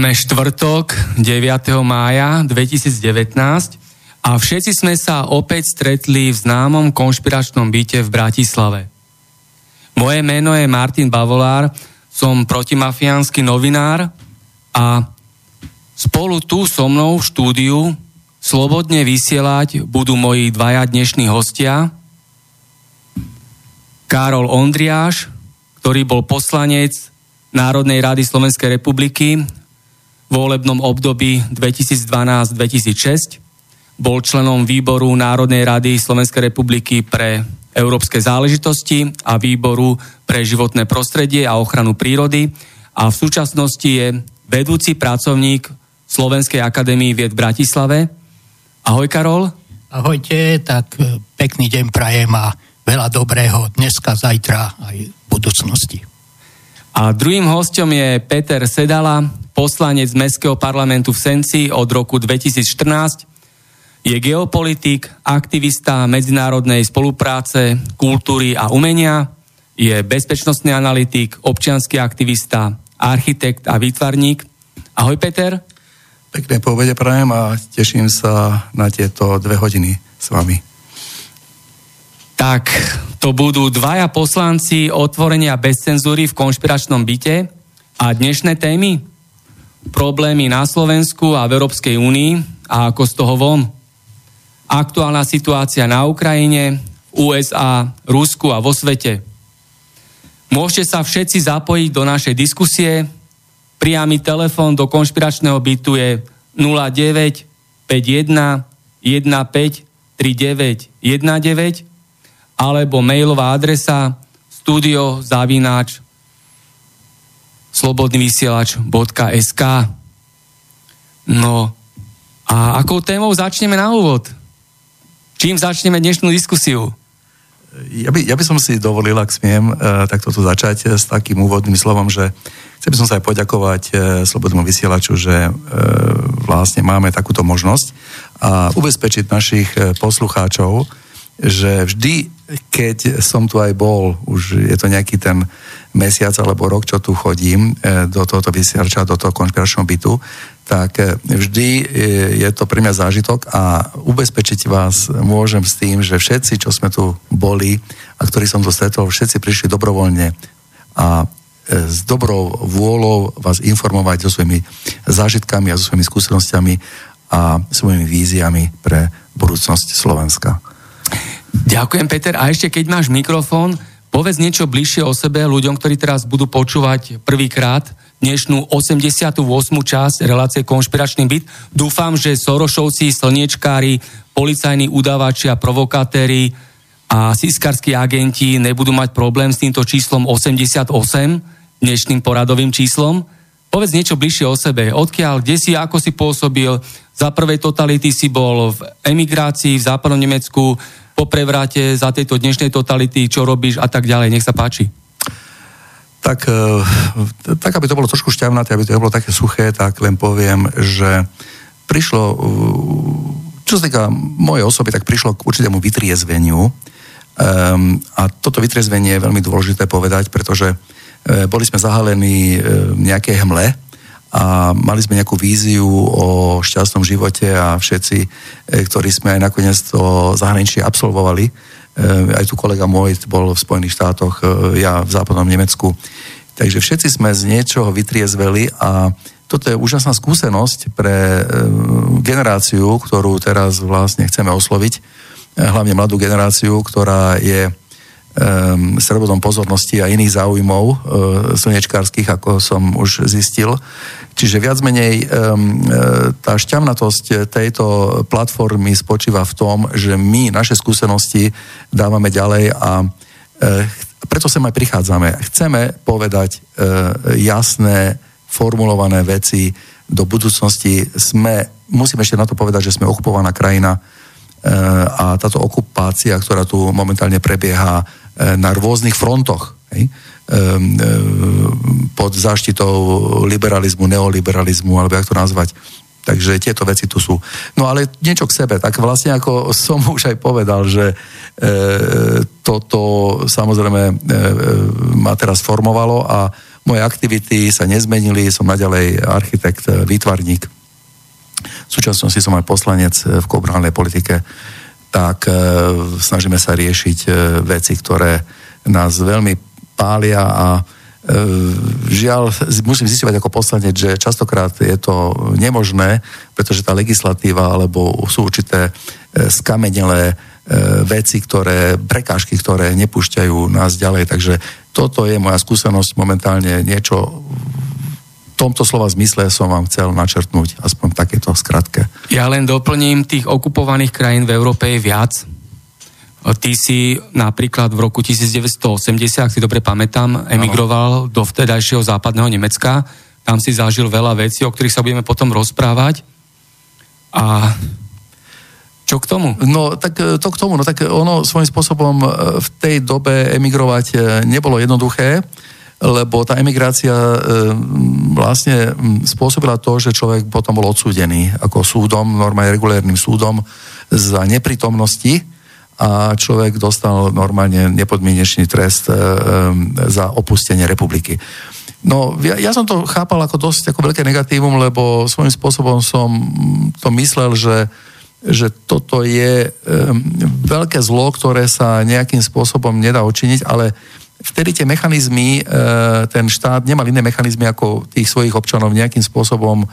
Máme štvrtok 9. mája 2019 a všetci sme sa opäť stretli v známom konšpiračnom byte v Bratislave. Moje meno je Martin Bavolár, som protimafiánsky novinár a spolu tu so mnou v štúdiu slobodne vysielať budú moji dvaja dnešní hostia. Karol Ondriáš, ktorý bol poslanec Národnej rady Slovenskej republiky volebnom období 2012-2006. Bol členom výboru Národnej rady Slovenskej republiky pre európske záležitosti a výboru pre životné prostredie a ochranu prírody a v súčasnosti je vedúci pracovník Slovenskej akadémie vied v Bratislave. Ahoj Karol. Ahojte, tak pekný deň prajem a veľa dobrého dneska, zajtra aj v budúcnosti. A druhým hostom je Peter Sedala, poslanec Mestského parlamentu v Senci od roku 2014. Je geopolitik, aktivista medzinárodnej spolupráce, kultúry a umenia, je bezpečnostný analytik, občianský aktivista, architekt a výtvarník. Ahoj Peter. Pekné povede prajem a teším sa na tieto dve hodiny s vami. Tak, to budú dvaja poslanci otvorenia bez cenzúry v konšpiračnom byte a dnešné témy problémy na Slovensku a v Európskej únii a ako z toho von. Aktuálna situácia na Ukrajine, USA, Rusku a vo svete. Môžete sa všetci zapojiť do našej diskusie. Priamy telefón do konšpiračného bytu je 09 51 15 39 19 alebo mailová adresa studiozavináč slobodnyvysielač.sk No a akou témou začneme na úvod? Čím začneme dnešnú diskusiu? Ja by, ja by som si dovolil, ak smiem, uh, takto tu začať s takým úvodným slovom, že chcel by som sa aj poďakovať uh, Slobodnému vysielaču, že vlastne máme takúto možnosť a ubezpečiť našich poslucháčov, že vždy, keď som tu aj bol, už je to nejaký ten mesiac alebo rok, čo tu chodím e, do tohoto vysielača, do toho konšpiračného bytu, tak e, vždy e, je to pre mňa zážitok a ubezpečiť vás môžem s tým, že všetci, čo sme tu boli a ktorí som tu stretol, všetci prišli dobrovoľne a s dobrou vôľou vás informovať so svojimi zážitkami a so svojimi skúsenostiami a svojimi víziami pre budúcnosť Slovenska. Ďakujem, Peter. A ešte keď máš mikrofón, Povedz niečo bližšie o sebe ľuďom, ktorí teraz budú počúvať prvýkrát dnešnú 88. časť relácie Konšpiračný byt. Dúfam, že Sorošovci, slniečkári, policajní udávači a provokatéri a sískarskí agenti nebudú mať problém s týmto číslom 88, dnešným poradovým číslom. Povedz niečo bližšie o sebe. Odkiaľ, kde si, ako si pôsobil? Za prvej totality si bol v emigrácii v západnom Nemecku, po prevráte za tejto dnešnej totality, čo robíš a tak ďalej. Nech sa páči. Tak, e, tak aby to bolo trošku šťavnaté, aby to bolo také suché, tak len poviem, že prišlo, e, čo sa týka mojej osoby, tak prišlo k určitému vytriezveniu Um, a toto vytriezvenie je veľmi dôležité povedať, pretože uh, boli sme zahalení uh, nejaké hmle a mali sme nejakú víziu o šťastnom živote a všetci, uh, ktorí sme aj nakoniec to zahraničie absolvovali, uh, aj tu kolega môj bol v Spojených štátoch, uh, ja v západnom Nemecku, takže všetci sme z niečoho vytriezveli a toto je úžasná skúsenosť pre generáciu, ktorú teraz vlastne chceme osloviť, hlavne mladú generáciu, ktorá je um, stredobodom pozornosti a iných záujmov uh, slnečkárskych, ako som už zistil. Čiže viac menej um, tá šťavnatosť tejto platformy spočíva v tom, že my naše skúsenosti dávame ďalej a uh, preto sem aj prichádzame. Chceme povedať jasné, formulované veci do budúcnosti. Sme, musíme ešte na to povedať, že sme okupovaná krajina, a táto okupácia, ktorá tu momentálne prebieha e, na rôznych frontoch, hej, e, e, pod záštitou liberalizmu, neoliberalizmu, alebo jak to nazvať. Takže tieto veci tu sú. No ale niečo k sebe. Tak vlastne ako som už aj povedal, že e, toto samozrejme e, ma teraz formovalo a moje aktivity sa nezmenili. Som naďalej architekt, výtvarník v súčasnosti som aj poslanec v komunálnej politike, tak e, snažíme sa riešiť e, veci, ktoré nás veľmi pália a e, žiaľ, musím zistovať ako poslanec, že častokrát je to nemožné, pretože tá legislatíva alebo sú určité skamenelé veci, ktoré, prekážky, ktoré nepúšťajú nás ďalej. Takže toto je moja skúsenosť momentálne niečo tomto slova zmysle som vám chcel načrtnúť, aspoň takéto skratke. Ja len doplním, tých okupovaných krajín v Európe je viac. Ty si napríklad v roku 1980, ak si dobre pamätám, emigroval ano. do vtedajšieho západného Nemecka. Tam si zažil veľa vecí, o ktorých sa budeme potom rozprávať. A čo k tomu? No, tak to k tomu, no tak ono svojím spôsobom e, v tej dobe emigrovať e, nebolo jednoduché lebo tá emigrácia e, vlastne spôsobila to, že človek potom bol odsúdený ako súdom, normálne regulérnym súdom za neprítomnosti a človek dostal normálne nepodmienečný trest e, e, za opustenie republiky. No, ja, ja som to chápal ako dosť ako veľké negatívum, lebo svojím spôsobom som to myslel, že, že toto je um, veľké zlo, ktoré sa nejakým spôsobom nedá učiniť, ale vtedy tie mechanizmy, e, ten štát nemal iné mechanizmy ako tých svojich občanov nejakým spôsobom e,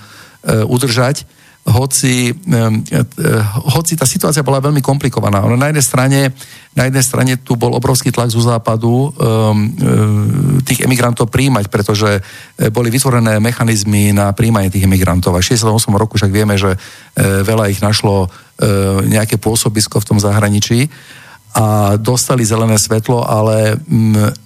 udržať, hoci, e, hoci tá situácia bola veľmi komplikovaná. Ono na jednej strane, na jednej strane tu bol obrovský tlak zo západu tých emigrantov príjmať, pretože boli vytvorené mechanizmy na príjmanie tých emigrantov. A v 68 roku však vieme, že veľa ich našlo nejaké pôsobisko v tom zahraničí a dostali zelené svetlo, ale,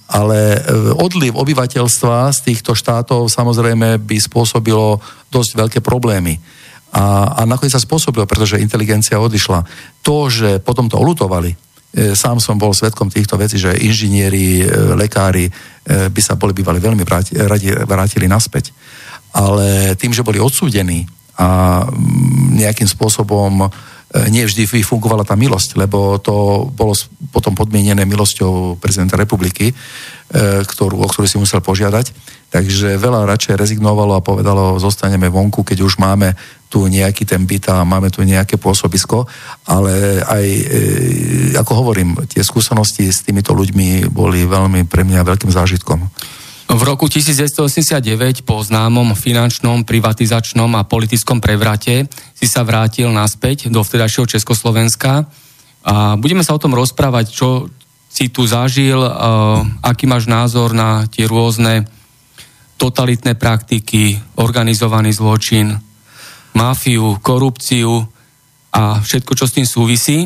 ale e, odliv obyvateľstva z týchto štátov samozrejme by spôsobilo dosť veľké problémy. A, a nakoniec sa spôsobilo, pretože inteligencia odišla. To, že potom to olutovali, e, sám som bol svetkom týchto vecí, že inžinieri, e, lekári by sa boli bývali veľmi vráti, radi vrátili naspäť. Ale tým, že boli odsúdení a mm, nejakým spôsobom E, nie vždy fungovala tá milosť, lebo to bolo potom podmienené milosťou prezidenta republiky, e, ktorú, o ktorú si musel požiadať. Takže veľa radšej rezignovalo a povedalo, zostaneme vonku, keď už máme tu nejaký ten byt a máme tu nejaké pôsobisko, ale aj, e, ako hovorím, tie skúsenosti s týmito ľuďmi boli veľmi pre mňa veľkým zážitkom. V roku 1989 po známom finančnom, privatizačnom a politickom prevrate si sa vrátil naspäť do vtedajšieho Československa a budeme sa o tom rozprávať, čo si tu zažil, aký máš názor na tie rôzne totalitné praktiky, organizovaný zločin, mafiu, korupciu a všetko, čo s tým súvisí.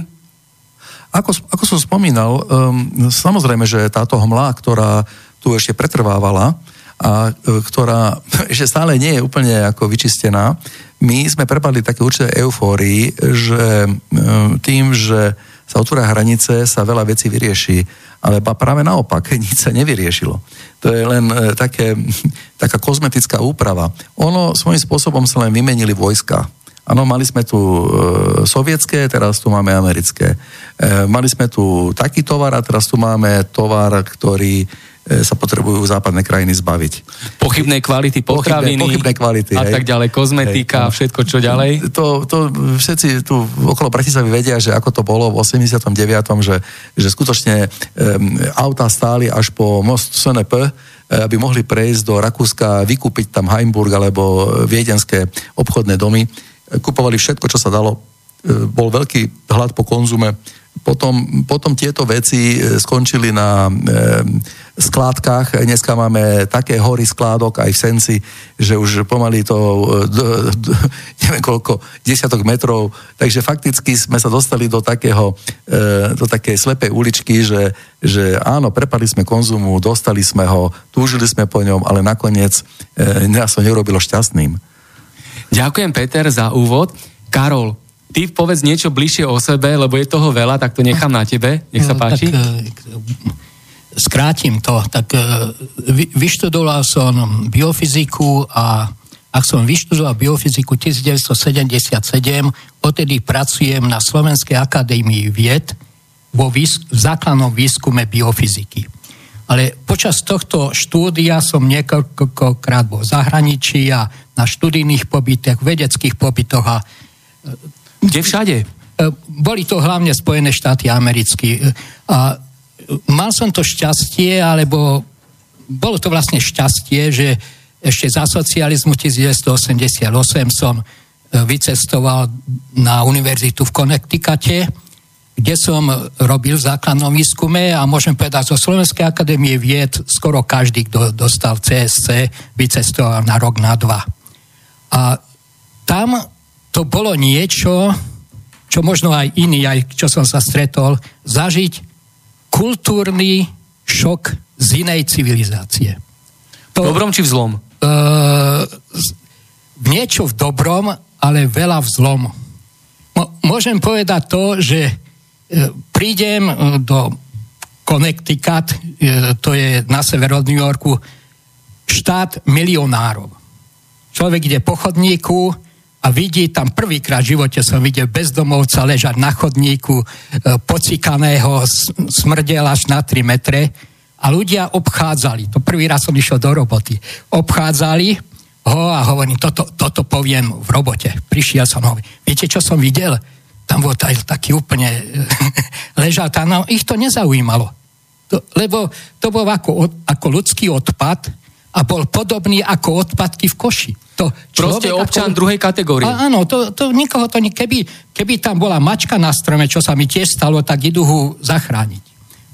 Ako, ako som spomínal, um, samozrejme, že táto hmla, ktorá tu ešte pretrvávala a e, ktorá ešte stále nie je úplne ako vyčistená. My sme prepadli také určité eufórii, že e, tým, že sa otvoria hranice, sa veľa vecí vyrieši. Ale práve naopak, nič sa nevyriešilo. To je len e, také, taká kozmetická úprava. Ono svojím spôsobom sa len vymenili vojska Áno, mali sme tu e, sovietské, teraz tu máme americké. E, mali sme tu taký tovar a teraz tu máme tovar, ktorý sa potrebujú západné krajiny zbaviť. Pochybnej kvality potraviny pochybné, pochybné kvality, a hej. tak ďalej, kozmetika, hej, všetko čo ďalej. To, to všetci tu okolo Bratislavy vedia, že ako to bolo v 89., že, že skutočne um, auta stáli až po most SNP, e, aby mohli prejsť do Rakúska, vykúpiť tam Heimburg alebo viedenské obchodné domy. Kupovali všetko, čo sa dalo. E, bol veľký hlad po konzume. Potom, potom tieto veci skončili na um, skládkach. Dneska máme také hory skládok aj v Senci, že už pomaly to d, d, neviem koľko, desiatok metrov. Takže fakticky sme sa dostali do takého, e, do takej slepej uličky, že, že áno, prepadli sme konzumu, dostali sme ho, túžili sme po ňom, ale nakoniec e, nás to nerobilo šťastným. Ďakujem, Peter, za úvod. Karol, ty povedz niečo bližšie o sebe, lebo je toho veľa, tak to nechám na tebe. Nech sa no, páči. Tak, e, skrátim to, tak e, vyštudoval som biofyziku a ak som vyštudoval biofyziku 1977, odtedy pracujem na Slovenskej akadémii vied vo výs- v základnom výskume biofyziky. Ale počas tohto štúdia som niekoľkokrát bol v zahraničí a na študijných pobytoch, vedeckých pobytoch a kde všade? E, boli to hlavne Spojené štáty americké. A mal som to šťastie, alebo bolo to vlastne šťastie, že ešte za socializmu 1988 som e, vycestoval na univerzitu v Connecticute, kde som robil v základnom výskume a môžem povedať, zo Slovenskej akadémie vied skoro každý, kto dostal CSC, vycestoval na rok, na dva. A tam to bolo niečo, čo možno aj iný, aj čo som sa stretol, zažiť kultúrny šok z inej civilizácie. To, dobrom či v zlom? Uh, niečo v dobrom, ale veľa v zlom. Môžem povedať to, že uh, prídem uh, do Connecticut, uh, to je na sever od New Yorku, štát milionárov. Človek ide po chodníku, a vidí tam prvýkrát v živote som videl bezdomovca ležať na chodníku, e, pocikaného, smrdel až na 3 metre a ľudia obchádzali. To prvý raz som išiel do roboty. Obchádzali ho a hovorím, toto, toto poviem v robote. Prišiel som ho. Viete, čo som videl? Tam bol taj, taký úplne ležal tam. No, ich to nezaujímalo. To, lebo to bol ako, ako ľudský odpad a bol podobný ako odpadky v koši. To Proste občan ako... druhej kategórie. A, áno, to, to nikoho to... Keby, keby tam bola mačka na strome, čo sa mi tiež stalo, tak idú ho zachrániť.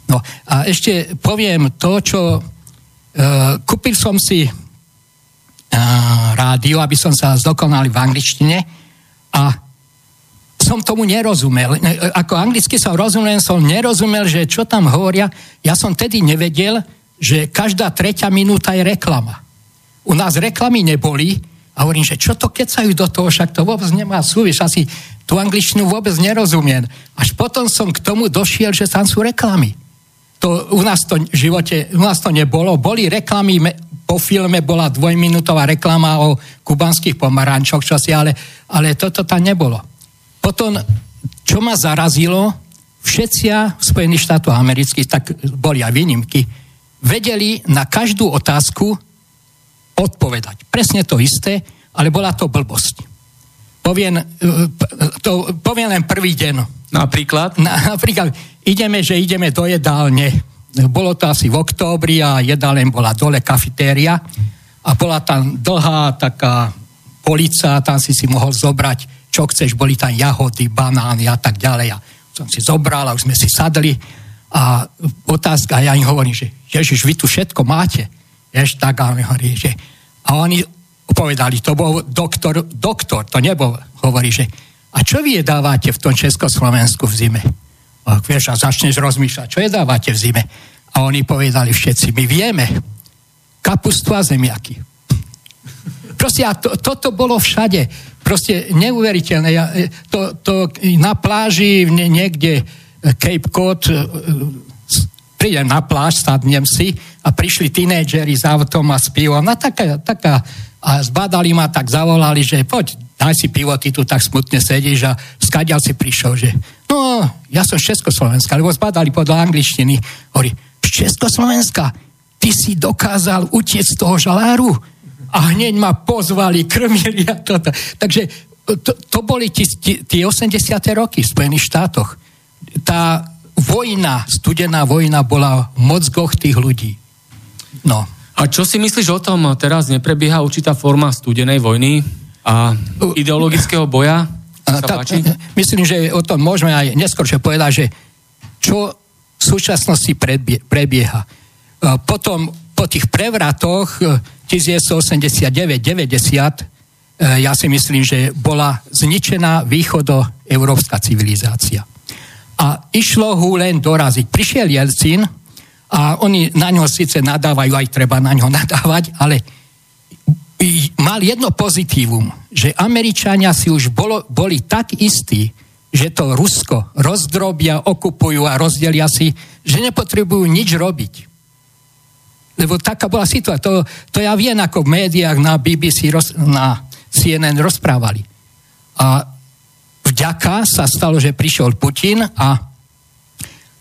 No a ešte poviem to, čo... Uh, kúpil som si uh, rádio, aby som sa zdokonal v angličtine a som tomu nerozumel. Ako anglicky som rozumel, som nerozumel, že čo tam hovoria. Ja som tedy nevedel, že každá tretia minúta je reklama. U nás reklamy neboli, a hovorím, že čo to kecajú do toho, však to vôbec nemá súvis, asi tú angličtinu vôbec nerozumiem. Až potom som k tomu došiel, že tam sú reklamy. To u nás to v živote, u nás to nebolo. Boli reklamy, po filme bola dvojminútová reklama o kubanských pomarančoch, čo si, ale, ale toto tam nebolo. Potom, čo ma zarazilo, všetci v Spojených štátoch amerických, tak boli aj výnimky, vedeli na každú otázku odpovedať. Presne to isté, ale bola to blbosť. Poviem, e, to, poviem len prvý deň. Napríklad? Na, napríklad, ideme, že ideme do jedálne. Bolo to asi v októbri a jedálne bola dole kafetéria a bola tam dlhá taká polica, tam si si mohol zobrať, čo chceš, boli tam jahody, banány a tak ďalej. A som si zobral a už sme si sadli a otázka, ja im hovorím, že Ježiš, vy tu všetko máte. Vieš, tak a mi hovorí, že... A oni povedali, to bol doktor, doktor, to nebol, hovorí, že a čo vy jedávate v tom Československu v zime? A vieš, a začneš rozmýšľať, čo jedávate v zime? A oni povedali všetci, my vieme, kapustu a zemiaky. Proste a to, toto bolo všade. Proste neuveriteľné. Ja, to, to na pláži niekde Cape Cod prídem na pláž, sadnem si a prišli tínejdžeri s autom a s pivom. No taká, taká, a zbadali ma, tak zavolali, že poď, daj si pivo, ty tu tak smutne sedíš a skadiaľ si prišiel, že no, ja som z Československa, lebo zbadali podľa angličtiny. Hovorí, z Československa, ty si dokázal utiec z toho žaláru? A hneď ma pozvali, krmili a toto. Takže to, to boli tie 80. roky v Spojených štátoch. Tá vojna, studená vojna bola v mozgoch tých ľudí. No. A čo si myslíš o tom, teraz neprebieha určitá forma studenej vojny a ideologického boja? Tak, myslím, že o tom môžeme aj neskôršie povedať, že čo v súčasnosti prebieha. Potom po tých prevratoch 1989-90 ja si myslím, že bola zničená východoeurópska civilizácia. A išlo ho len doraziť. Prišiel Jelcin, a oni na ňo síce nadávajú, aj treba na ňo nadávať, ale mal jedno pozitívum, že Američania si už bolo, boli tak istí, že to Rusko rozdrobia, okupujú a rozdelia si, že nepotrebujú nič robiť. Lebo taká bola situácia. To, to ja viem, ako v médiách na BBC, roz, na CNN rozprávali. A vďaka sa stalo, že prišiel Putin a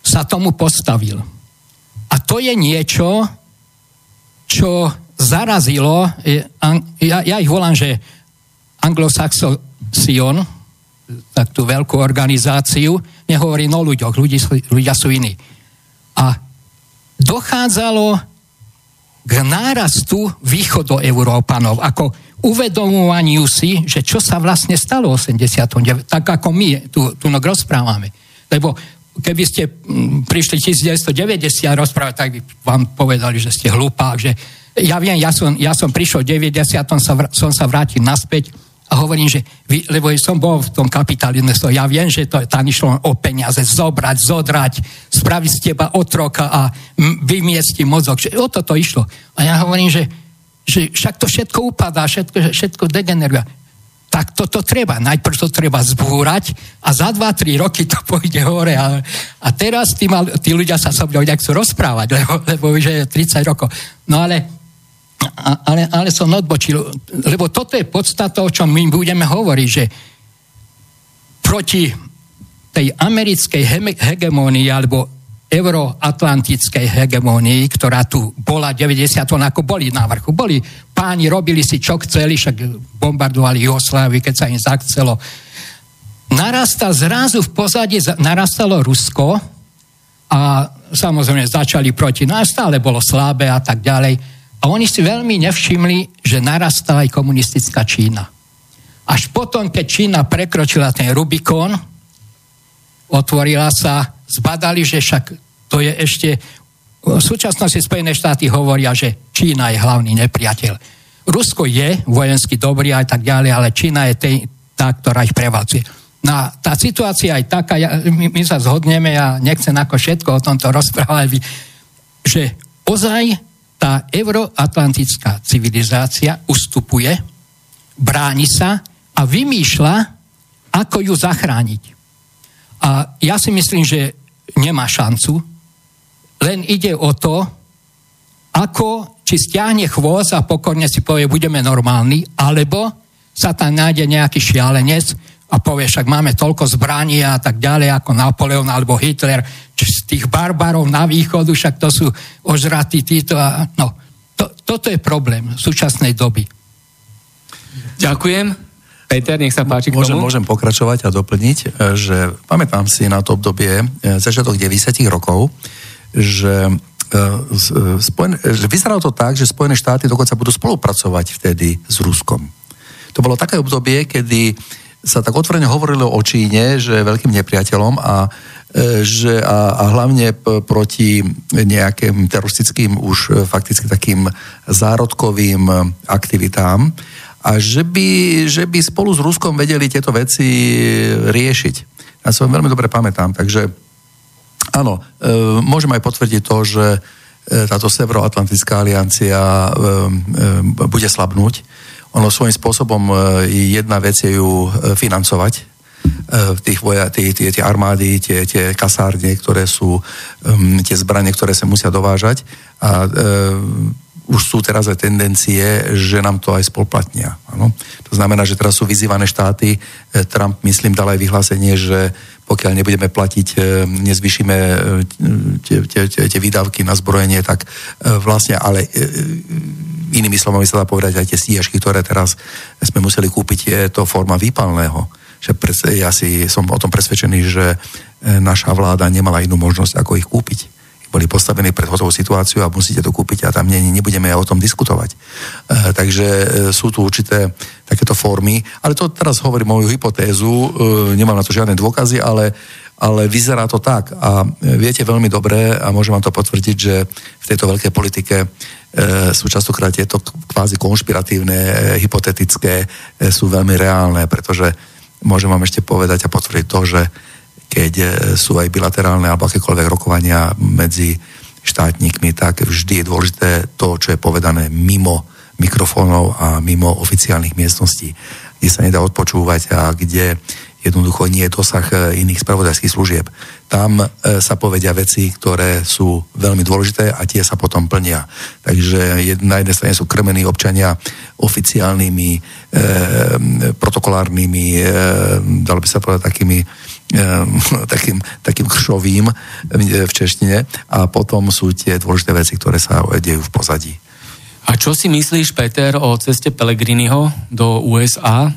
sa tomu postavil. A to je niečo, čo zarazilo, ja, ja ich volám, že Anglo-Saxon, tak tú veľkú organizáciu, nehovorím o ľuďoch, ľudí, ľudia sú iní. A dochádzalo k nárastu východoeurópanov, ako uvedomovaniu si, že čo sa vlastne stalo v 89. Tak ako my tu, tu rozprávame. Lebo keby ste mm, prišli 1990 rozprávať, tak by vám povedali, že ste hlupák, že ja viem, ja som, ja som prišiel v 90. Som, som sa vrátil naspäť a hovorím, že vy, lebo som bol v tom kapitalizme, ja viem, že to, tam išlo o peniaze, zobrať, zodrať, spraviť z teba otroka a vymiesť mozog. Že o toto išlo. A ja hovorím, že, že však to všetko upadá, všetko, všetko degeneruje tak toto treba. Najprv to treba zbúrať a za 2-3 roky to pôjde hore. A, a teraz tí, mal, tí ľudia sa so mnou nechcú rozprávať, lebo, lebo už je 30 rokov. No ale, ale, ale som odbočil, lebo toto je podstata, o čom my budeme hovoriť, že proti tej americkej hegemónii alebo euroatlantickej hegemónii, ktorá tu bola 90, ako boli na vrchu. Boli páni, robili si čo chceli, však bombardovali Jugoslávy, keď sa im zachcelo. Narasta zrazu v pozadí, narastalo Rusko a samozrejme začali proti nás, stále bolo slabé a tak ďalej. A oni si veľmi nevšimli, že narastá aj komunistická Čína. Až potom, keď Čína prekročila ten Rubikon, otvorila sa zbadali, že však to je ešte... V súčasnosti Spojené štáty hovoria, že Čína je hlavný nepriateľ. Rusko je vojensky dobrý aj tak ďalej, ale Čína je tej, tá, ktorá ich prevalcuje. No tá situácia je taká, ja, my, my sa zhodneme, ja nechcem ako všetko o tomto rozprávať, že ozaj tá euroatlantická civilizácia ustupuje, bráni sa a vymýšľa, ako ju zachrániť. A ja si myslím, že nemá šancu, len ide o to, ako či stiahne chvost a pokorne si povie, budeme normálni, alebo sa tam nájde nejaký šialenec a povie, však máme toľko zbraní a tak ďalej, ako Napoleon alebo Hitler, či z tých barbarov na východu, však to sú ožratí títo. A, no, to, toto je problém súčasnej doby. Ďakujem. Peter, nech sa páči môžem, k tomu. Môžem pokračovať a doplniť, e, že pamätám si na to obdobie e, začiatok 90 rokov, že e, Spojené, vyzeralo to tak, že Spojené štáty dokonca budú spolupracovať vtedy s Ruskom. To bolo také obdobie, kedy sa tak otvorene hovorilo o Číne, že je veľkým nepriateľom a, že, a, a hlavne p- proti nejakým teroristickým už fakticky takým zárodkovým aktivitám a že by, že by spolu s Ruskom vedeli tieto veci riešiť. Ja sa veľmi dobre pamätám, takže áno, e, môžem aj potvrdiť to, že e, táto Severoatlantická aliancia e, e, bude slabnúť. Ono svojím spôsobom e, jedna vec je ju e, financovať, e, tých voja, tie, tie, tie armády, tie, tie kasárne, ktoré sú, um, tie zbranie, ktoré sa musia dovážať. A e, už sú teraz aj tendencie, že nám to aj spolplatnia. Ano? To znamená, že teraz sú vyzývané štáty. Trump, myslím, dal aj vyhlásenie, že pokiaľ nebudeme platiť, nezvyšíme tie, tie, tie, tie výdavky na zbrojenie, tak vlastne, ale inými slovami sa dá povedať aj tie stíhačky, ktoré teraz sme museli kúpiť, je to forma výpalného. Že ja si som o tom presvedčený, že naša vláda nemala inú možnosť, ako ich kúpiť boli postavení pred hotovou situáciu a musíte to kúpiť a tam nie, nebudeme o tom diskutovať. E, takže e, sú tu určité takéto formy, ale to teraz hovorím moju hypotézu, e, nemám na to žiadne dôkazy, ale, ale vyzerá to tak a e, viete veľmi dobre a môžem vám to potvrdiť, že v tejto veľkej politike e, sú častokrát tieto kvázi konšpiratívne, e, hypotetické, e, sú veľmi reálne, pretože môžem vám ešte povedať a potvrdiť to, že keď e, sú aj bilaterálne alebo akékoľvek rokovania medzi štátnikmi, tak vždy je dôležité to, čo je povedané mimo mikrofónov a mimo oficiálnych miestností, kde sa nedá odpočúvať a kde jednoducho nie je dosah e, iných spravodajských služieb. Tam e, sa povedia veci, ktoré sú veľmi dôležité a tie sa potom plnia. Takže na jednej strane sú krmení občania oficiálnymi, e, protokolárnymi, e, dalo by sa povedať takými takým, takým kšovým v češtine a potom sú tie dôležité veci, ktoré sa dejú v pozadí. A čo si myslíš, Peter, o ceste Pellegriniho do USA?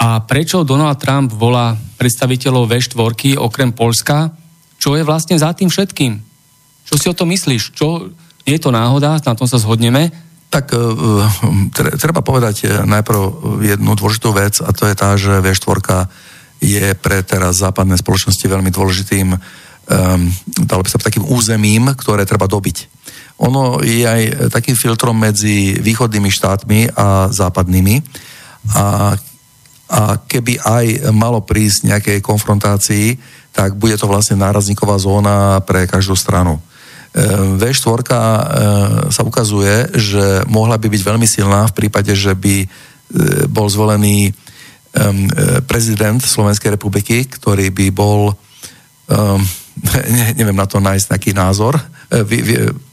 A prečo Donald Trump volá predstaviteľov V4 okrem Polska? Čo je vlastne za tým všetkým? Čo si o to myslíš? Čo, nie je to náhoda, na tom sa zhodneme? Tak e, e, treba povedať najprv jednu dôležitú vec a to je tá, že V4 je pre teraz západné spoločnosti veľmi dôležitým um, dalo by sa takým územím, ktoré treba dobiť. Ono je aj takým filtrom medzi východnými štátmi a západnými a a keby aj malo prísť nejakej konfrontácii, tak bude to vlastne nárazníková zóna pre každú stranu. E, V4 e, sa ukazuje, že mohla by byť veľmi silná v prípade, že by e, bol zvolený prezident Slovenskej republiky, ktorý by bol, neviem na to nájsť nejaký názor,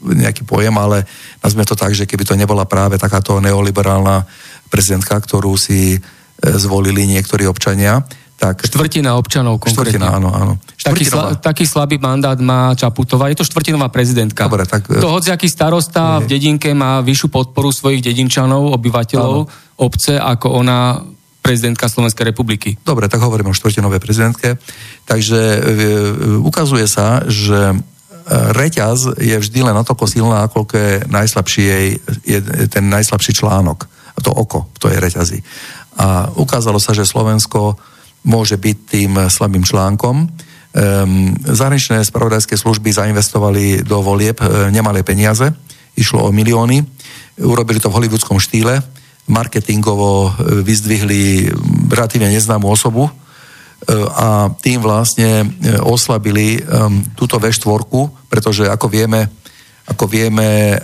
nejaký pojem, ale nazvime to tak, že keby to nebola práve takáto neoliberálna prezidentka, ktorú si zvolili niektorí občania, tak... Štvrtina občanov konkrétne. Štvrtina, áno, áno. Taký, sla, taký slabý mandát má Čaputová. Je to štvrtinová prezidentka. Dobre, tak... To hociaký starosta v dedinke má vyššiu podporu svojich dedinčanov, obyvateľov áno. obce, ako ona prezidentka Slovenskej republiky. Dobre, tak hovorím o štvrtinovej prezidentke. Takže e, ukazuje sa, že e, reťaz je vždy len natoľko silná, ako je najslabší jej, je ten najslabší článok. To oko v tej reťazi. A ukázalo sa, že Slovensko môže byť tým slabým článkom. Um, zahraničné spravodajské služby zainvestovali do volieb e, nemalé peniaze, išlo o milióny, urobili to v hollywoodskom štýle, marketingovo e, vyzdvihli relatívne neznámu osobu e, a tým vlastne oslabili um, túto V4, pretože ako vieme, ako vieme,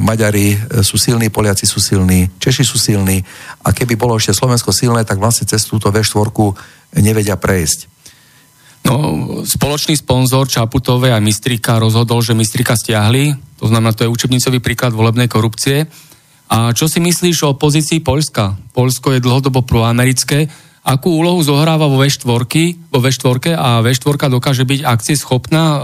Maďari e, sú silní, Poliaci sú silní, Češi sú silní a keby bolo ešte Slovensko silné, tak vlastne cez túto V4 nevedia prejsť. No, spoločný sponzor Čaputovej a Mistrika rozhodol, že Mistrika stiahli, to znamená, to je učebnicový príklad volebnej korupcie. A čo si myslíš o pozícii Polska? Polsko je dlhodobo proamerické. Akú úlohu zohráva vo V4, vo V4 a V4 dokáže byť akcie schopná,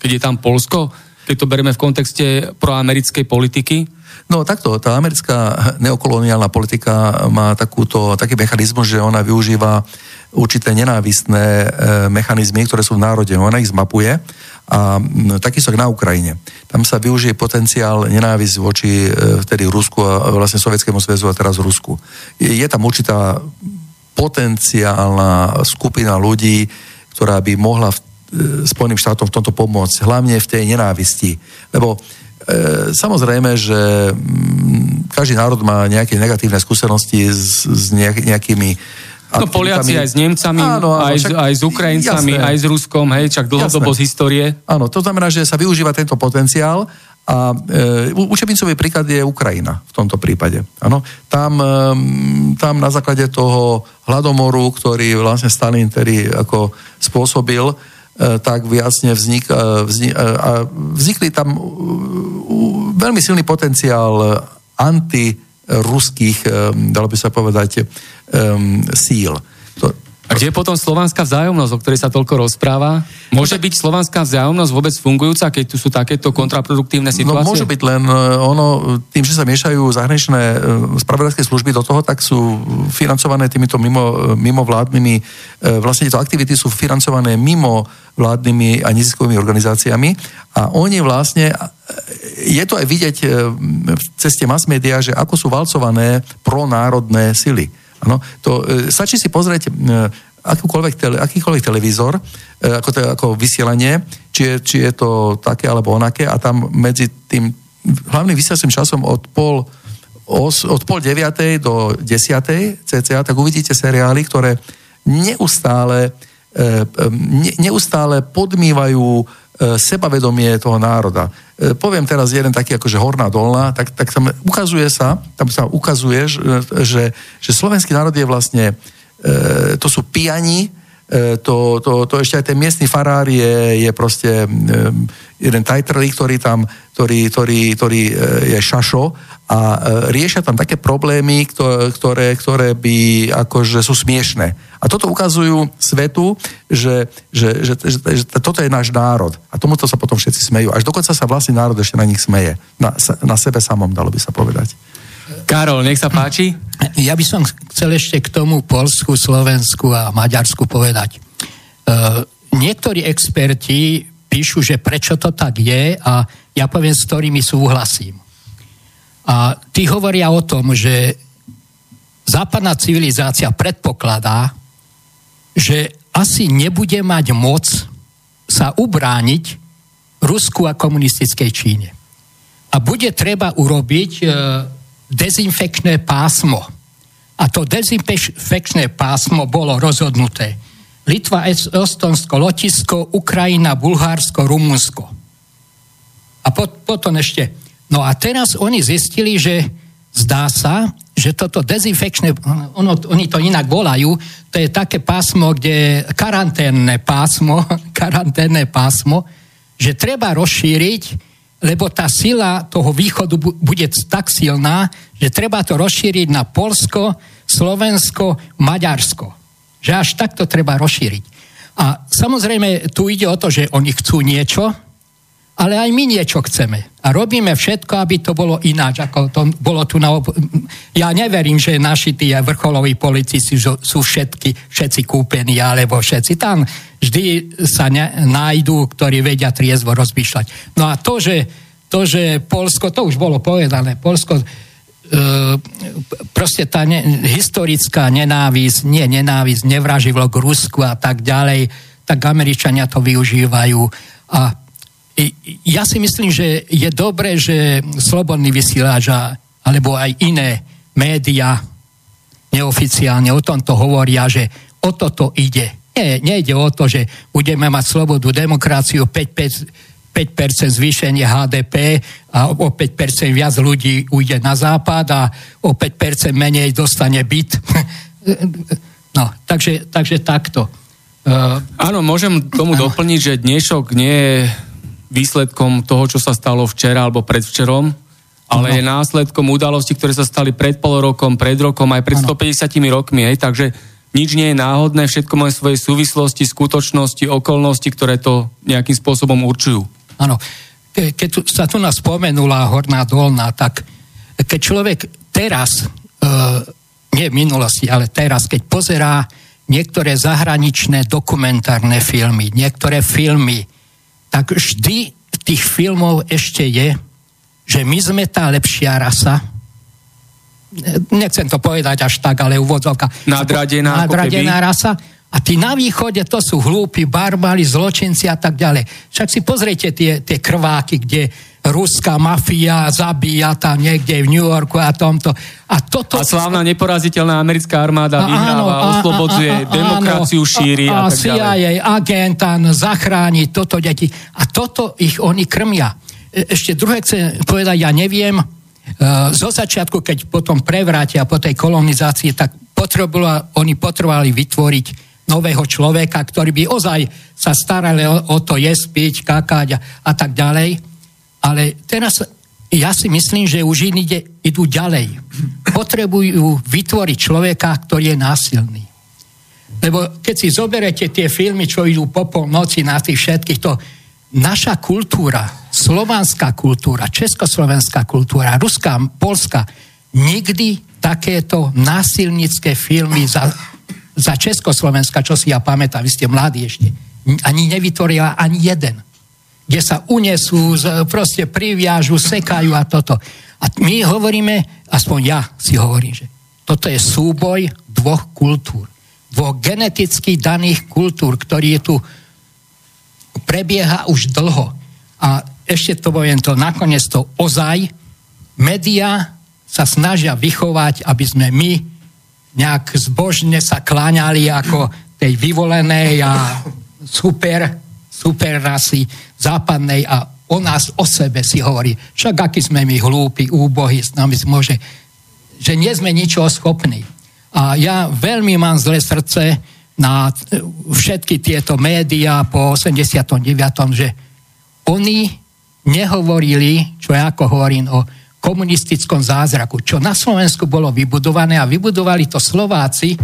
keď je tam Polsko? keď to bereme v kontexte proamerickej politiky? No takto, tá americká neokoloniálna politika má takúto, taký mechanizmus, že ona využíva určité nenávistné e, mechanizmy, ktoré sú v národe. Ona ich zmapuje a takisto na Ukrajine. Tam sa využije potenciál nenávisť voči e, vtedy Rusku a vlastne Sovietskému zväzu a teraz Rusku. Je, tam určitá potenciálna skupina ľudí, ktorá by mohla v E, Spojeným štátom v tomto pomôcť, hlavne v tej nenávisti. Lebo e, samozrejme, že každý národ má nejaké negatívne skúsenosti s, s nejak, nejakými No Poliaci aj s Nemcami, áno, áno, aj, však, aj s Ukrajincami, jasné. aj s Ruskom, hej, čak dlhodobo z histórie. Áno, to znamená, že sa využíva tento potenciál a e, učebnicový príklad je Ukrajina v tomto prípade. Áno, tam, e, tam na základe toho hladomoru, ktorý vlastne Stalin tedy ako spôsobil, E, tak jasne vznik, e, vznik, e, a vznikli tam veľmi silný potenciál antiruských, dalo by sa povedať, um, síl. To, a kde je potom slovanská vzájomnosť, o ktorej sa toľko rozpráva? Môže byť slovanská vzájomnosť vôbec fungujúca, keď tu sú takéto kontraproduktívne no, situácie? No môže byť, len ono, tým, že sa miešajú zahraničné spravodajské služby do toho, tak sú financované týmito mimo, mimo vládnymi, vlastne tieto aktivity sú financované mimo vládnymi a neziskovými organizáciami a oni vlastne, je to aj vidieť v ceste mass media, že ako sú valcované pronárodné sily. Ano, to, e, stačí si pozrieť e, akýkoľvek, tele, akýkoľvek televízor, e, ako, to, ako vysielanie, či je, či je to také alebo onaké a tam medzi tým hlavným vysielacím časom od pol, os, od pol deviatej do desiatej cca, tak uvidíte seriály, ktoré neustále, e, ne, neustále podmývajú E, sebavedomie toho národa. E, poviem teraz jeden taký akože horná dolná, tak, tak tam ukazuje sa, tam sa ukazuje, že, že slovenský národ je vlastne, e, to sú pijani, to, to, to ešte aj ten miestny farár je, je proste jeden tajtrlík, ktorý tam, ktorý, ktorý, ktorý je šašo a riešia tam také problémy, ktoré, ktoré by akože sú smiešné. A toto ukazujú svetu, že, že, že, že, že toto je náš národ. A tomuto sa potom všetci smejú. Až dokonca sa vlastný národ ešte na nich smeje. Na, na sebe samom, dalo by sa povedať. Karol, nech sa páči. Ja by som chcel ešte k tomu Polsku, Slovensku a Maďarsku povedať. Uh, niektorí experti píšu, že prečo to tak je a ja poviem, s ktorými súhlasím. A tí hovoria o tom, že západná civilizácia predpokladá, že asi nebude mať moc sa ubrániť Rusku a komunistickej Číne. A bude treba urobiť e, dezinfekčné pásmo. A to dezinfekčné pásmo bolo rozhodnuté. Litva, Estonsko, Lotisko, Ukrajina, Bulhársko, Rumunsko. A pot, potom ešte. No a teraz oni zistili, že zdá sa, že toto dezinfekčné, ono, oni to inak volajú, to je také pásmo, kde karanténne pásmo, karanténne pásmo, že treba rozšíriť, lebo tá sila toho východu bude tak silná, že treba to rozšíriť na Polsko, Slovensko, Maďarsko. Že až takto treba rozšíriť. A samozrejme, tu ide o to, že oni chcú niečo, ale aj my niečo chceme. A robíme všetko, aby to bolo ináč, ako to bolo tu na... Op- ja neverím, že naši tí vrcholoví politici sú, všetky, všetci kúpení, alebo všetci tam vždy sa ne, nájdú, ktorí vedia triezvo rozmýšľať. No a to, že, to, že Polsko, to už bolo povedané, Polsko, e, proste tá ne, historická nenávisť, nie nenávisť, nevraživlo k Rusku a tak ďalej, tak Američania to využívajú a ja si myslím, že je dobré, že slobodný vysielač alebo aj iné médiá neoficiálne o tomto hovoria, že o toto ide. Nie, nejde o to, že budeme mať slobodu, demokraciu, 5, 5, 5% zvýšenie HDP a o 5% viac ľudí ujde na západ a o 5% menej dostane byt. no, takže, takže takto. Uh, Áno, môžem tomu doplniť, že dnešok nie je výsledkom toho, čo sa stalo včera alebo predvčerom, ale ano. je následkom udalostí, ktoré sa stali pred pol rokom, pred rokom, aj pred ano. 150 rokmi. Hej, takže nič nie je náhodné, všetko má svoje súvislosti, skutočnosti, okolnosti, ktoré to nejakým spôsobom určujú. Áno. Ke, keď tu, sa tu nás spomenula Horná Dolná, tak keď človek teraz, e, nie v minulosti, ale teraz, keď pozerá niektoré zahraničné dokumentárne filmy, niektoré filmy tak vždy tých filmov ešte je, že my sme tá lepšia rasa. Nechcem to povedať až tak, ale uvodzovka. Nadradená, nadradená rasa. A tí na východe to sú hlúpi, barbári, zločinci a tak ďalej. Však si pozrite tie, tie krváky, kde ruská mafia zabíja tam niekde v New Yorku a tomto. A, toto... a slávna neporaziteľná americká armáda vyhráva, áno, oslobodzuje, a, demokraciu áno, šíri a, a, a tak CIA, ďalej. agent zachráni toto deti. A toto ich oni krmia. E, ešte druhé chcem povedať, ja neviem, e, zo začiatku, keď potom prevrátia po tej kolonizácii, tak oni potrebovali vytvoriť nového človeka, ktorý by ozaj sa starali o, o to jesť, piť, kakať a, a tak ďalej ale teraz ja si myslím, že už ide, idú ďalej. Potrebujú vytvoriť človeka, ktorý je násilný. Lebo keď si zoberete tie filmy, čo idú po polnoci na tých všetkých, to naša kultúra, slovanská kultúra, československá kultúra, ruská, polská, nikdy takéto násilnické filmy za, za Československa, čo si ja pamätám, vy ste mladí ešte, ani nevytvorila ani jeden. Kde sa unesú, proste priviažu, sekajú a toto. A my hovoríme, aspoň ja si hovorím, že toto je súboj dvoch kultúr. Dvoch geneticky daných kultúr, ktorý je tu prebieha už dlho. A ešte to poviem to, nakoniec to ozaj, média sa snažia vychovať, aby sme my nejak zbožne sa kláňali ako tej vyvolenej a super, super rasy západnej a o nás, o sebe si hovorí, však aký sme my hlúpi, úbohy, s nami môže, že nie sme ničoho schopní. A ja veľmi mám zlé srdce na všetky tieto médiá po 89., že oni nehovorili, čo ja ako hovorím o komunistickom zázraku, čo na Slovensku bolo vybudované a vybudovali to Slováci,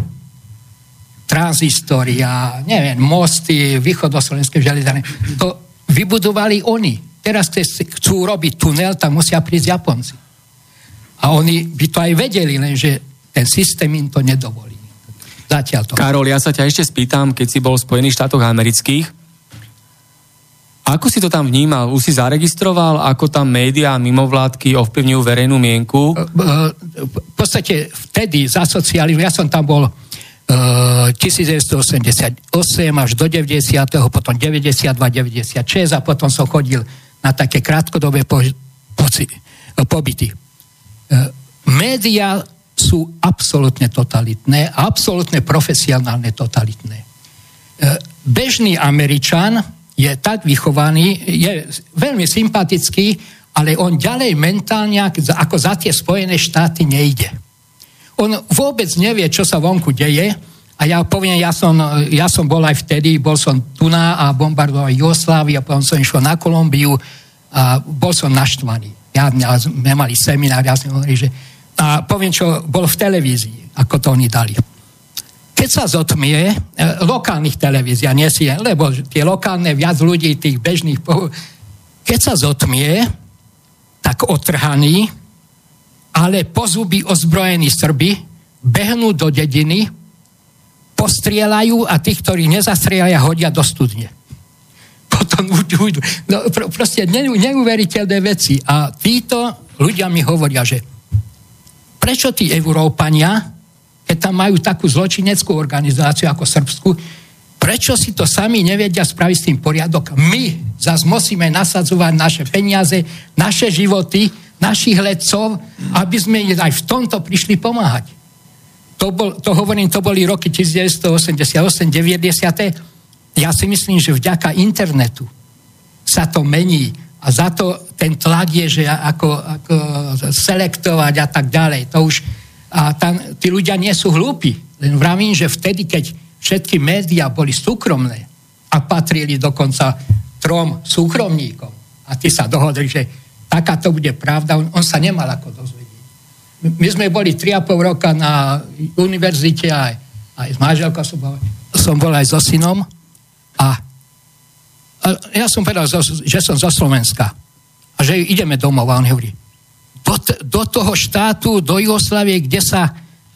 tranzistoria, neviem, mosty, východoslovenské železárne, to vybudovali oni. Teraz, keď chcú robiť tunel, tak musia prísť Japonci. A oni by to aj vedeli, lenže ten systém im to nedovolí. Zatiaľ to. Karol, ja sa ťa ešte spýtam, keď si bol v Spojených štátoch amerických, ako si to tam vnímal? Už si zaregistroval, ako tam médiá a mimovládky ovplyvňujú verejnú mienku? V podstate vtedy za socializmu, ja som tam bol 1988 až do 90. potom 92, 96 a potom som chodil na také krátkodobé po, poci, pobyty. Média sú absolútne totalitné, absolútne profesionálne totalitné. Bežný Američan je tak vychovaný, je veľmi sympatický, ale on ďalej mentálne ako za tie Spojené štáty nejde. On vôbec nevie, čo sa vonku deje a ja poviem, ja som, ja som bol aj vtedy, bol som tu na a bombardoval Jugosláviu a potom som išiel na Kolumbiu a bol som naštvaný. Ja, ja sme mali seminár, ja som hovoril, že a poviem, čo bol v televízii, ako to oni dali keď sa zotmie, e, lokálnych televízia, nie si, lebo tie lokálne viac ľudí, tých bežných, keď sa zotmie, tak otrhaní, ale po zuby ozbrojení Srby behnú do dediny, postrielajú a tých, ktorí nezastrieľajú, hodia do studne. Potom ujdu. No, pr- proste neuveriteľné veci. A títo ľudia mi hovoria, že prečo tí Európania keď tam majú takú zločineckú organizáciu ako Srbsku, prečo si to sami nevedia spraviť s tým poriadok? My zase musíme nasadzovať naše peniaze, naše životy, našich lecov, aby sme aj v tomto prišli pomáhať. To, bol, to hovorím, to boli roky 1988-90. Ja si myslím, že vďaka internetu sa to mení a za to ten tlak je, že ako, ako selektovať a tak ďalej. To už, a tam, tí ľudia nie sú hlúpi. Len vravím, že vtedy, keď všetky médiá boli súkromné a patrili dokonca trom súkromníkom a tí sa dohodli, že taká to bude pravda, on, on sa nemal ako dozvedieť. My sme boli 3,5 roka na univerzite aj, aj s manželkou som bol, som bol aj so synom a, a ja som povedal, že som zo Slovenska a že ideme domov a on hovorí, do, do toho štátu, do Jugoslavie, kde sa,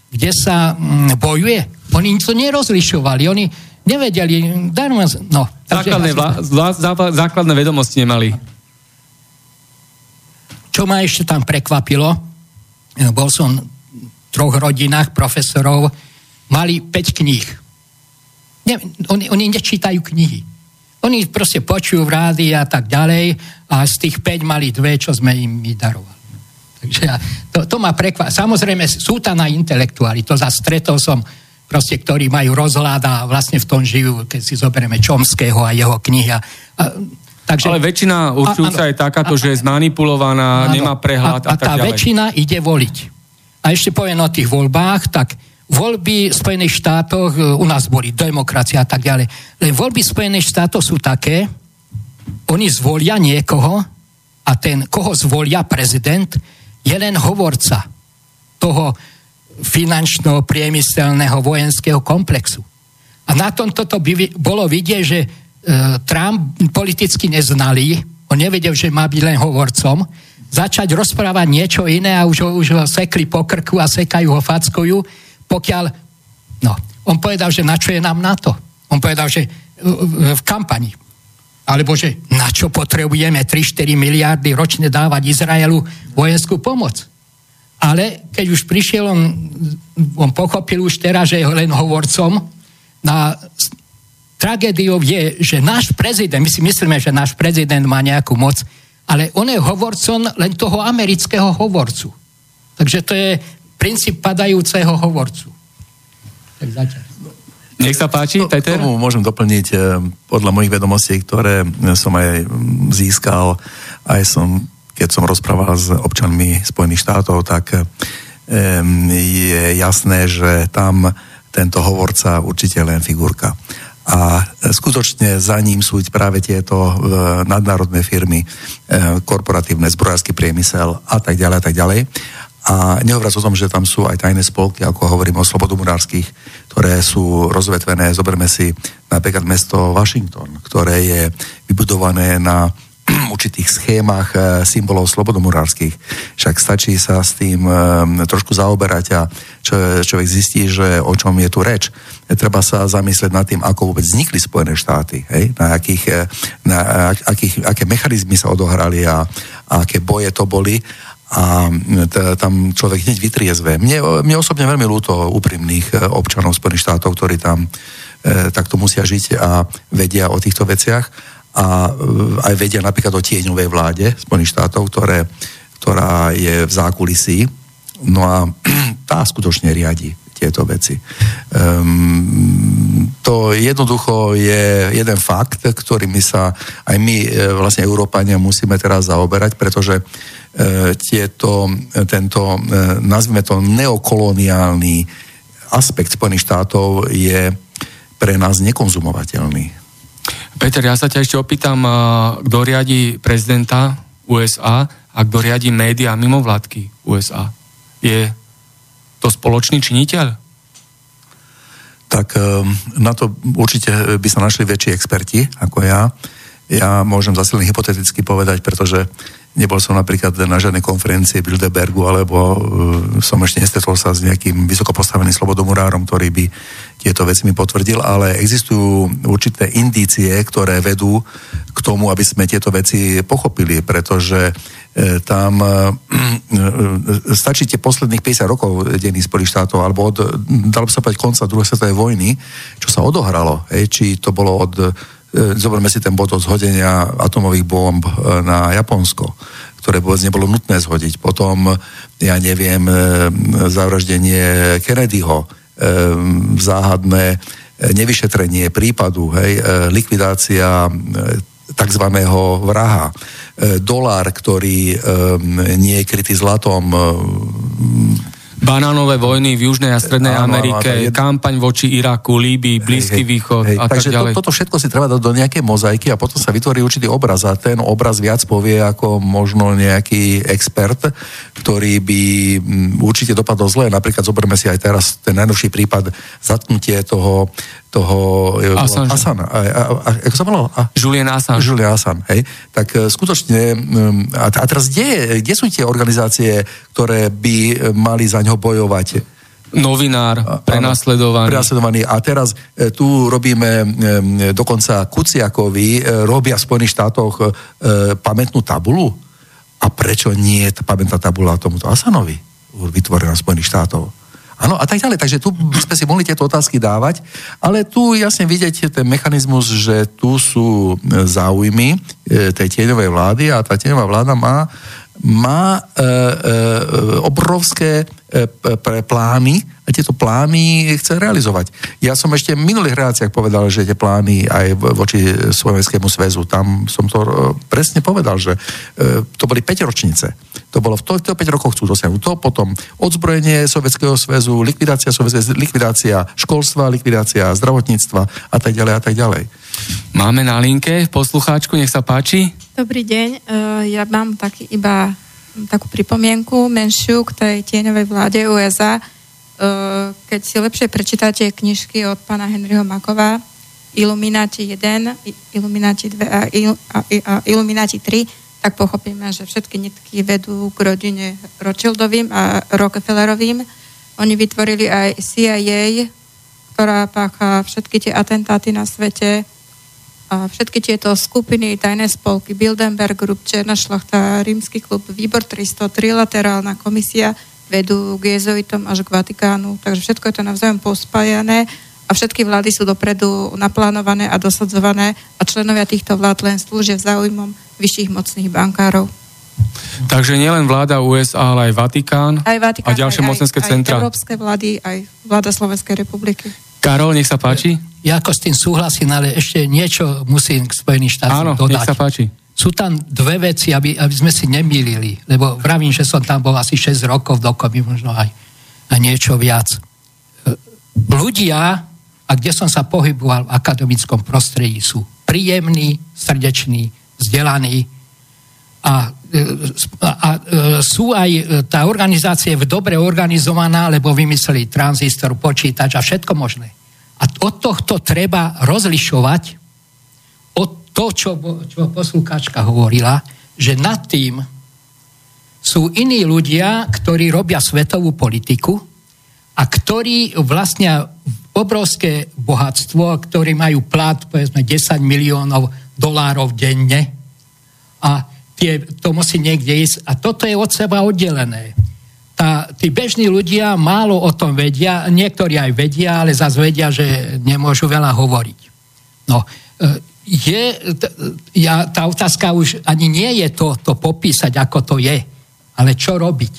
kde sa mm, bojuje. Oni to nerozlišovali, oni nevedeli, darmo, no. Základné, vla, vla, základné vedomosti nemali. Čo ma ešte tam prekvapilo, eh, bol som v troch rodinách profesorov, mali 5 kníh. Ne, oni, oni nečítajú knihy. Oni proste počujú v rádi a tak ďalej a z tých 5 mali dve, čo sme im darovali. Takže ja, to, to ma prekvá. Samozrejme, sú tam aj intelektuáli, to za stretol som proste, ktorí majú rozhľad a vlastne v tom žijú, keď si zoberieme Čomského a jeho knihy. A, takže, Ale väčšina určujúca je takáto, a, že je zmanipulovaná, áno, nemá prehľad a, a, a tá ďalej. väčšina ide voliť. A ešte poviem o tých voľbách, tak voľby v Spojených štátoch, e, u nás boli demokracia a tak ďalej, len voľby Spojených štátoch sú také, oni zvolia niekoho, a ten, koho zvolia prezident, je len hovorca toho finančného, priemyselného, vojenského komplexu. A na tomto to by bolo vidieť, že Trump politicky neznalý, on nevedel, že má byť len hovorcom, začať rozprávať niečo iné a už ho, už ho sekli po krku a sekajú ho, fackujú, pokiaľ, no, on povedal, že na čo je nám na to. On povedal, že v kampani. Alebo že na čo potrebujeme 3-4 miliardy ročne dávať Izraelu vojenskú pomoc. Ale keď už prišiel, on, on pochopil už teraz, že je len hovorcom. Na tragédiou je, že náš prezident, my si myslíme, že náš prezident má nejakú moc, ale on je hovorcom len toho amerického hovorcu. Takže to je princíp padajúceho hovorcu. Tak začať. Nech sa páči, to, Peter. Tomu môžem doplniť eh, podľa mojich vedomostí, ktoré som aj získal, aj som, keď som rozprával s občanmi Spojených štátov, tak je jasné, že tam tento hovorca určite len figurka. A skutočne za ním sú práve tieto eh, nadnárodné firmy, eh, korporatívne, zbrojársky priemysel a tak ďalej a tak ďalej. A nehovoriac o tom, že tam sú aj tajné spolky, ako hovorím o slobodomurárskych, ktoré sú rozvetvené. Zoberme si napríklad mesto Washington, ktoré je vybudované na určitých schémach e, symbolov slobodomurárskych. Však stačí sa s tým e, trošku zaoberať a človek zistí, že o čom je tu reč. Treba sa zamyslieť nad tým, ako vôbec vznikli Spojené štáty, hej? Na, akých, e, na akých, aké mechanizmy sa odohrali a, a aké boje to boli a t- tam človek hneď vytriezve. Mne, mne osobne veľmi ľúto úprimných občanov Spojených štátov, ktorí tam e, takto musia žiť a vedia o týchto veciach a e, aj vedia napríklad o tieňovej vláde Spojených štátov, ktoré, ktorá je v zákulisí. No a tá skutočne riadi tieto veci. Um, to jednoducho je jeden fakt, ktorými sa aj my, e, vlastne Európania, musíme teraz zaoberať, pretože E, tieto, tento, e, nazvime to, neokoloniálny aspekt Spojených štátov je pre nás nekonzumovateľný. Peter, ja sa ťa ešte opýtam, kto riadi prezidenta USA a kto riadi médiá mimo vládky USA. Je to spoločný činiteľ? Tak na to určite by sa našli väčší experti ako ja. Ja môžem zase len hypoteticky povedať, pretože Nebol som napríklad na žiadnej konferencie Bilderbergu, alebo uh, som ešte nestretol sa s nejakým vysokopostaveným slobodomurárom, ktorý by tieto veci mi potvrdil, ale existujú určité indície, ktoré vedú k tomu, aby sme tieto veci pochopili, pretože e, tam e, stačí tie posledných 50 rokov dených Spojených štátov, alebo od, dalo by sa povedať, konca druhej svetovej vojny, čo sa odohralo, hej, či to bolo od zoberme si ten bod od zhodenia atomových bomb e, na Japonsko, ktoré vôbec nebolo nutné zhodiť. Potom, ja neviem, e, zavraždenie Kennedyho, záhadné nevyšetrenie prípadu, hej, likvidácia tzv. vraha, dolár, ktorý nie je krytý zlatom, banánové vojny v Južnej a Strednej áno, Amerike, áno, je... kampaň voči Iraku, Líbii, Blízky hej, východ hej, a takže tak ďalej. To, toto všetko si treba dať do nejakej mozaiky a potom sa vytvorí určitý obraz a ten obraz viac povie ako možno nejaký expert, ktorý by mm, určite dopadol zle. Napríklad zoberme si aj teraz ten najnovší prípad zatknutie toho toho Assange. Asana. A, a, a, ako sa volal? A, Julian Assange. Julian Assange, hej. Tak e, skutočne, a, a teraz kde, kde sú tie organizácie, ktoré by e, mali za ňo bojovať? Novinár, prenasledovaný. Prenasledovaný. A teraz e, tu robíme dokonca Kuciakovi, robia v Spojených štátoch e, pamätnú tabulu. A prečo nie je pamätná tabula tomuto Asanovi vytvorená v Spojených štátoch? Áno, a tak ďalej. Takže tu sme si mohli tieto otázky dávať, ale tu jasne vidieť ten mechanizmus, že tu sú e, záujmy e, tej tieňovej vlády a tá tieňová vláda má, má e, e, obrovské e, pre plány a tieto plány chce realizovať. Ja som ešte v minulých reláciách povedal, že tie plány aj voči Slovenskému zväzu, tam som to e, presne povedal, že e, to boli 5 ročnice. To bolo v týchto 5 rokoch chcú dosiahnuť to, potom odzbrojenie Sovietskeho zväzu, likvidácia, likvidácia školstva, likvidácia zdravotníctva a tak ďalej a tak ďalej. Máme na linke poslucháčku, nech sa páči. Dobrý deň, e, ja mám taký iba takú pripomienku menšiu k tej tieňovej vláde USA. E, keď si lepšie prečítate knižky od pána Henryho Makova, Illuminati 1, Illuminati 2 a, a, a Illuminati 3, tak pochopíme, že všetky nitky vedú k rodine Rothschildovým a Rockefellerovým. Oni vytvorili aj CIA, ktorá pácha všetky tie atentáty na svete, a všetky tieto skupiny, tajné spolky, Bildenberg Group, Černá šlachta, Rímsky klub, Výbor 300, Trilaterálna komisia vedú k jezuitom až k Vatikánu, takže všetko je to navzájom pospájané a všetky vlády sú dopredu naplánované a dosadzované a členovia týchto vlád len slúžia záujmom vyšších mocných bankárov. Takže nielen vláda USA, ale aj Vatikán, aj Vatikán a ďalšie aj, mocenské aj, centra. Aj európske vlády, aj vláda Slovenskej republiky. Karol, nech sa páči. Ja ako s tým súhlasím, ale ešte niečo musím k Spojených štátom Áno, dodať. nech sa páči. Sú tam dve veci, aby, aby sme si nemýlili, lebo vravím, že som tam bol asi 6 rokov dokopy, možno aj, aj niečo viac. E, ľudia, a kde som sa pohyboval v akademickom prostredí, sú príjemní, srdeční, vzdelaní a, a, e, sú aj, tá organizácia je dobre organizovaná, lebo vymysleli tranzistor, počítač a všetko možné. A od tohto treba rozlišovať od to, čo, čo poslúkačka hovorila, že nad tým sú iní ľudia, ktorí robia svetovú politiku a ktorí vlastne obrovské bohatstvo, ktorí majú plat, povedzme, 10 miliónov dolárov denne a tie, to musí niekde ísť. A toto je od seba oddelené tá, tí bežní ľudia málo o tom vedia, niektorí aj vedia, ale zase vedia, že nemôžu veľa hovoriť. No, e, je, ja, tá otázka už ani nie je to, to popísať, ako to je, ale čo robiť.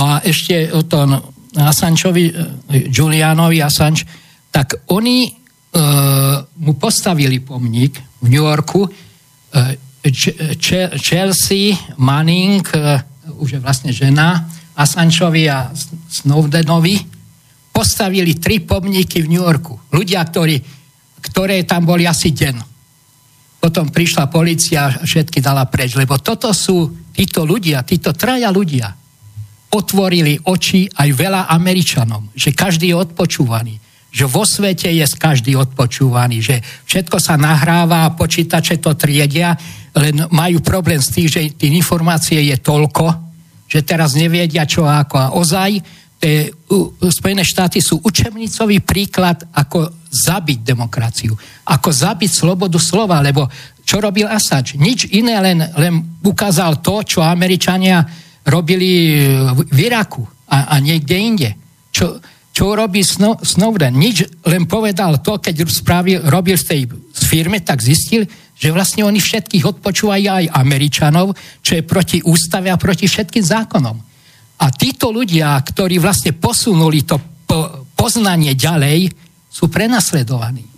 No a ešte o tom Assangeovi, e, Giulianovi Assange, tak oni e, mu postavili pomník v New Yorku, e, Chelsea Manning, e, už je vlastne žena, Assangeovi a Snowdenovi postavili tri pomníky v New Yorku. Ľudia, ktorí, ktoré tam boli asi deň. Potom prišla policia a všetky dala preč, lebo toto sú títo ľudia, títo traja ľudia otvorili oči aj veľa Američanom, že každý je odpočúvaný, že vo svete je každý odpočúvaný, že všetko sa nahráva a počítače to triedia, len majú problém s tým, že tých informácie je toľko, že teraz nevedia čo a ako. A ozaj, te, uh, Spojené štáty sú učebnicový príklad, ako zabiť demokraciu, ako zabiť slobodu slova, lebo čo robil Assange? Nič iné, len, len ukázal to, čo Američania robili v Iraku a, a niekde inde. Čo, čo robí Snowden? Nič, len povedal to, keď spravil, robil z tej firme, tak zistil, že vlastne oni všetkých odpočúvajú aj Američanov, čo je proti ústave a proti všetkým zákonom. A títo ľudia, ktorí vlastne posunuli to poznanie ďalej, sú prenasledovaní.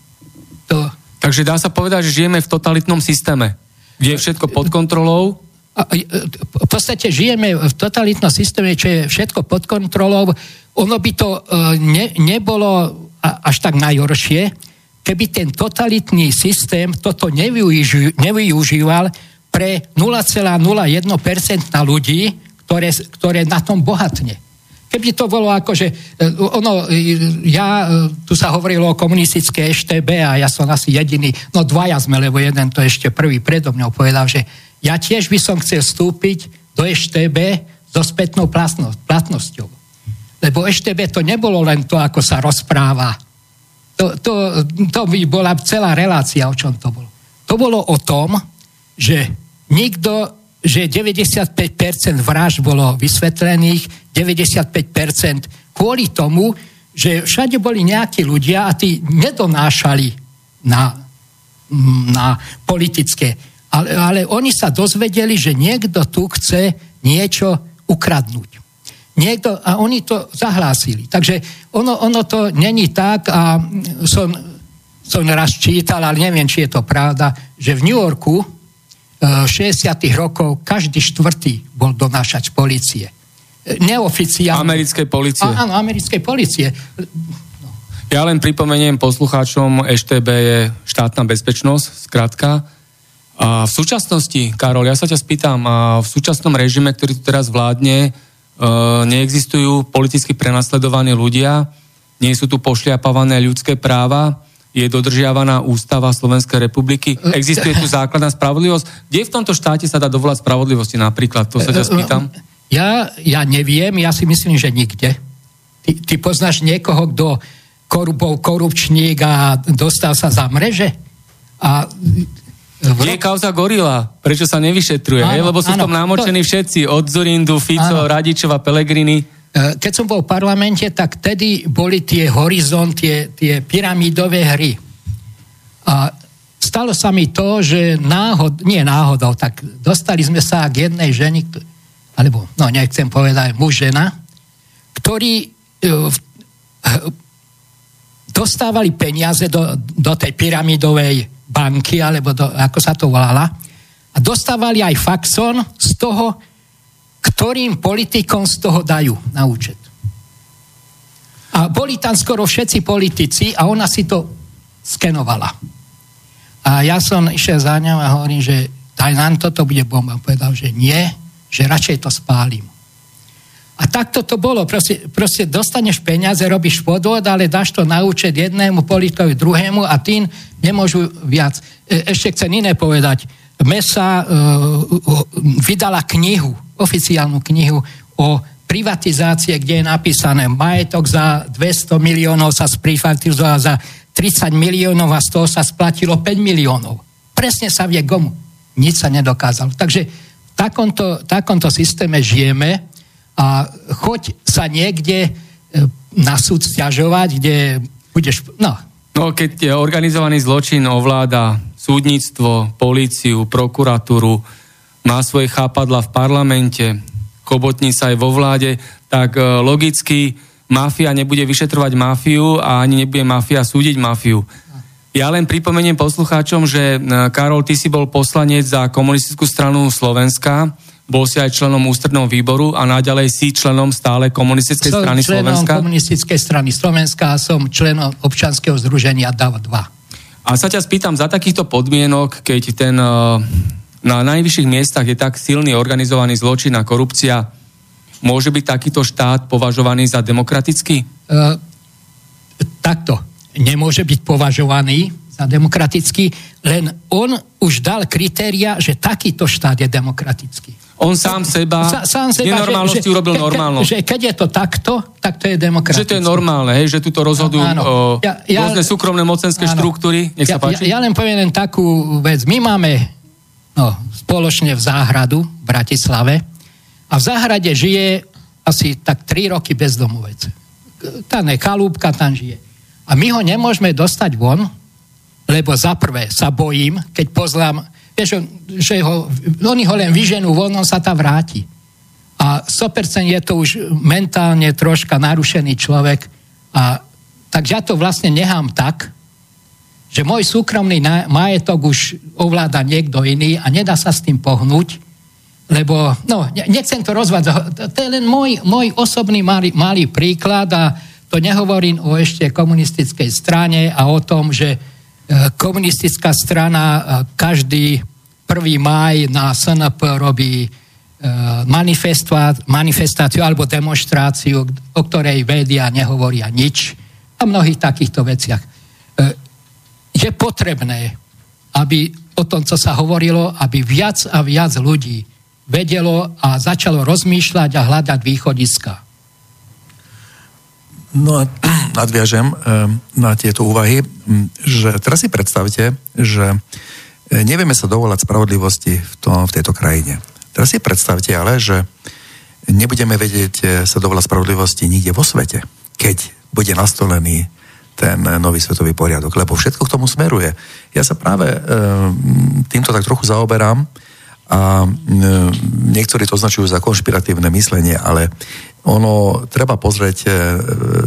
To... Takže dá sa povedať, že žijeme v totalitnom systéme. Je všetko pod kontrolou? V podstate žijeme v totalitnom systéme, čo je všetko pod kontrolou. Ono by to e, ne, nebolo až tak najhoršie, keby ten totalitný systém toto nevyužíval pre 0,01% ľudí, ktoré, ktoré na tom bohatne. Keby to bolo ako, že e, ono, e, ja, tu sa hovorilo o komunistické EŠTB a ja som asi jediný, no dvaja sme, lebo jeden to ešte prvý predo mňou povedal, že ja tiež by som chcel vstúpiť do EŠTB so spätnou platnosťou. Lebo EŠTB to nebolo len to, ako sa rozpráva to, to, to by bola celá relácia, o čom to bolo. To bolo o tom, že nikto, že 95% vražd bolo vysvetlených, 95% kvôli tomu, že všade boli nejakí ľudia a tí nedonášali na, na politické. Ale, ale oni sa dozvedeli, že niekto tu chce niečo ukradnúť. Niekto, a oni to zahlásili. Takže ono, ono to není tak a som, som raz čítal, ale neviem, či je to pravda, že v New Yorku e, v 60. rokov každý štvrtý bol donášať policie. E, neoficiálne. Americkej policie. áno, americkej policie. Ja len pripomeniem poslucháčom, EŠTB je štátna bezpečnosť, skrátka. A v súčasnosti, Karol, ja sa ťa spýtam, a v súčasnom režime, ktorý tu teraz vládne, e, neexistujú politicky prenasledovaní ľudia, nie sú tu pošliapavané ľudské práva, je dodržiavaná ústava Slovenskej republiky, existuje tu základná spravodlivosť. Kde v tomto štáte sa dá dovolať spravodlivosti napríklad? To sa ťa spýtam. Ja, ja neviem, ja si myslím, že nikde. Ty, ty poznáš niekoho, kto bol korupčník a dostal sa za mreže? A kde je kauza Gorila? Prečo sa nevyšetruje? Áno, Lebo sú áno, v tom námočení to... všetci. Od Zurindu, Fico, áno. Radičova, Pelegrini. E, keď som bol v parlamente, tak tedy boli tie horizont, tie, tie pyramidové hry. A stalo sa mi to, že náhod, nie náhodou, tak dostali sme sa k jednej ženi, alebo, no nechcem povedať, muž, žena, ktorí e, dostávali peniaze do, do tej pyramidovej banky, alebo do, ako sa to volala, a dostávali aj faxon z toho, ktorým politikom z toho dajú na účet. A boli tam skoro všetci politici a ona si to skenovala. A ja som išiel za ňou a hovorím, že daj nám toto bude bomba. Povedal, že nie, že radšej to spálim. A takto to bolo. Proste, proste dostaneš peniaze, robíš podvod, ale dáš to na účet jednému politikovi, druhému a tým nemôžu viac. E, ešte chcem iné povedať. Mesa uh, vydala knihu oficiálnu knihu o privatizácie, kde je napísané majetok za 200 miliónov sa sprivatizoval za 30 miliónov a z toho sa splatilo 5 miliónov. Presne sa vie komu. Nič sa nedokázalo. Takže v takomto, takomto systéme žijeme a choď sa niekde e, na súd stiažovať, kde budeš... No. no keď organizovaný zločin ovláda súdnictvo, políciu, prokuratúru, má svoje chápadla v parlamente, chobotní sa aj vo vláde, tak e, logicky mafia nebude vyšetrovať mafiu a ani nebude mafia súdiť mafiu. Ja len pripomeniem poslucháčom, že e, Karol, ty si bol poslanec za komunistickú stranu Slovenska, bol si aj členom ústredného výboru a naďalej si členom stále komunistickej som strany členom Slovenska? komunistickej strany Slovenska a som členom občanského združenia DAV 2. A sa ťa spýtam, za takýchto podmienok, keď ten uh, na najvyšších miestach je tak silný organizovaný zločin a korupcia, môže byť takýto štát považovaný za demokratický? Uh, takto. Nemôže byť považovaný za demokratický, len on už dal kritéria, že takýto štát je demokratický. On sám seba, Sa, sám seba nenormálnosti že, urobil normálnosť. Že keď je to takto, tak to je demokratické. Že to je normálne, hej, že tu to rozhodujú áno, o, ja, ja, rôzne súkromné mocenské áno, štruktúry. Nech ja, sa páči. Ja, ja len poviem len takú vec. My máme no, spoločne v záhradu v Bratislave a v záhrade žije asi tak 3 roky bezdomovec. Tá ne, kalúbka tam žije. A my ho nemôžeme dostať von, lebo za prvé sa bojím, keď pozlám, vieš, že ho, oni ho len vyženú von, on sa tam vráti. A 100% je to už mentálne troška narušený človek. A takže ja to vlastne nechám tak, že môj súkromný majetok už ovláda niekto iný a nedá sa s tým pohnúť, lebo, no, nechcem to rozvádzať, to je len môj, môj osobný malý, malý príklad a to nehovorím o ešte komunistickej strane a o tom, že e, komunistická strana e, každý 1. máj na SNP robí e, manifestáciu alebo demonstráciu, o ktorej médiá nehovoria nič a mnohých takýchto veciach je potrebné, aby o tom, co sa hovorilo, aby viac a viac ľudí vedelo a začalo rozmýšľať a hľadať východiska. No a nadviažem eh, na tieto úvahy, že teraz si predstavte, že nevieme sa dovolať spravodlivosti v, tom, v tejto krajine. Teraz si predstavte ale, že nebudeme vedieť eh, sa dovolať spravodlivosti nikde vo svete, keď bude nastolený ten nový svetový poriadok, lebo všetko k tomu smeruje. Ja sa práve e, týmto tak trochu zaoberám a e, niektorí to označujú za konšpiratívne myslenie, ale ono treba pozrieť e,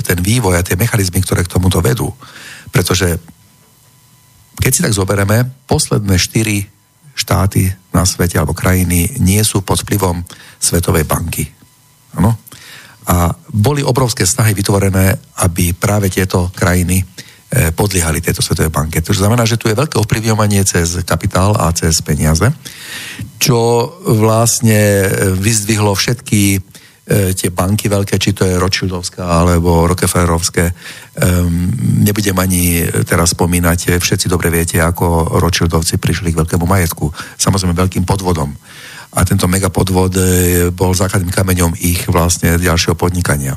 ten vývoj a tie mechanizmy, ktoré k tomuto vedú. Pretože keď si tak zoberieme, posledné štyri štáty na svete alebo krajiny nie sú pod vplyvom Svetovej banky. Ano? A boli obrovské snahy vytvorené, aby práve tieto krajiny e, podliehali tejto Svetovej banke. To znamená, že tu je veľké ovplyvňovanie cez kapitál a cez peniaze, čo vlastne vyzdvihlo všetky E, tie banky veľké, či to je Rothschildovská alebo Rockefellerovské. Um, nebudem ani teraz spomínať, všetci dobre viete, ako Rothschildovci prišli k veľkému majetku. Samozrejme veľkým podvodom. A tento megapodvod e, bol základným kameňom ich vlastne ďalšieho podnikania.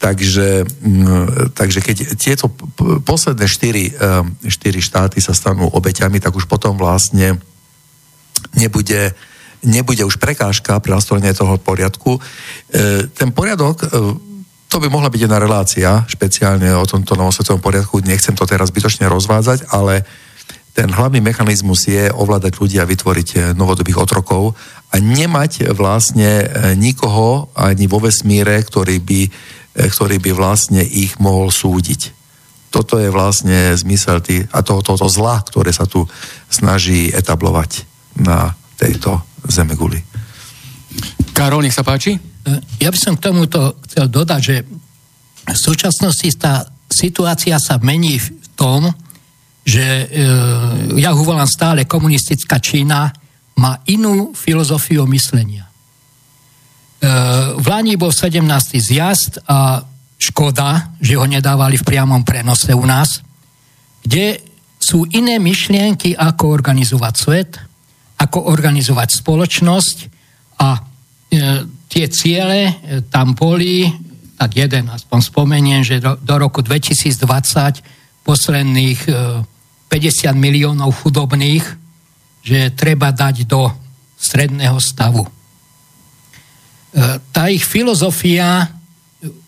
Takže, takže keď tieto posledné štyri, štyri štáty sa stanú obeťami, tak už potom vlastne nebude nebude už prekážka pre nastolenie toho poriadku. E, ten poriadok, e, to by mohla byť jedna relácia, špeciálne o tomto novosvetovom poriadku, nechcem to teraz zbytočne rozvádzať, ale ten hlavný mechanizmus je ovládať ľudí a vytvoriť e, novodobých otrokov a nemať vlastne nikoho ani vo vesmíre, ktorý by, ktorý by vlastne ich mohol súdiť. Toto je vlastne zmysel tý, a tohoto to, to zla, ktoré sa tu snaží etablovať na tejto zemeguli. Karol, nech sa páči. Ja by som k tomuto chcel dodať, že v súčasnosti tá situácia sa mení v tom, že e, ja ho volám stále komunistická Čína, má inú filozofiu myslenia. E, v Lani bol 17. zjazd a škoda, že ho nedávali v priamom prenose u nás, kde sú iné myšlienky, ako organizovať svet, ako organizovať spoločnosť a e, tie ciele e, tam boli, tak jeden aspoň spomeniem, že do, do roku 2020 posledných e, 50 miliónov chudobných, že treba dať do stredného stavu. E, tá ich filozofia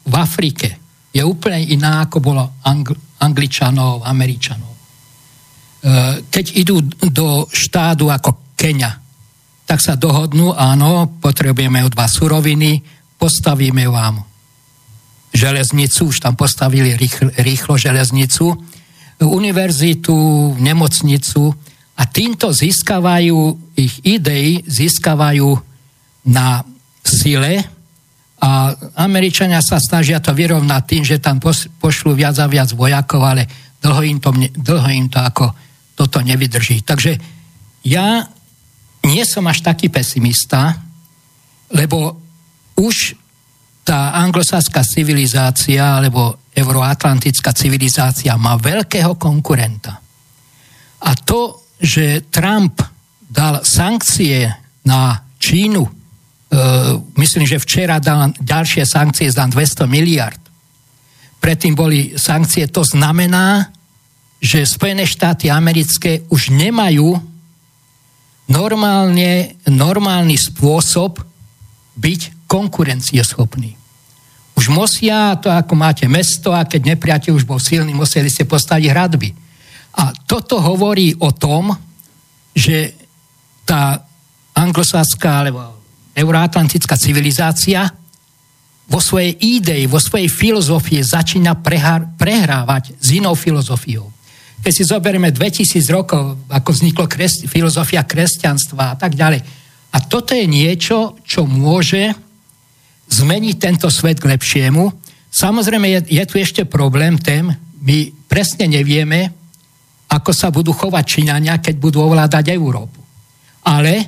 v Afrike je úplne iná, ako bolo Angl- Angličanov, Američanov. E, keď idú do štádu ako Kenia. Tak sa dohodnú, áno, potrebujeme od vás suroviny, postavíme vám železnicu, už tam postavili rýchlo, rýchlo železnicu, univerzitu, nemocnicu a týmto získavajú, ich idei získavajú na sile a Američania sa snažia to vyrovnať tým, že tam pošlú viac a viac vojakov, ale dlho im to, dlho im to ako toto nevydrží. Takže ja nie som až taký pesimista, lebo už tá anglosaská civilizácia alebo euroatlantická civilizácia má veľkého konkurenta. A to, že Trump dal sankcie na Čínu, e, myslím, že včera dal ďalšie sankcie za 200 miliard. Predtým boli sankcie, to znamená, že Spojené štáty americké už nemajú normálne, normálny spôsob byť konkurencieschopný. Už musia, to ako máte mesto a keď nepriateľ už bol silný, museli ste postaviť hradby. A toto hovorí o tom, že tá anglosaská alebo euroatlantická civilizácia vo svojej idei, vo svojej filozofii začína prehrávať s inou filozofiou. Keď si zoberieme 2000 rokov, ako vzniklo kres, filozofia kresťanstva a tak ďalej. A toto je niečo, čo môže zmeniť tento svet k lepšiemu. Samozrejme, je, je tu ešte problém ten, my presne nevieme, ako sa budú chovať Číňania, keď budú ovládať Európu. Ale e,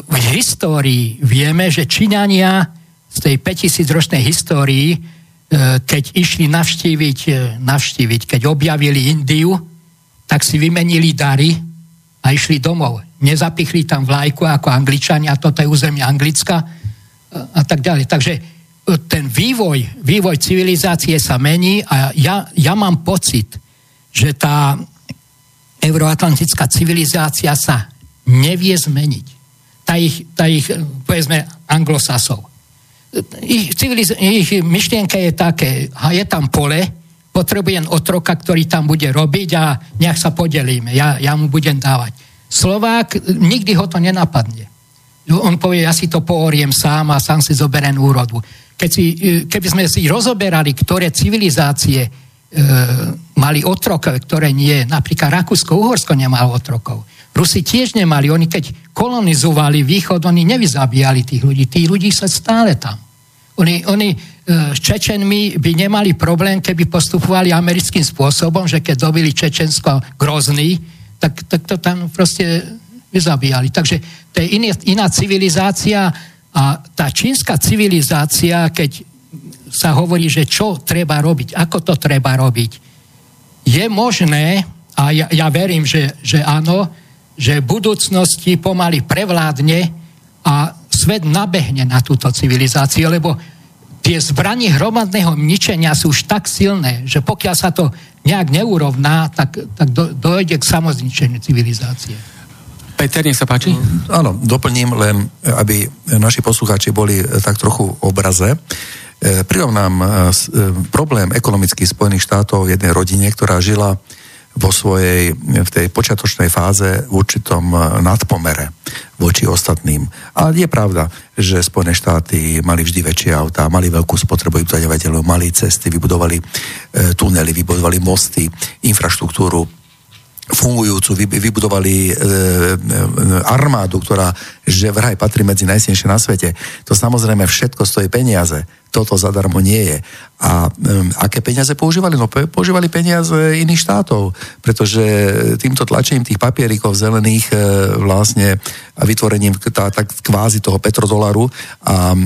v histórii vieme, že Číňania z tej 5000 ročnej histórii keď išli navštíviť, e, navštíviť, keď objavili Indiu, tak si vymenili dary a išli domov. Nezapichli tam vlajku ako Angličania, toto je územie Anglicka e, a tak ďalej. Takže ten vývoj, vývoj civilizácie sa mení a ja, ja mám pocit, že tá euroatlantická civilizácia sa nevie zmeniť. Tá ich, tá ich povedzme, anglosasov ich, civiliz- ich myšlienka je také, a je tam pole, potrebujem otroka, ktorý tam bude robiť a nech sa podelíme, ja, ja mu budem dávať. Slovák, nikdy ho to nenapadne. On povie, ja si to pooriem sám a sám si zoberiem úrodu. Keď si, keby sme si rozoberali, ktoré civilizácie e, mali otrokov, ktoré nie, napríklad Rakúsko-Uhorsko nemalo otrokov. Rusi tiež nemali, oni keď kolonizovali východ, oni nevyzabíjali tých ľudí, tí ľudí sa stále tam. Oni, oni e, s Čečenmi by nemali problém, keby postupovali americkým spôsobom, že keď dobili Čečensko grozný, tak, tak to tam proste vyzabíjali. Takže to je iný, iná civilizácia a tá čínska civilizácia, keď sa hovorí, že čo treba robiť, ako to treba robiť, je možné, a ja, ja verím, že, že áno, že v budúcnosti pomaly prevládne a svet nabehne na túto civilizáciu, lebo tie zbranie hromadného ničenia sú už tak silné, že pokiaľ sa to nejak neurovná, tak, tak do, dojde k samozničeniu civilizácie. Peter, nech sa páči. Áno, doplním len, aby naši poslucháči boli tak trochu v obraze. E, prirovnám e, e, problém ekonomický Spojených štátov jednej rodine, ktorá žila vo svojej, v tej počiatočnej fáze v určitom e, nadpomere voči ostatným. A je pravda, že Spojené štáty mali vždy väčšie autá, mali veľkú spotrebu vybudovateľov, mali cesty, vybudovali e, tunely, vybudovali mosty, infraštruktúru fungujúcu, vybudovali e, e, armádu, ktorá že vraj patrí medzi najsilnejšie na svete. To samozrejme všetko stojí peniaze. Toto zadarmo nie je. A um, aké peniaze používali? No používali peniaze iných štátov, pretože týmto tlačením tých papierikov zelených e, vlastne a vytvorením tá, tak kvázi toho petrodolaru a um,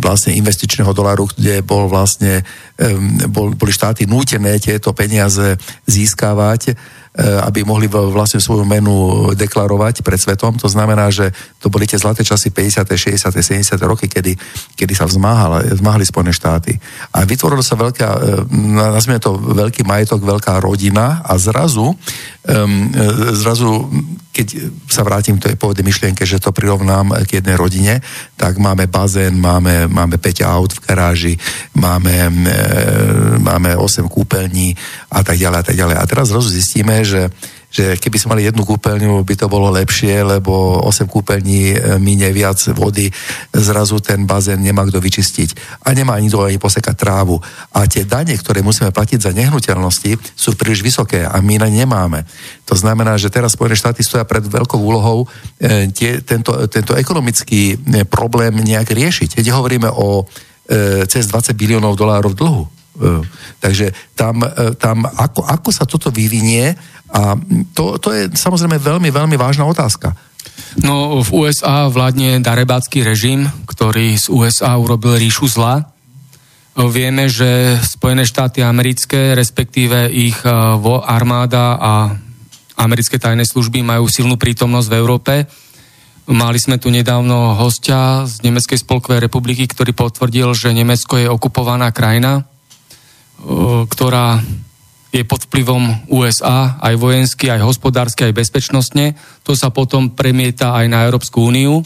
vlastne investičného dolaru, kde bol vlastne, um, bol, boli štáty nútené tieto peniaze získavať aby mohli vlastne svoju menu deklarovať pred svetom. To znamená, že to boli tie zlaté časy 50., 60., 70. roky, kedy, kedy sa vzmáhali Spojené štáty. A vytvorilo sa veľká, eh, nazvime to veľký majetok, veľká rodina a zrazu, um, zrazu keď sa vrátim k tej pôvodnej myšlienke, že to prirovnám k jednej rodine, tak máme bazén, máme, máme 5 aut v garáži, máme, e, máme 8 kúpeľní a tak ďalej a tak ďalej. A teraz zrazu zistíme, že že keby sme mali jednu kúpeľňu, by to bolo lepšie, lebo 8 kúpeľní e, minie viac vody, zrazu ten bazén nemá kto vyčistiť a nemá ani to ani posekať trávu. A tie dane, ktoré musíme platiť za nehnuteľnosti, sú príliš vysoké a my na nemáme. To znamená, že teraz Spojené štáty stoja pred veľkou úlohou e, tie, tento, tento ekonomický e, problém nejak riešiť. Keď hovoríme o e, cez 20 biliónov dolárov dlhu. E, takže tam, e, tam ako, ako sa toto vyvinie, a to, to je samozrejme veľmi, veľmi vážna otázka. No v USA vládne darebácky režim, ktorý z USA urobil ríšu zla. Vieme, že Spojené štáty americké, respektíve ich e, armáda a americké tajné služby majú silnú prítomnosť v Európe. Mali sme tu nedávno hostia z Nemeckej spolkovej republiky, ktorý potvrdil, že Nemecko je okupovaná krajina, e, ktorá je pod vplyvom USA, aj vojensky, aj hospodársky, aj bezpečnostne. To sa potom premieta aj na Európsku úniu.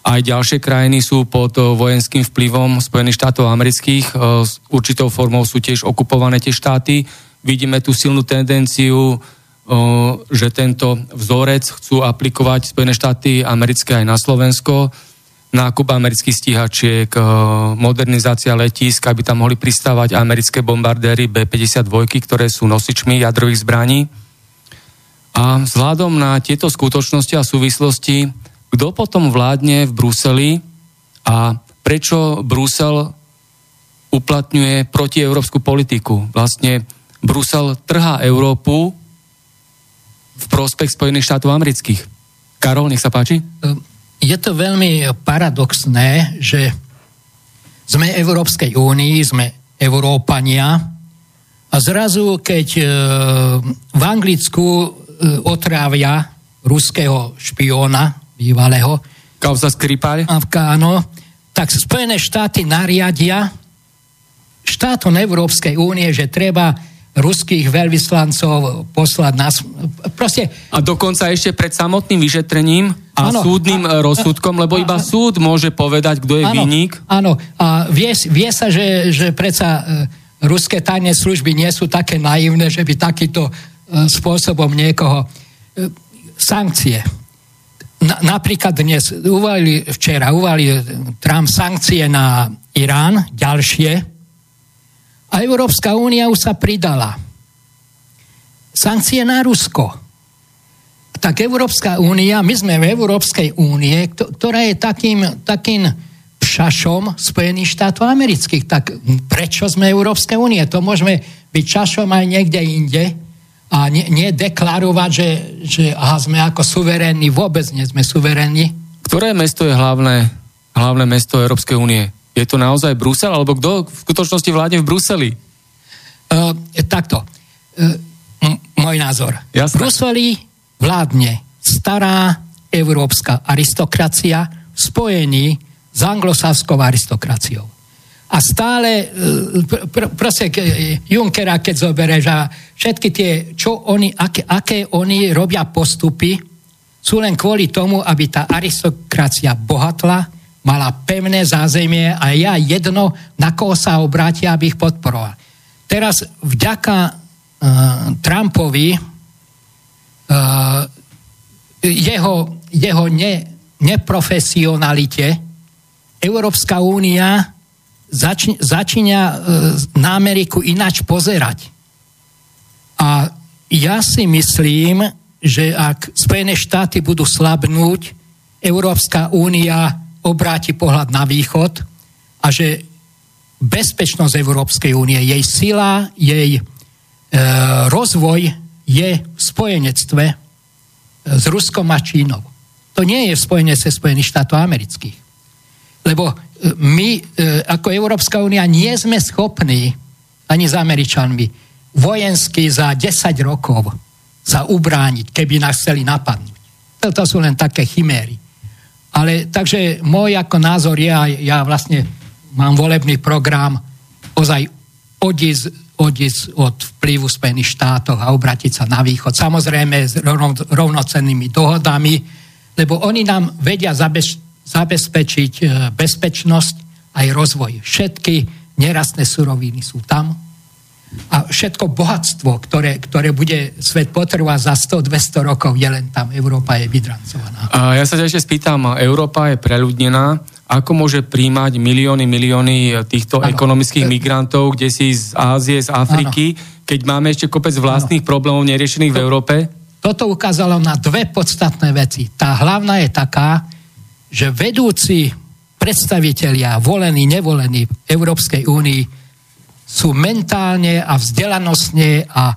Aj ďalšie krajiny sú pod vojenským vplyvom Spojených štátov amerických. S určitou formou sú tiež okupované tie štáty. Vidíme tu silnú tendenciu, že tento vzorec chcú aplikovať Spojené štáty americké aj na Slovensko nákup amerických stíhačiek, eh, modernizácia letísk, aby tam mohli pristávať americké bombardéry B-52, ktoré sú nosičmi jadrových zbraní. A vzhľadom na tieto skutočnosti a súvislosti, kto potom vládne v Bruseli a prečo Brusel uplatňuje protieurópsku politiku. Vlastne Brusel trhá Európu v prospech Spojených štátov amerických. Karol, nech sa páči. Um je to veľmi paradoxné, že sme Európskej únii, sme Európania a zrazu, keď e, v Anglicku e, otrávia ruského špióna, bývalého, Kauza Skripal. Áno, tak Spojené štáty nariadia štátom Európskej únie, že treba ruských veľvyslancov poslať nás. Proste... A dokonca ešte pred samotným vyšetrením a ano, súdnym a, rozsudkom, lebo iba a, súd môže povedať, kto je áno, vinník. Áno, a vie, vie sa, že, že predsa e, ruské tajné služby nie sú také naivné, že by takýto e, spôsobom niekoho... E, sankcie. Na, napríklad dnes uvalili, včera uvalili Trump sankcie na Irán, ďalšie, a Európska únia už sa pridala. Sankcie na Rusko. Tak Európska únia, my sme v Európskej únie, ktorá je takým, takým šašom Spojených štátov amerických. Tak prečo sme Európskej únie? To môžeme byť šašom aj niekde inde a nie, nie deklarovať, že, že aha, sme ako suverénni. Vôbec nie sme suverénni. Ktoré mesto je hlavné, hlavné mesto Európskej únie? Je to naozaj Brusel, alebo kto v skutočnosti vládne v Bruseli? Uh, takto. Uh, m- môj názor. Jasné. V Bruseli vládne stará európska aristokracia v spojení s anglosávskou aristokraciou. A stále, pr- pr- proste ke- Junckera, keď zoberieš a všetky tie, čo oni, aké, aké oni robia postupy, sú len kvôli tomu, aby tá aristokracia bohatla, mala pevné zázemie a ja jedno, na koho sa obrátia, aby ich podporoval. Teraz vďaka uh, Trumpovi uh, jeho, jeho ne, neprofesionalite Európska únia zač, začína uh, na Ameriku ináč pozerať. A ja si myslím, že ak Spojené štáty budú slabnúť, Európska únia obráti pohľad na východ a že bezpečnosť Európskej únie, jej sila, jej e, rozvoj je v spojenectve e, s Ruskom a Čínou. To nie je v spojenectve Spojených štátov amerických. Lebo e, my e, ako Európska únia nie sme schopní ani s Američanmi vojensky za 10 rokov sa ubrániť, keby nás chceli napadnúť. To sú len také chiméry. Ale takže môj ako názor je, a ja vlastne mám volebný program, ozaj odísť, odísť od vplyvu Spojených štátov a obratiť sa na východ. Samozrejme s rovno, rovnocennými dohodami, lebo oni nám vedia zabez, zabezpečiť e, bezpečnosť aj rozvoj. Všetky nerastné suroviny sú tam, a všetko bohatstvo, ktoré, ktoré bude svet potrebovať za 100-200 rokov, je len tam. Európa je vydrancovaná. A ja sa ešte spýtam, Európa je preľudnená, ako môže príjmať milióny, milióny týchto ano. ekonomických migrantov, kde si z Ázie, z Afriky, ano. keď máme ešte kopec vlastných ano. problémov neriešených to, v Európe? Toto ukázalo na dve podstatné veci. Tá hlavná je taká, že vedúci predstavitelia, volení, nevolení v Európskej únii sú mentálne a vzdelanostne a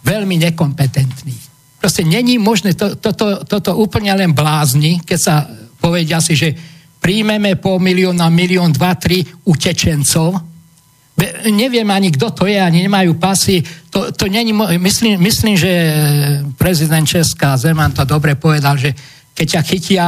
veľmi nekompetentní. Proste není možné, to, to, to, toto úplne len blázni, keď sa povedia si, že príjmeme po milión na milión, dva, tri utečencov. Be, neviem ani, kto to je, ani nemajú pasy. To, to není, myslím, myslím, že prezident Česká Zeman to dobre povedal, že keď ťa chytia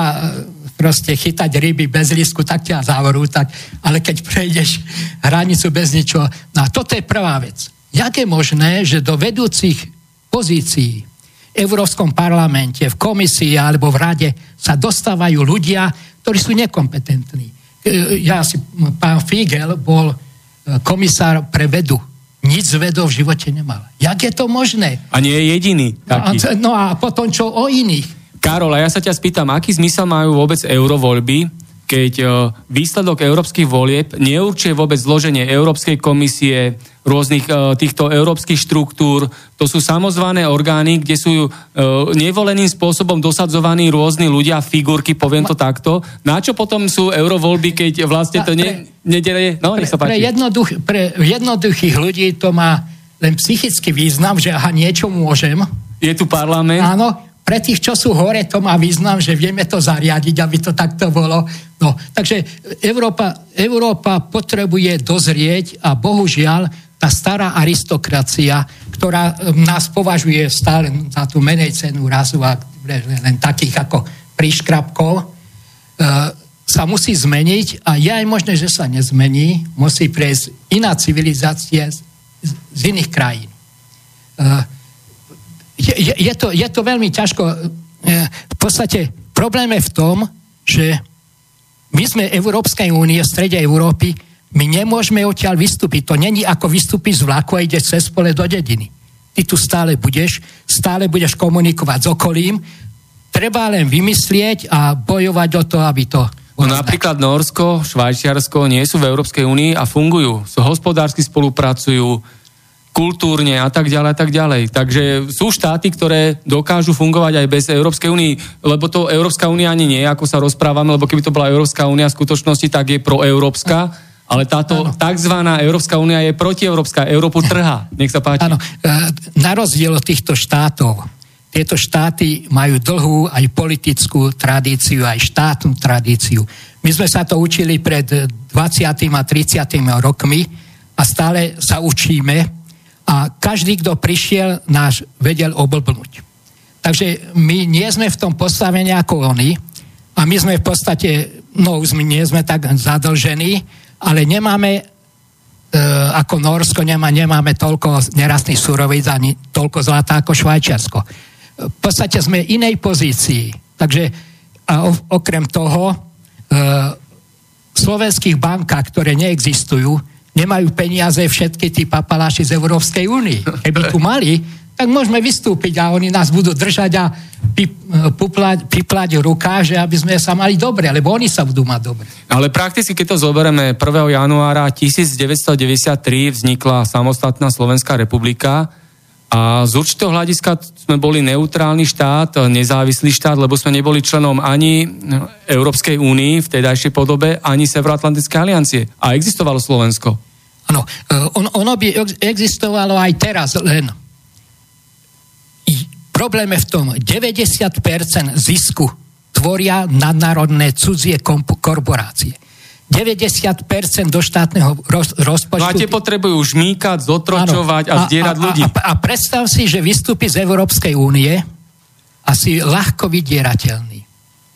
proste chytať ryby bez lístku, tak ťa zavrú, tak, ale keď prejdeš hranicu bez ničoho. No a toto je prvá vec. Jak je možné, že do vedúcich pozícií v Európskom parlamente, v komisii alebo v rade sa dostávajú ľudia, ktorí sú nekompetentní. E, ja si, pán Figel bol e, komisár pre vedu. Nic z vedou v živote nemal. Jak je to možné? A nie je jediný taký. No a potom čo o iných? Karol, a ja sa ťa spýtam, aký zmysel majú vôbec eurovoľby, keď e, výsledok európskych volieb neurčuje vôbec zloženie Európskej komisie, rôznych e, týchto európskych štruktúr. To sú samozvané orgány, kde sú e, nevoleným spôsobom dosadzovaní rôzni ľudia, figurky, poviem to takto. Na čo potom sú eurovoľby, keď vlastne to ne, nedelie? No, nech sa páči. Pre, jednoduch, pre jednoduchých ľudí to má len psychický význam, že aha, niečo môžem. Je tu parlament. Áno, pre tých, čo sú hore, to má význam, že vieme to zariadiť, aby to takto bolo. No, takže Európa, Európa potrebuje dozrieť a bohužiaľ tá stará aristokracia, ktorá um, nás považuje stále za tú menej cenu razu a len takých ako príškrapkov, uh, sa musí zmeniť a je aj možné, že sa nezmení, musí prejsť iná civilizácia z, z iných krajín. Uh, je, je, je, to, je to veľmi ťažko. E, v podstate problém je v tom, že my sme Európskej únie, v strede Európy, my nemôžeme odtiaľ vystúpiť. To není ako vystúpiť z vlaku a ideš cez pole do dediny. Ty tu stále budeš, stále budeš komunikovať s okolím, treba len vymyslieť a bojovať o to, aby to No napríklad Norsko, Švajčiarsko nie sú v Európskej únii a fungujú. So hospodársky spolupracujú, kultúrne a tak ďalej a tak ďalej. Takže sú štáty, ktoré dokážu fungovať aj bez Európskej únie, lebo to Európska únia ani nie, ako sa rozprávame, lebo keby to bola Európska únia v skutočnosti, tak je proeurópska, ale táto tzv. Európska únia je protieurópska, Európu trhá. Nech sa páči. Áno, e, na rozdiel od týchto štátov, tieto štáty majú dlhú aj politickú tradíciu, aj štátnu tradíciu. My sme sa to učili pred 20. a 30. rokmi a stále sa učíme a každý, kto prišiel, náš vedel oblbnúť. Takže my nie sme v tom postavení ako oni a my sme v podstate, no už my nie sme tak zadlžení, ale nemáme, e, ako Norsko nemá, nemáme toľko nerastných surovíc ani toľko zlata ako Švajčiarsko. V podstate sme inej pozícii. Takže a okrem toho, e, v slovenských bankách, ktoré neexistujú, nemajú peniaze všetky tí papaláši z Európskej únie. Keby tu mali, tak môžeme vystúpiť a oni nás budú držať a piplať, piplať ruka, že aby sme sa mali dobre, lebo oni sa budú mať dobre. Ale prakticky, keď to zoberieme, 1. januára 1993 vznikla samostatná Slovenská republika a z určitého hľadiska sme boli neutrálny štát, nezávislý štát, lebo sme neboli členom ani Európskej únii v tedajšej podobe, ani Severoatlantickej aliancie. A existovalo Slovensko. Áno, eh, on, ono by existovalo aj teraz, len problém je v tom, 90% zisku tvoria nadnárodné cudzie korporácie. 90% do štátneho roz, rozpočtu... No a tie potrebujú žmýkať, zotročovať a, a zdierať ľudí. A, a, a predstav si, že vystúpi z Európskej únie a si ľahko vydierateľný.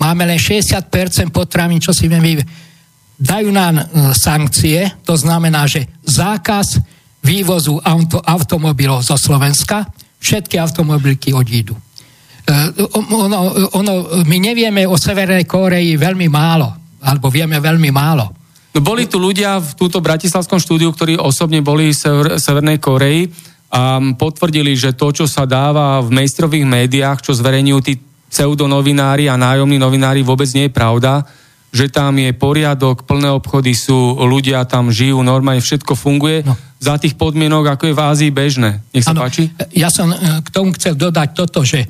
Máme len 60% potravín, čo si vieme dajú nám e, sankcie, to znamená, že zákaz vývozu auto, automobilov zo Slovenska, všetky automobilky odídu. E, ono, ono, my nevieme o Severnej Kóreji veľmi málo, alebo vieme veľmi málo. No boli tu ľudia v túto bratislavskom štúdiu, ktorí osobne boli v Sever, Severnej Koreji a potvrdili, že to, čo sa dáva v mainstreamových médiách, čo zverejňujú tí pseudonovinári a nájomní novinári, vôbec nie je pravda že tam je poriadok, plné obchody sú, ľudia tam žijú, normálne všetko funguje no. za tých podmienok, ako je v Ázii bežné. Nech sa ano, páči. Ja som e, k tomu chcel dodať toto, že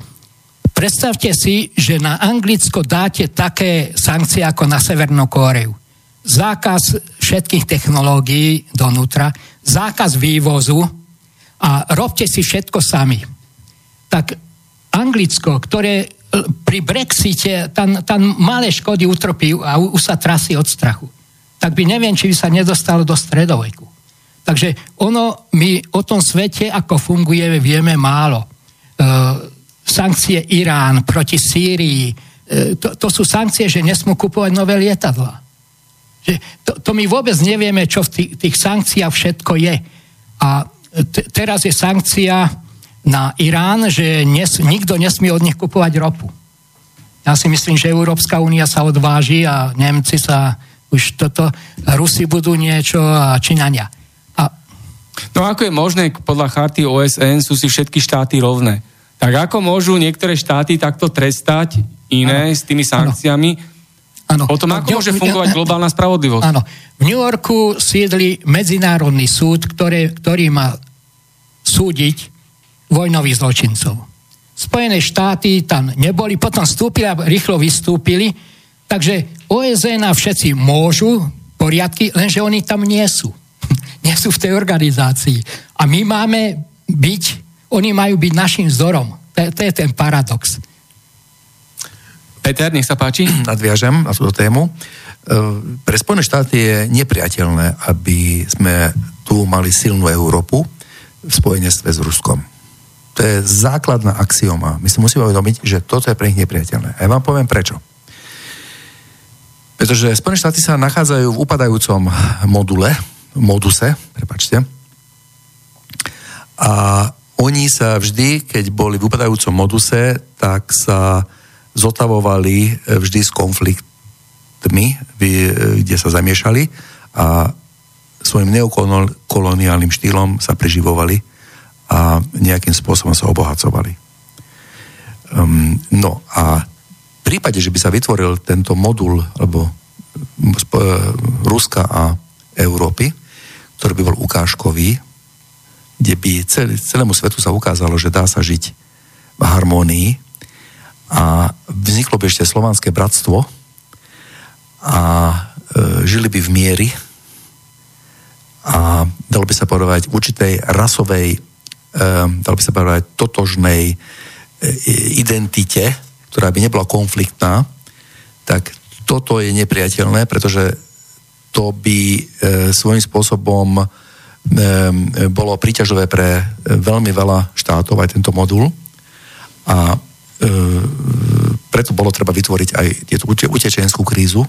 predstavte si, že na Anglicko dáte také sankcie ako na Severnú Kóreu. Zákaz všetkých technológií donútra, zákaz vývozu a robte si všetko sami. Tak Anglicko, ktoré pri Brexite tam, tam malé škody utrpí a už sa trasí od strachu. Tak by neviem, či by sa nedostalo do stredoveku. Takže ono, my o tom svete, ako funguje, vieme málo. E, sankcie Irán proti Sýrii, e, to, to sú sankcie, že nesmú kupovať nové lietadla. Že to, to my vôbec nevieme, čo v tých, tých sankciách všetko je. A t- teraz je sankcia na Irán, že nes, nikto nesmie od nich kupovať ropu. Ja si myslím, že Európska únia sa odváži a Nemci sa už toto, Rusi budú niečo a Číňania. A... No ako je možné, podľa charty OSN sú si všetky štáty rovné. Tak ako môžu niektoré štáty takto trestať iné ano. s tými sankciami? Ano. Potom ako môže fungovať globálna spravodlivosť? Áno. V New Yorku sídli medzinárodný súd, ktoré, ktorý má súdiť vojnových zločincov. Spojené štáty tam neboli, potom vstúpili a rýchlo vystúpili, takže OSN a všetci môžu poriadky, lenže oni tam nie sú. nie sú v tej organizácii. A my máme byť, oni majú byť našim vzorom. To, to je ten paradox. Peter, nech sa páči. Nadviažem na túto tému. E, pre Spojené štáty je nepriateľné, aby sme tu mali silnú Európu v spojenstve s Ruskom. To je základná axioma. My si musíme uvedomiť, že toto je pre nich nepriateľné. A ja vám poviem prečo. Pretože Spojené štáty sa nachádzajú v upadajúcom module, moduse, prepačte, a oni sa vždy, keď boli v upadajúcom moduse, tak sa zotavovali vždy s konfliktmi, kde sa zamiešali a svojim neokoloniálnym štýlom sa preživovali a nejakým spôsobom sa obohacovali. Um, no a v prípade, že by sa vytvoril tento modul alebo Ruska a Európy, ktorý by bol ukážkový, kde by celé, celému svetu sa ukázalo, že dá sa žiť v harmónii a vzniklo by ešte slovanské bratstvo a e, žili by v miery a dalo by sa povedať určitej rasovej, dalo by sa povedať totožnej e, identite, ktorá by nebola konfliktná, tak toto je nepriateľné, pretože to by e, svojím spôsobom Ehm, bolo príťažové pre veľmi veľa štátov aj tento modul. A ehm, preto bolo treba vytvoriť aj tieto utečenskú krízu,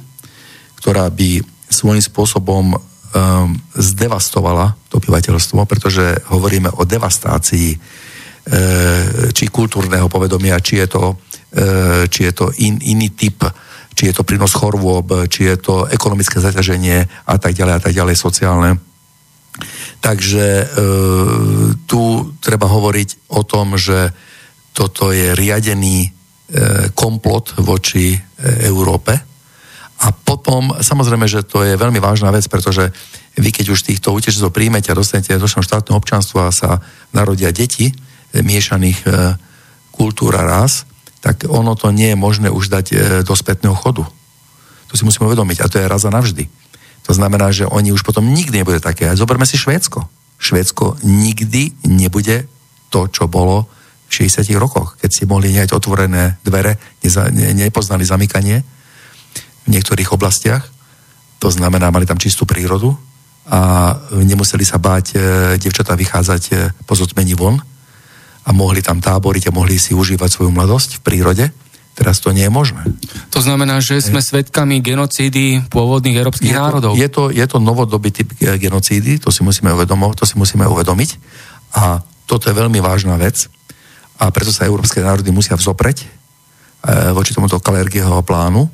ktorá by svojím spôsobom um, zdevastovala to obyvateľstvo, pretože hovoríme o devastácii e, či kultúrneho povedomia, či je to, e, či je to in, iný typ, či je to prínos chorôb, či je to ekonomické zaťaženie a tak ďalej a tak ďalej, sociálne Takže e, tu treba hovoriť o tom, že toto je riadený e, komplot voči e, Európe. A potom, samozrejme, že to je veľmi vážna vec, pretože vy, keď už týchto utečencov príjmete a dostanete do štátneho občanstva a sa narodia deti e, miešaných e, kultúr a rás, tak ono to nie je možné už dať e, do spätného chodu. To si musíme uvedomiť. A to je raz a navždy. To znamená, že oni už potom nikdy nebude také. Zoberme si Švédsko. Švédsko nikdy nebude to, čo bolo v 60 rokoch, keď si mohli nehať otvorené dvere, neza, ne, nepoznali zamykanie v niektorých oblastiach. To znamená, mali tam čistú prírodu a nemuseli sa báť e, devčatá vychádzať e, po zotmení von a mohli tam táboriť a mohli si užívať svoju mladosť v prírode Teraz to nie je možné. To znamená, že sme svetkami genocídy pôvodných európskych je to, národov. Je to, je to novodobý typ genocídy, to si musíme uvedomovať, to si musíme uvedomiť. A toto je veľmi vážna vec. A preto sa európske národy musia vzopreť e, voči tomuto Kalergieho plánu,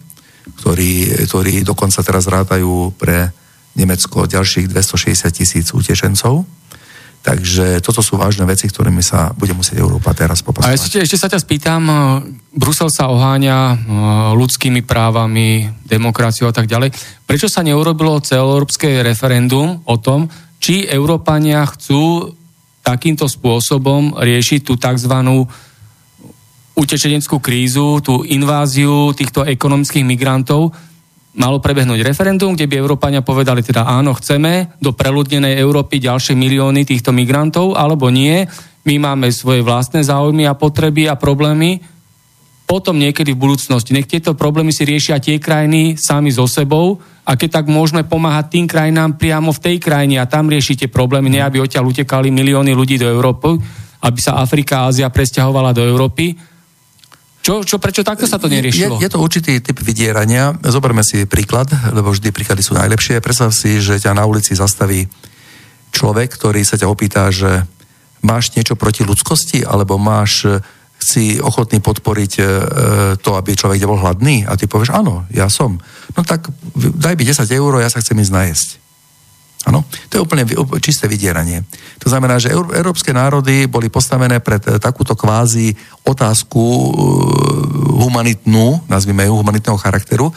ktorý, ktorý dokonca teraz rátajú pre Nemecko ďalších 260 tisíc utečencov Takže toto sú vážne veci, ktorými sa bude musieť Európa teraz popasovať. A ešte, ešte sa ťa spýtam, e, Brusel sa oháňa e, ľudskými právami, demokraciou a tak ďalej. Prečo sa neurobilo celoeurópske referendum o tom, či Európania chcú takýmto spôsobom riešiť tú tzv. Utečeneckú krízu, tú inváziu týchto ekonomických migrantov, malo prebehnúť referendum, kde by Európania povedali teda áno, chceme do preľudnenej Európy ďalšie milióny týchto migrantov, alebo nie, my máme svoje vlastné záujmy a potreby a problémy, potom niekedy v budúcnosti. Nech tieto problémy si riešia tie krajiny sami so sebou a keď tak môžeme pomáhať tým krajinám priamo v tej krajine a tam riešite problémy, ne aby odtiaľ utekali milióny ľudí do Európy, aby sa Afrika a Ázia presťahovala do Európy, čo, čo, prečo takto sa to neriešilo? Je, je to určitý typ vydierania. Zoberme si príklad, lebo vždy príklady sú najlepšie. Predstav si, že ťa na ulici zastaví človek, ktorý sa ťa opýta, že máš niečo proti ľudskosti, alebo máš si ochotný podporiť e, to, aby človek nebol hladný a ty povieš, áno, ja som. No tak daj mi 10 eur, ja sa chcem ísť najesť. Áno, to je úplne čisté vydieranie. To znamená, že európske národy boli postavené pred eh, takúto kvázi otázku eh, humanitnú, nazvime ju humanitného charakteru.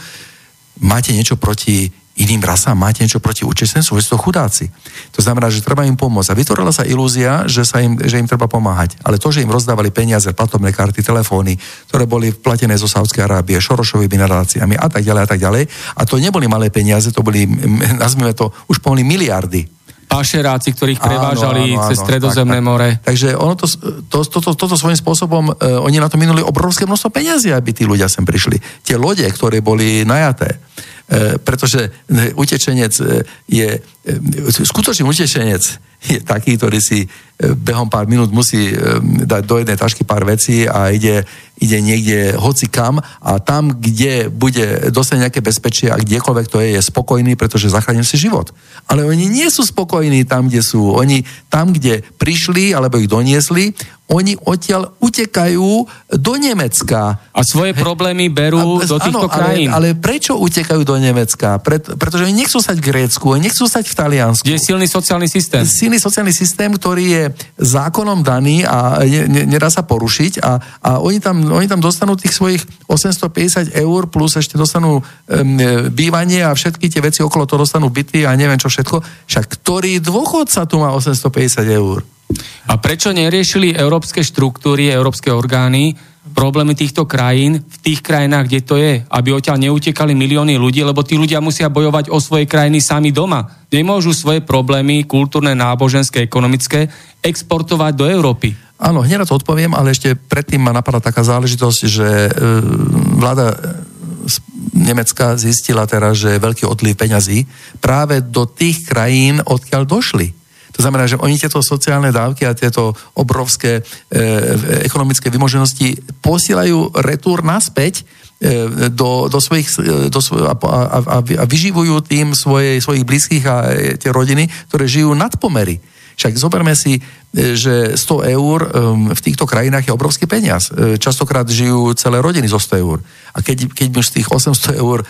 Máte niečo proti iným rasám, máte niečo proti utečencom, že sú to chudáci. To znamená, že treba im pomôcť. A vytvorila sa ilúzia, že, sa im, že im treba pomáhať. Ale to, že im rozdávali peniaze, platobné karty, telefóny, ktoré boli platené zo Sávskej Arábie, Šorošovými nadáciami a tak ďalej a tak ďalej. A to neboli malé peniaze, to boli, nazvime to, už pomaly miliardy pašeráci, ktorých prevážali áno, áno, cez stredozemné tak, more. Tak, takže ono to, to, to, to, toto svojím spôsobom, uh, oni na to minuli obrovské množstvo peniazy, aby tí ľudia sem prišli. Tie lode, ktoré boli najaté, E, pretože e, utečenec e, je, skutočný utečenec je taký, ktorý si behom pár minút musí dať do jednej tašky pár vecí a ide, ide niekde hoci kam a tam, kde bude dostať nejaké bezpečie a kdekoľvek to je, je spokojný, pretože zachránil si život. Ale oni nie sú spokojní tam, kde sú. Oni tam, kde prišli alebo ich doniesli, oni odtiaľ utekajú do Nemecka. A svoje problémy berú a, do týchto áno, krajín. Ale, ale prečo utekajú do Nemecka? Pret, pretože oni nechcú stať v Grécku, oni nechcú stať v Taliansku. Je silný sociálny systém. Silný sociálny systém, ktorý je zákonom daný a ne, ne, nedá sa porušiť a, a oni, tam, oni tam dostanú tých svojich 850 eur plus ešte dostanú um, bývanie a všetky tie veci okolo toho dostanú byty a neviem čo všetko. Však ktorý dôchodca tu má 850 eur? A prečo neriešili európske štruktúry, európske orgány problémy týchto krajín v tých krajinách, kde to je, aby odtiaľ neutekali milióny ľudí, lebo tí ľudia musia bojovať o svoje krajiny sami doma. Nemôžu svoje problémy kultúrne, náboženské, ekonomické exportovať do Európy. Áno, hneď to odpoviem, ale ešte predtým ma napadla taká záležitosť, že e, vláda z Nemecka zistila teraz, že je veľký odliv peňazí práve do tých krajín, odkiaľ došli. To znamená, že oni tieto sociálne dávky a tieto obrovské e, ekonomické vymoženosti posielajú retúr naspäť e, do, do svojich, e, do svoj, a, a, a vyživujú tým svoje, svojich blízkych a e, tie rodiny, ktoré žijú nad pomery. Však zoberme si, že 100 eur v týchto krajinách je obrovský peniaz. Častokrát žijú celé rodiny zo 100 eur. A keď, keď mi z tých 800 eur,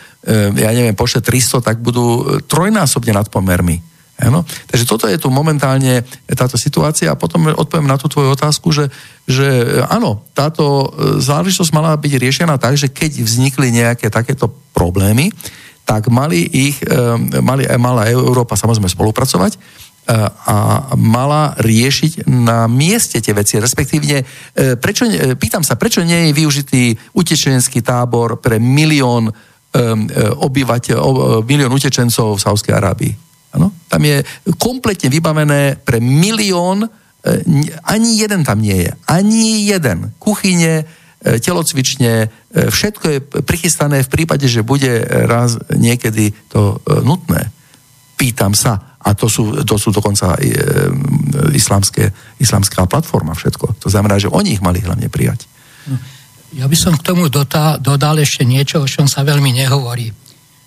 ja neviem, pošle 300, tak budú trojnásobne nad pomermi. Ano? Takže toto je tu momentálne táto situácia a potom odpoviem na tú tvoju otázku, že, že áno, táto e, záležitosť mala byť riešená tak, že keď vznikli nejaké takéto problémy, tak mali ich, e, mali, mala Európa samozrejme spolupracovať e, a mala riešiť na mieste tie veci, respektívne, prečo, pýtam sa, prečo nie je využitý utečenský tábor pre milión obyvateľ, milión utečencov v Sávskej Arábii? Ano? Tam je kompletne vybavené pre milión, e, ani jeden tam nie je. Ani jeden. Kuchyne, e, telocvične, e, všetko je prichystané v prípade, že bude raz niekedy to nutné. Pýtam sa. A to sú, to sú dokonca islamské, islamská platforma všetko. To znamená, že oni ich mali hlavne prijať. No, ja by som k tomu dodal, ešte niečo, o čom sa veľmi nehovorí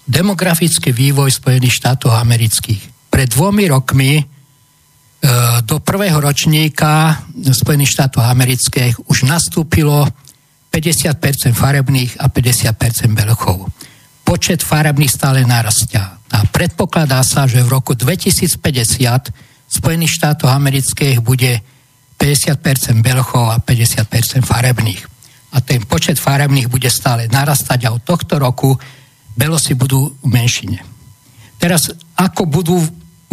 demografický vývoj Spojených štátov amerických. Pred dvomi rokmi e, do prvého ročníka Spojených štátov amerických už nastúpilo 50% farebných a 50% belchov. Počet farebných stále narastia. A predpokladá sa, že v roku 2050 Spojených štátov amerických bude 50% belchov a 50% farebných. A ten počet farebných bude stále narastať a od tohto roku Belosi budú v menšine. Teraz, ako budú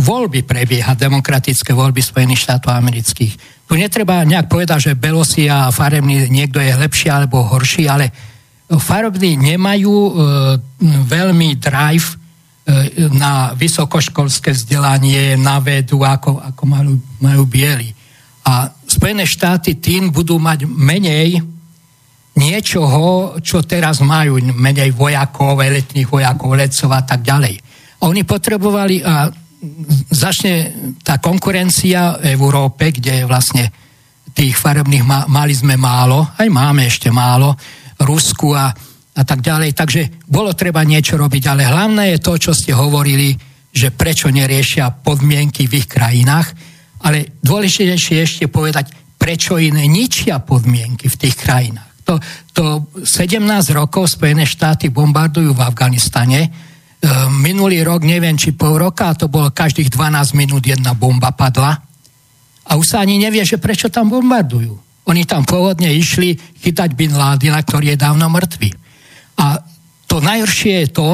voľby prebiehať, demokratické voľby Spojených štátov amerických. Tu netreba nejak povedať, že Belosi a farební niekto je lepší alebo horší, ale farební nemajú e, veľmi drive e, na vysokoškolské vzdelanie, na vedu, ako, ako majú, majú bieli. A Spojené štáty tým budú mať menej niečoho, čo teraz majú, menej vojakov, letných vojakov, lecov a tak ďalej. Oni potrebovali, a začne tá konkurencia v Európe, kde vlastne tých farebných mali sme málo, aj máme ešte málo, Rusku a, a tak ďalej, takže bolo treba niečo robiť, ale hlavné je to, čo ste hovorili, že prečo neriešia podmienky v ich krajinách, ale dôležitejšie ešte povedať, prečo iné ničia podmienky v tých krajinách to, to 17 rokov Spojené štáty bombardujú v Afganistane. E, minulý rok, neviem či pol roka, to bolo každých 12 minút jedna bomba padla. A už sa ani nevie, že prečo tam bombardujú. Oni tam pôvodne išli chytať Bin Ládina, ktorý je dávno mŕtvy. A to najhoršie je to,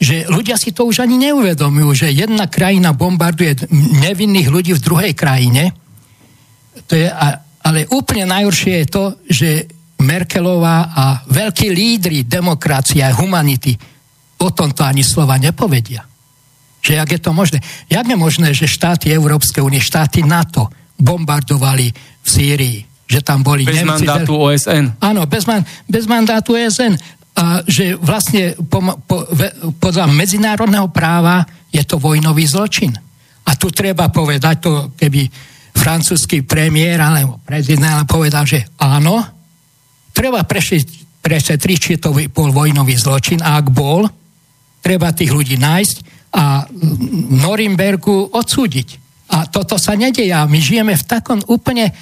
že ľudia si to už ani neuvedomujú, že jedna krajina bombarduje nevinných ľudí v druhej krajine. To je, ale úplne najhoršie je to, že Merkelová a veľkí lídry demokracie a humanity o tomto ani slova nepovedia. Že jak je to možné? Jak je možné, že štáty Európskej únie, štáty NATO bombardovali v Sýrii? Že tam boli bez Nemci, mandátu OSN. Áno, bez, man, bez mandátu OSN. A že vlastne po, po, podľa medzinárodného práva je to vojnový zločin. A tu treba povedať to, keby francúzsky premiér alebo prezident povedal, že áno, treba prešetriť, či to bol vojnový zločin a ak bol, treba tých ľudí nájsť a Norimbergu odsúdiť. A toto sa nedeje. My žijeme v takom úplne e,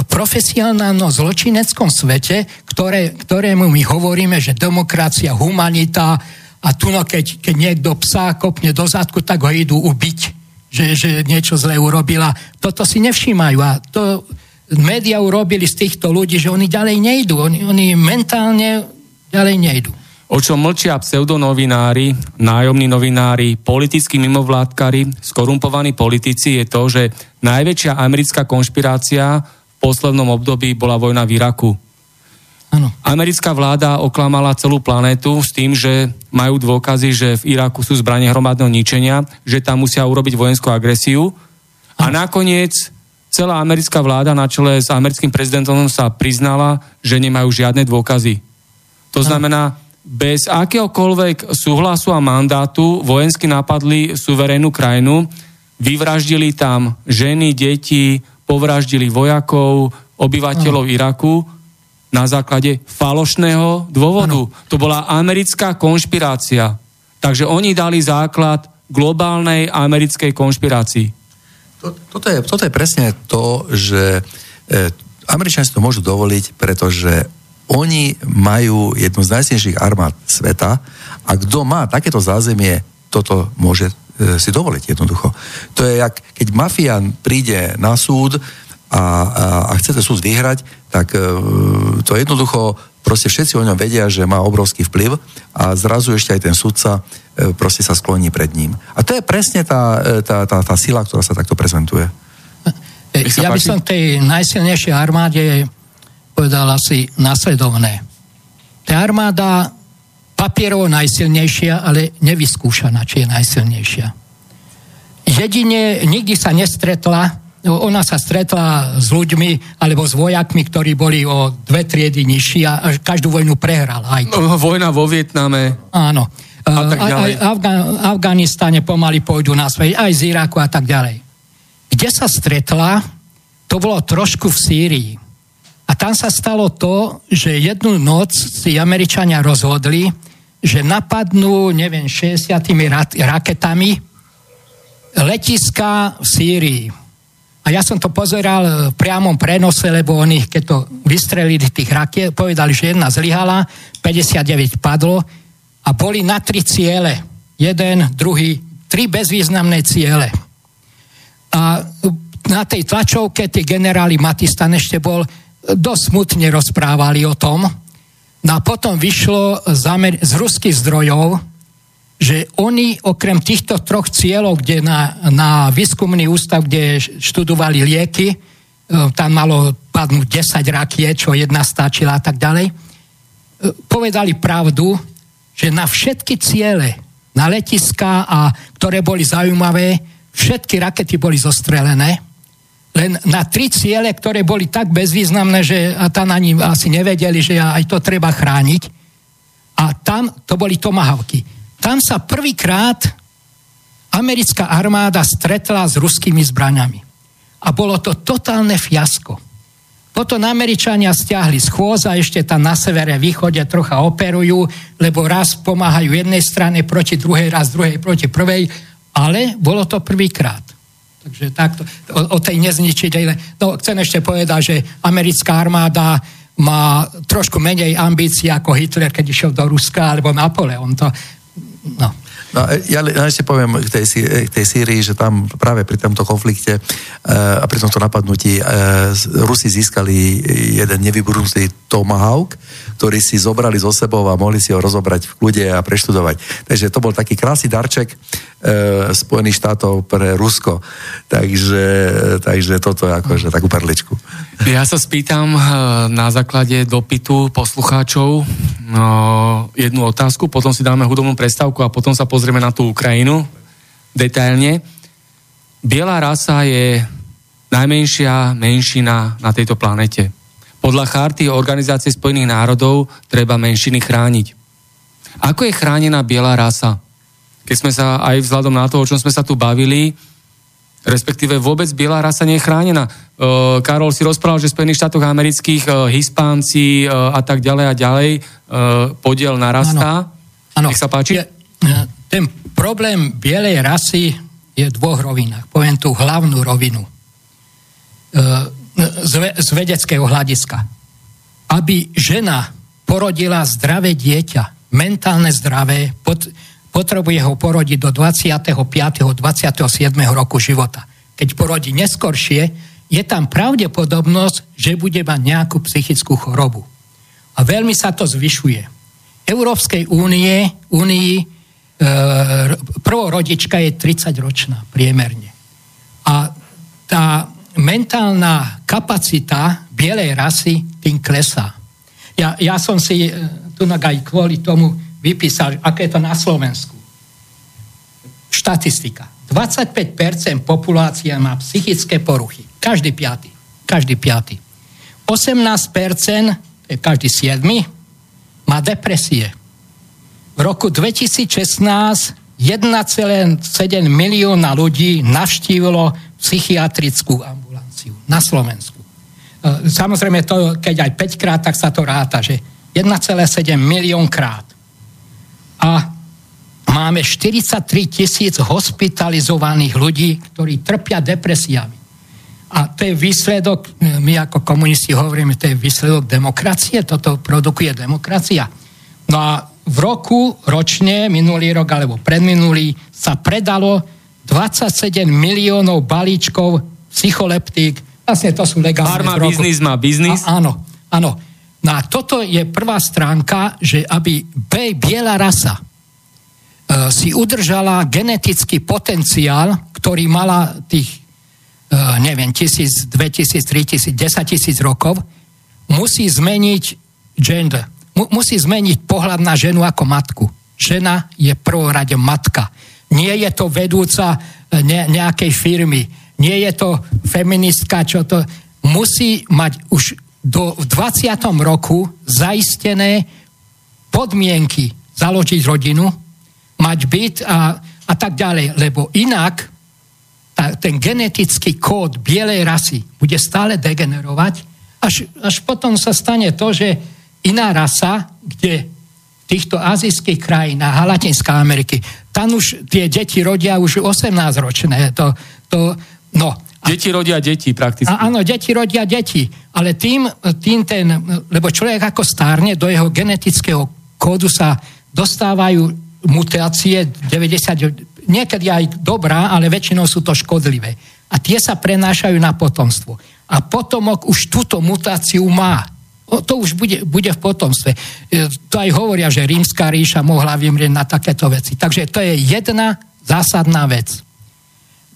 profesionálno zločineckom svete, ktoré, ktorému my hovoríme, že demokracia, humanita a tu no, keď, keď niekto psa kopne do zadku, tak ho idú ubiť. že, že niečo zle urobila. Toto si nevšímajú a to média urobili z týchto ľudí, že oni ďalej nejdú. Oni, oni mentálne ďalej nejdú. O čom mlčia pseudonovinári, nájomní novinári, politickí mimovládkari, skorumpovaní politici je to, že najväčšia americká konšpirácia v poslednom období bola vojna v Iraku. Ano. Americká vláda oklamala celú planétu s tým, že majú dôkazy, že v Iraku sú zbranie hromadného ničenia, že tam musia urobiť vojenskú agresiu. A nakoniec celá americká vláda na čele s americkým prezidentom sa priznala, že nemajú žiadne dôkazy. To znamená, bez akéhokoľvek súhlasu a mandátu vojensky napadli suverénnu krajinu, vyvraždili tam ženy, deti, povraždili vojakov, obyvateľov ano. Iraku na základe falošného dôvodu. Ano. To bola americká konšpirácia. Takže oni dali základ globálnej americkej konšpirácii. Toto je, toto je presne to, že e, Američania si to môžu dovoliť, pretože oni majú jednu z najsilnejších armád sveta a kto má takéto zázemie, toto môže e, si dovoliť jednoducho. To je jak, keď mafián príde na súd a, a, a chce ten súd vyhrať, tak e, to jednoducho proste všetci o ňom vedia, že má obrovský vplyv a zrazu ešte aj ten sudca e, proste sa skloní pred ním. A to je presne tá, e, tá, tá, tá sila, ktorá sa takto prezentuje. Ja by som tej najsilnejšej armáde povedal asi nasledovné. Tá armáda papierovo najsilnejšia, ale nevyskúšaná, či je najsilnejšia. Jedine nikdy sa nestretla, ona sa stretla s ľuďmi alebo s vojakmi, ktorí boli o dve triedy nižší a každú vojnu prehrala. Aj no, vojna vo Vietname. Áno. A tak ďalej. Aj, aj Afganistane pomaly pôjdu na svoje, aj z Iraku a tak ďalej. Kde sa stretla, to bolo trošku v Sýrii. A tam sa stalo to, že jednu noc si Američania rozhodli, že napadnú, neviem, 60 raketami letiska v Sýrii. Ja som to pozeral v priamom prenose, lebo oni, keď to vystrelili tých raket, povedali, že jedna zlyhala, 59 padlo a boli na tri ciele. Jeden, druhý, tri bezvýznamné ciele. A na tej tlačovke tie generáli Matistan ešte bol, dosť smutne rozprávali o tom. No a potom vyšlo z, Amer- z ruských zdrojov, že oni okrem týchto troch cieľov, kde na, na výskumný ústav, kde študovali lieky, e, tam malo padnúť 10 rakie, čo jedna stačila a tak ďalej, e, povedali pravdu, že na všetky ciele, na letiska, a ktoré boli zaujímavé, všetky rakety boli zostrelené len na tri ciele, ktoré boli tak bezvýznamné, že a tam ani asi nevedeli, že aj to treba chrániť. A tam to boli tomahavky. Tam sa prvýkrát americká armáda stretla s ruskými zbraňami. A bolo to totálne fiasko. Potom Američania stiahli schôz a ešte tam na severe, východe trocha operujú, lebo raz pomáhajú jednej strane proti druhej, raz druhej proti prvej, ale bolo to prvýkrát. Takže takto, o, o tej nezničiteľnej. No, chcem ešte povedať, že americká armáda má trošku menej ambícií ako Hitler, keď išiel do Ruska, alebo Napoleon. To, no. No, ja, ja ešte poviem k tej, k tej Sýrii, že tam práve pri tomto konflikte uh, a pri tomto napadnutí uh, Rusi získali jeden nevybudnutý Tomahawk, ktorý si zobrali zo sebou a mohli si ho rozobrať v kľude a preštudovať. Takže to bol taký krásny darček Spojených štátov pre Rusko. Takže, takže toto je akože takú perličku. Ja sa spýtam na základe dopytu poslucháčov jednu otázku, potom si dáme hudobnú prestávku a potom sa pozrieme na tú Ukrajinu detailne. Biela rasa je najmenšia menšina na tejto planete. Podľa charty Organizácie spojených národov treba menšiny chrániť. Ako je chránená biela rasa? Keď sme sa aj vzhľadom na to, o čom sme sa tu bavili, respektíve vôbec biela rasa nie je chránená. Uh, Karol si rozprával, že v Spojených štátoch amerických uh, Hispánci uh, a tak ďalej a ďalej uh, podiel narastá. Áno. Nech sa páči. Je, ten problém bielej rasy je v dvoch rovinách. Poviem tú hlavnú rovinu. E, z, vedeckého hľadiska. Aby žena porodila zdravé dieťa, mentálne zdravé, pot, potrebuje ho porodiť do 25. 27. roku života. Keď porodí neskoršie, je tam pravdepodobnosť, že bude mať nejakú psychickú chorobu. A veľmi sa to zvyšuje. Európskej únie, únii prvorodička je 30 ročná priemerne. A tá mentálna kapacita bielej rasy tým klesá. Ja, ja som si e, tu aj kvôli tomu vypísal, aké je to na Slovensku. Štatistika. 25% populácia má psychické poruchy. Každý piatý. Každý piatý. 18%, každý siedmy, má depresie. V roku 2016 1,7 milióna ľudí navštívilo psychiatrickú ambulanciu na Slovensku. E, samozrejme, to, keď aj 5 krát, tak sa to ráta, že 1,7 milión krát. A máme 43 tisíc hospitalizovaných ľudí, ktorí trpia depresiami. A to je výsledok, my ako komunisti hovoríme, to je výsledok demokracie, toto produkuje demokracia. No a v roku ročne, minulý rok alebo predminulý, sa predalo 27 miliónov balíčkov psycholeptík. Vlastne to sú legálne Farma biznis má biznis. A, áno, áno. No a toto je prvá stránka, že aby biela rasa E, si udržala genetický potenciál, ktorý mala tých, e, neviem, tisíc, dve tisíc, tri tisíc, desať tisíc rokov, musí zmeniť gender. Musí zmeniť pohľad na ženu ako matku. Žena je prvorade matka. Nie je to vedúca e, ne, nejakej firmy. Nie je to feministka, čo to... Musí mať už do, v 20. roku zaistené podmienky založiť rodinu, mať byt a, a tak ďalej. Lebo inak tá, ten genetický kód bielej rasy bude stále degenerovať, až, až potom sa stane to, že iná rasa, kde v týchto azijských krajinách a Latinská Ameriky, tam už tie deti rodia už 18-ročné. To, to, no, Deti rodia deti prakticky. A, áno, deti rodia deti, ale tým, tým ten, lebo človek ako stárne, do jeho genetického kódu sa dostávajú mutácie 90, niekedy aj dobrá, ale väčšinou sú to škodlivé. A tie sa prenášajú na potomstvo. A potomok už túto mutáciu má. O, to už bude, bude v potomstve. E, to aj hovoria, že rímska ríša mohla vymrieť na takéto veci. Takže to je jedna zásadná vec.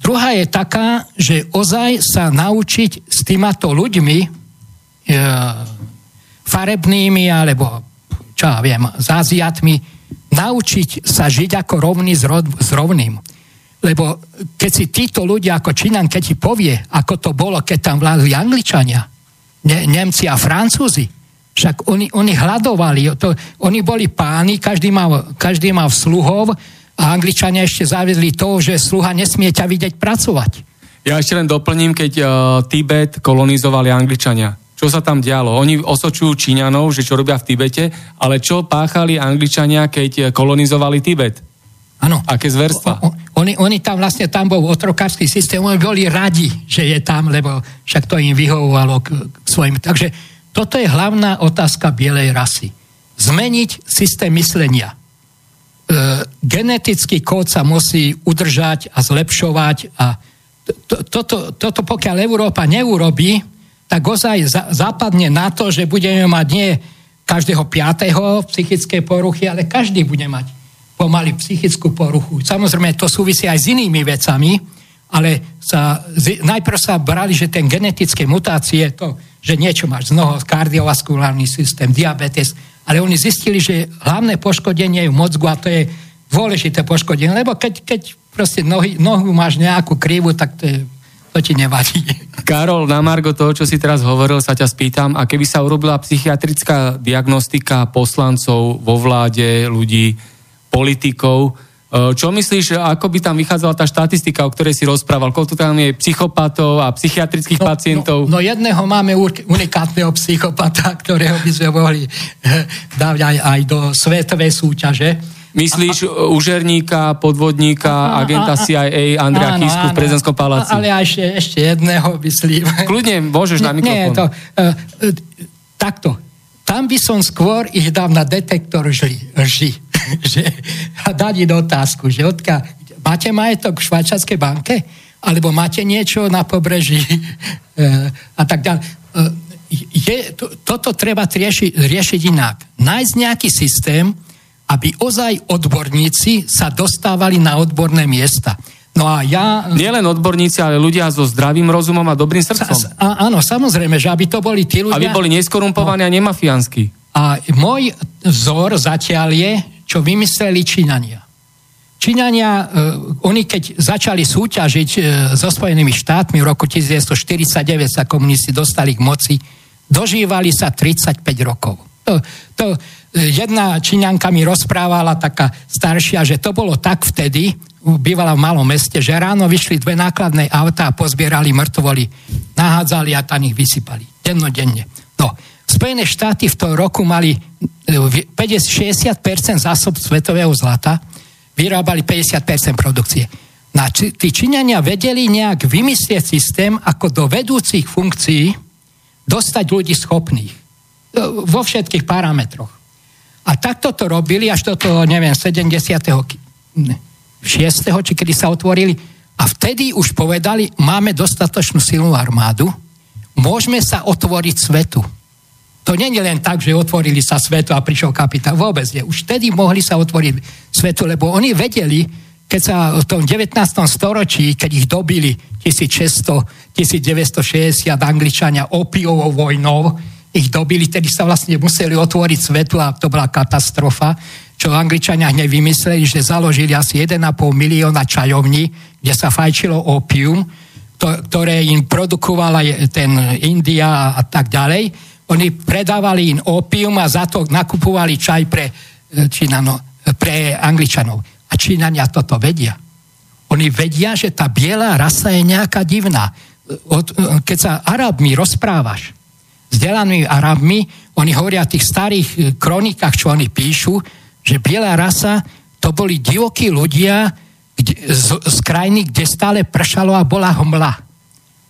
Druhá je taká, že ozaj sa naučiť s týmato ľuďmi e, farebnými alebo čo ja viem, s Aziatmi, naučiť sa žiť ako rovný s, rod, s rovným. Lebo keď si títo ľudia ako Čínan, keď ti povie, ako to bolo, keď tam vládli Angličania, ne, Nemci a Francúzi, však oni, oni hľadovali, to, oni boli páni, každý mal, každý mal sluhov a Angličania ešte zavedli to, že sluha nesmie ťa vidieť pracovať. Ja ešte len doplním, keď uh, Tibet kolonizovali Angličania čo sa tam dialo. Oni osočujú Číňanov, že čo robia v Tibete, ale čo páchali Angličania, keď kolonizovali Tibet? Áno. Aké zverstva? Oni, oni tam vlastne, tam bol otrokársky systém, oni boli radi, že je tam, lebo však to im vyhovovalo k, k svojim. Takže toto je hlavná otázka bielej rasy. Zmeniť systém myslenia. E, genetický kód sa musí udržať a zlepšovať a to, to, toto, toto pokiaľ Európa neurobí, tak ozaj západne na to, že budeme mať nie každého piatého psychické poruchy, ale každý bude mať pomaly psychickú poruchu. Samozrejme, to súvisí aj s inými vecami, ale sa, najprv sa brali, že ten genetické mutácie, to, že niečo máš z noho, kardiovaskulárny systém, diabetes, ale oni zistili, že hlavné poškodenie je mozgu a to je dôležité poškodenie, lebo keď, keď proste nohy, nohu máš nejakú krivu, tak to je to ti nevadí. Karol, na Margo toho, čo si teraz hovoril, sa ťa spýtam, a keby sa urobila psychiatrická diagnostika poslancov vo vláde, ľudí, politikov, e, čo myslíš, ako by tam vychádzala tá štatistika, o ktorej si rozprával? Koľko tam je psychopatov a psychiatrických no, pacientov? No, no jedného máme unikátneho psychopata, ktorého by sme mohli eh, dať aj, aj do svetovej súťaže. Myslíš a, užerníka, podvodníka, a, agenta CIA Andrea Kisku v prezidentskom paláci? Ale ešte, ešte jedného myslím. Kľudne, môžeš na mikrofón. Nie, to, uh, takto. Tam by som skôr ich dal na detektor žli, lži. že a dať im otázku, že odkiaľ, máte majetok v švajčarskej banke? Alebo máte niečo na pobreží? a tak ďalej. Je, to, toto treba rieši, riešiť inak. Nájsť nejaký systém, aby ozaj odborníci sa dostávali na odborné miesta. No a ja... Nie len odborníci, ale ľudia so zdravým rozumom a dobrým srdcom. Sa, a, áno, samozrejme, že aby to boli tí ľudia... Aby boli neskorumpovaní no. a nemafiánsky. A môj vzor zatiaľ je, čo vymysleli Číňania. Číňania, uh, oni keď začali súťažiť uh, so Spojenými štátmi v roku 1949 sa komunisti dostali k moci, dožívali sa 35 rokov. To, to, jedna Číňanka mi rozprávala, taká staršia, že to bolo tak vtedy, bývala v malom meste, že ráno vyšli dve nákladné auta a pozbierali mŕtvoly, nahádzali a tam ich vysypali. Dennodenne. No, Spojené štáty v tom roku mali 50, e, 60% zásob svetového zlata, vyrábali 50% produkcie. Na, či, tí Číňania vedeli nejak vymyslieť systém, ako do vedúcich funkcií dostať ľudí schopných. E, vo všetkých parametroch. A takto to robili až do toho, neviem, 70 či kedy sa otvorili. A vtedy už povedali, máme dostatočnú silnú armádu, môžeme sa otvoriť svetu. To nie je len tak, že otvorili sa svetu a prišiel kapitál. Vôbec nie. Už vtedy mohli sa otvoriť svetu, lebo oni vedeli, keď sa v tom 19. storočí, keď ich dobili 1600, 1960 Angličania opiovou vojnou, ich dobili, tedy sa vlastne museli otvoriť svetu a to bola katastrofa čo Angličania hneď vymysleli, že založili asi 1,5 milióna čajovní, kde sa fajčilo opium, to, ktoré im produkovala ten India a tak ďalej. Oni predávali im opium a za to nakupovali čaj pre, e, Čínano, pre Angličanov. A Čínania toto vedia. Oni vedia, že tá biela rasa je nejaká divná. Od, keď sa Arabmi rozprávaš, vzdelanými Arabmi, oni hovoria o tých starých kronikách, čo oni píšu, že biela rasa to boli divokí ľudia kde, z, z krajiny, kde stále pršalo a bola hmla.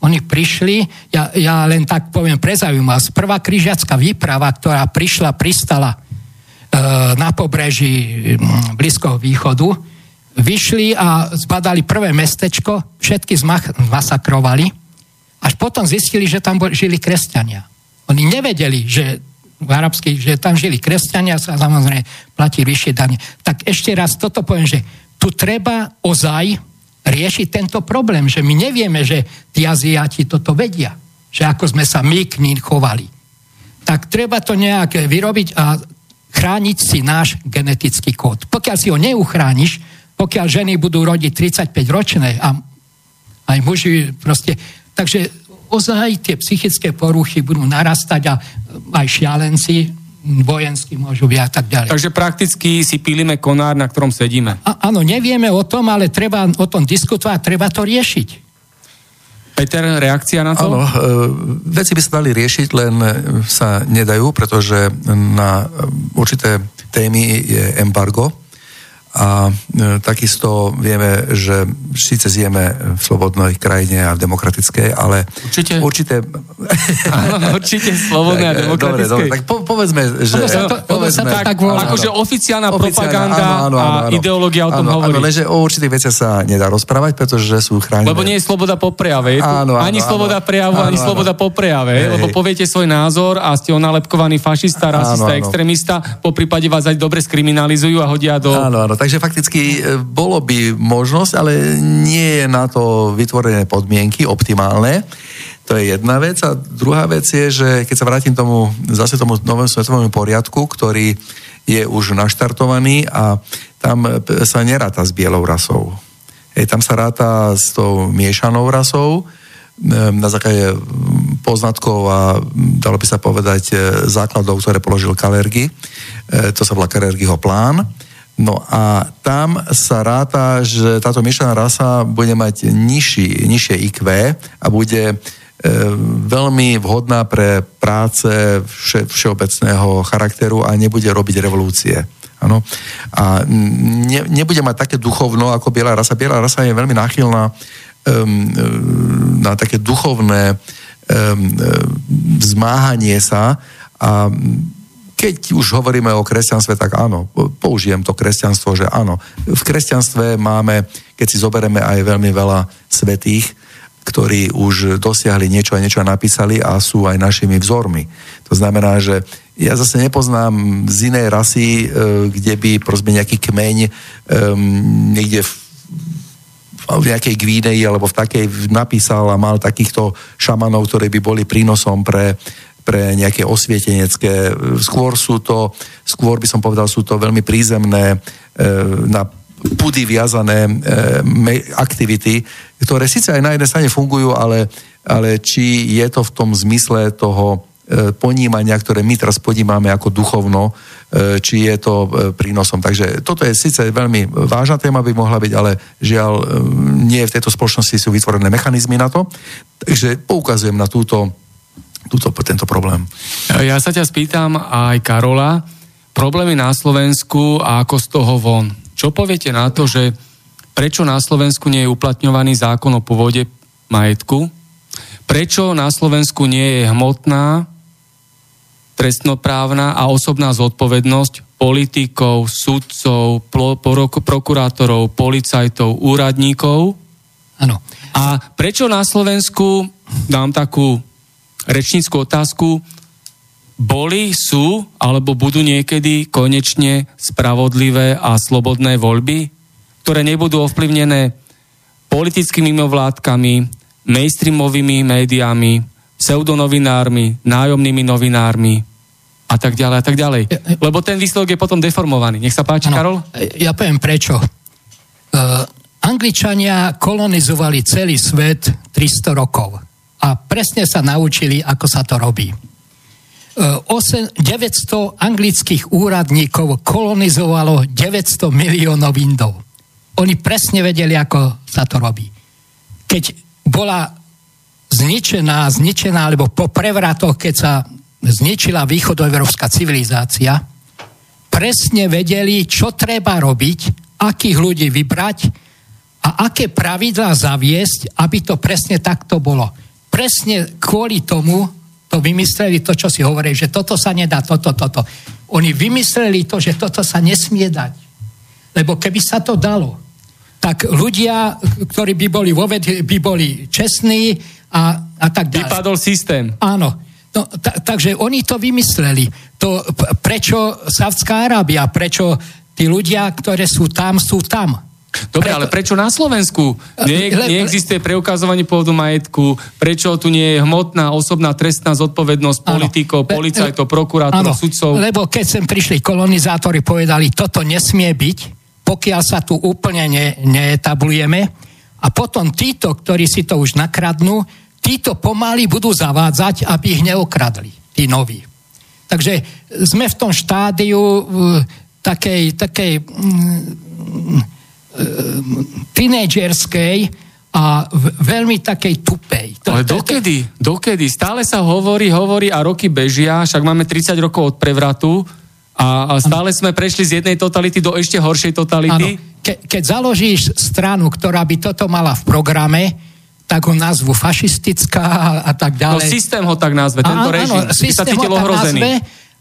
Oni prišli, ja, ja len tak poviem pre zaujímavosť, prvá križiacká výprava, ktorá prišla, pristala e, na pobreží m, Blízkoho východu, vyšli a zbadali prvé mestečko, všetky zmasakrovali, až potom zistili, že tam žili kresťania. Oni nevedeli, že v arabských, že tam žili kresťania a samozrejme platí vyššie dane. Tak ešte raz toto poviem, že tu treba ozaj riešiť tento problém, že my nevieme, že tí Aziati toto vedia, že ako sme sa my k ním chovali. Tak treba to nejak vyrobiť a chrániť si náš genetický kód. Pokiaľ si ho neuchrániš, pokiaľ ženy budú rodiť 35 ročné a aj muži proste, takže ozaj tie psychické poruchy budú narastať a aj šialenci vojenskí môžu byť a tak ďalej. Takže prakticky si pílime konár, na ktorom sedíme. A, áno, nevieme o tom, ale treba o tom diskutovať, treba to riešiť. Peter, reakcia na to? Áno, e, veci by sa dali riešiť, len sa nedajú, pretože na určité témy je embargo a e, takisto vieme, že síce zjeme v slobodnej krajine a v demokratickej, ale určite, určite... Áno, určite slobodnej a demokratickej. Dobre, dobre, tak po, povedzme, že... Ono sa to, povedzme, tak, tak áno, akože oficiálna, propaganda áno, áno, áno, áno, a ideológia o tom áno, hovorí. Áno, že o určitých veciach sa nedá rozprávať, pretože sú chránené. Lebo nie je sloboda po prejave. Áno, áno, ani áno, sloboda prejavu, áno, ani áno. sloboda po prejave. Hej. Lebo poviete svoj názor a ste onalepkovaný fašista, rasista, áno, áno. extrémista, po prípade vás aj dobre skriminalizujú a hodia do... Áno, áno, takže fakticky e, bolo by možnosť, ale nie je na to vytvorené podmienky optimálne. To je jedna vec. A druhá vec je, že keď sa vrátim tomu, zase tomu novému svetovému poriadku, ktorý je už naštartovaný a tam sa neráta s bielou rasou. Hej, tam sa ráta s tou miešanou rasou, na základe poznatkov a dalo by sa povedať základov, ktoré položil Kalergy. To sa volá Kalergyho plán. No a tam sa ráta, že táto miešaná rasa bude mať nižší, nižšie IQ a bude e, veľmi vhodná pre práce vše, všeobecného charakteru a nebude robiť revolúcie. Ano. A ne, nebude mať také duchovno ako biela rasa. Biela rasa je veľmi náchylná um, na také duchovné um, zmáhanie sa a keď už hovoríme o kresťanstve, tak áno, použijem to kresťanstvo, že áno. V kresťanstve máme, keď si zoberieme aj veľmi veľa svetých, ktorí už dosiahli niečo a niečo napísali a sú aj našimi vzormi. To znamená, že ja zase nepoznám z inej rasy, e, kde by prosme nejaký kmeň um, niekde v, v nejakej Gvíneji alebo v takej napísal a mal takýchto šamanov, ktorí by boli prínosom pre, pre nejaké osvietenecké. Skôr sú to, skôr by som povedal, sú to veľmi prízemné e, na pudy viazané e, aktivity, ktoré síce aj na jednej strane fungujú, ale, ale či je to v tom zmysle toho E, ponímania, ktoré my teraz podímame ako duchovno, či je to prínosom. Takže toto je síce veľmi vážna téma, by mohla byť, ale žiaľ, nie v tejto spoločnosti sú vytvorené mechanizmy na to. Takže poukazujem na túto, túto, tento problém. Ja sa ťa spýtam aj Karola, problémy na Slovensku a ako z toho von. Čo poviete na to, že prečo na Slovensku nie je uplatňovaný zákon o pôvode majetku? Prečo na Slovensku nie je hmotná trestnoprávna a osobná zodpovednosť politikov, sudcov, prokurátorov, policajtov, úradníkov. Áno. A prečo na Slovensku, dám takú rečníckú otázku, boli, sú alebo budú niekedy konečne spravodlivé a slobodné voľby, ktoré nebudú ovplyvnené politickými mimovládkami, mainstreamovými médiami, pseudonovinármi, nájomnými novinármi a tak ďalej a tak ďalej. Lebo ten výsledok je potom deformovaný. Nech sa páči, ano, Karol? Ja poviem prečo. Uh, Angličania kolonizovali celý svet 300 rokov a presne sa naučili, ako sa to robí. Uh, 8, 900 anglických úradníkov kolonizovalo 900 miliónov Indov. Oni presne vedeli, ako sa to robí. Keď bola zničená, zničená, alebo po prevratoch, keď sa zničila východoevropská civilizácia, presne vedeli, čo treba robiť, akých ľudí vybrať a aké pravidlá zaviesť, aby to presne takto bolo. Presne kvôli tomu to vymysleli to, čo si hovorí, že toto sa nedá, toto, toto. Oni vymysleli to, že toto sa nesmie dať. Lebo keby sa to dalo, tak ľudia, ktorí by boli vo vede, by boli čestní, a, a tak ďalej. Vypadol systém. Áno. No, ta, takže oni to vymysleli. To, prečo Savská Arábia, prečo tí ľudia, ktoré sú tam, sú tam. Dobre, Preto... ale prečo na Slovensku neexistuje preukazovanie pôvodu majetku? Prečo tu nie je hmotná osobná trestná zodpovednosť politikov, policajtov, prokurátorov, sudcov? Lebo keď sem prišli kolonizátori, povedali, toto nesmie byť, pokiaľ sa tu úplne ne, neetablujeme. A potom títo, ktorí si to už nakradnú, títo pomaly budú zavádzať, aby ich neokradli, tí noví. Takže sme v tom štádiu takej, takej uh, tínedžerskej a v, veľmi takej tupej. To, Ale dokedy? Dokedy? Stále sa hovorí, hovorí a roky bežia, však máme 30 rokov od prevratu a, a stále ano. sme prešli z jednej totality do ešte horšej totality. Ke, keď založíš stranu, ktorá by toto mala v programe, tak ho nazvu fašistická a, a tak ďalej. No systém ho tak nazve, tento a, režim. Áno, systém sa cítil ohrozený. Nazve,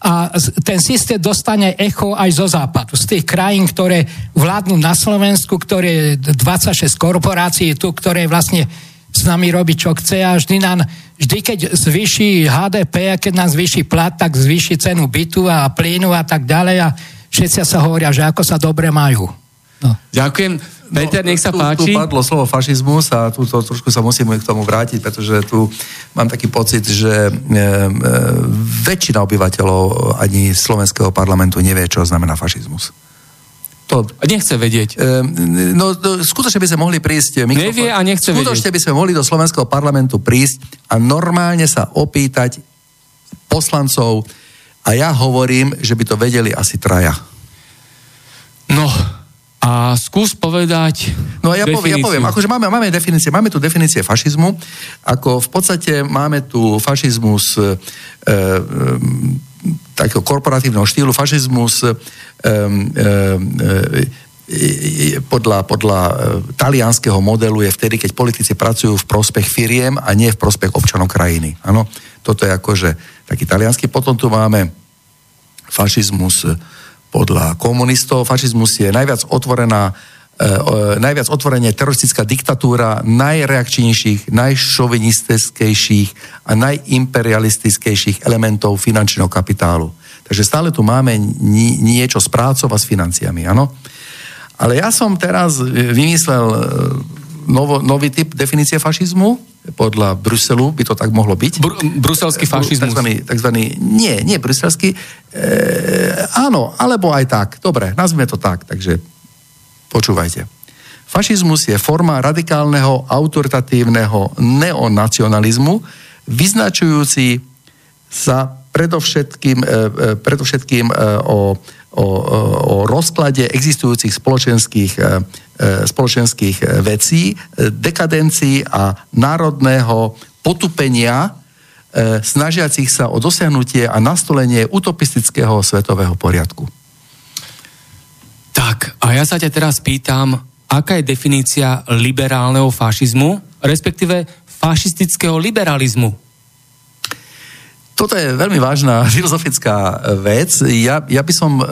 a ten systém dostane echo aj zo západu, z tých krajín, ktoré vládnu na Slovensku, ktoré 26 korporácií tu, ktoré vlastne s nami robí, čo chce a vždy, nám, vždy keď zvýši HDP a keď nám zvýši plat, tak zvýši cenu bytu a plynu a tak ďalej a všetci sa hovoria, že ako sa dobre majú. No. Ďakujem. Peter, nech sa tu, páči. Tu padlo slovo fašizmus a tu to, trošku sa musíme k tomu vrátiť, pretože tu mám taký pocit, že e, e, väčšina obyvateľov ani slovenského parlamentu nevie, čo znamená fašizmus. To, nechce vedieť. E, no, no, skutočne by sme mohli prísť... Mikrofón, nevie a nechce skutočne vedieť. Skutočne by sme mohli do slovenského parlamentu prísť a normálne sa opýtať poslancov a ja hovorím, že by to vedeli asi traja. No, a skús povedať No ja poviem, ja poviem, akože máme, máme definície, máme tu definície fašizmu, ako v podstate máme tu fašizmus e, e, takého korporatívneho štýlu, fašizmus e, e, e, podľa, podľa e, talianského modelu je vtedy, keď politici pracujú v prospech firiem a nie v prospech občanov krajiny. Áno, toto je akože taký talianský. Potom tu máme fašizmus podľa komunistov. Fašizmus je najviac otvorená e, najviac otvorene teroristická diktatúra najreakčnejších, najšovinistickejších a najimperialistickejších elementov finančného kapitálu. Takže stále tu máme ni- niečo s prácou a s financiami, áno? Ale ja som teraz vymyslel e, novo, nový typ definície fašizmu, podľa Bruselu by to tak mohlo byť. Br- bruselský fašizmus. Takzvaný, takzvaný, nie, nie bruselský, e, áno, alebo aj tak. Dobre, nazvime to tak, takže počúvajte. Fašizmus je forma radikálneho, autoritatívneho neonacionalizmu, vyznačujúci sa predovšetkým, e, e, predovšetkým e, o, o, o rozklade existujúcich spoločenských E, spoločenských e, vecí, e, dekadencií a národného potupenia snažiacich sa o dosiahnutie a nastolenie utopistického svetového poriadku. Tak, a ja sa ťa teraz pýtam, aká je definícia liberálneho fašizmu, respektíve fašistického liberalizmu? Toto je veľmi vážna filozofická e, vec. Ja, ja by som e,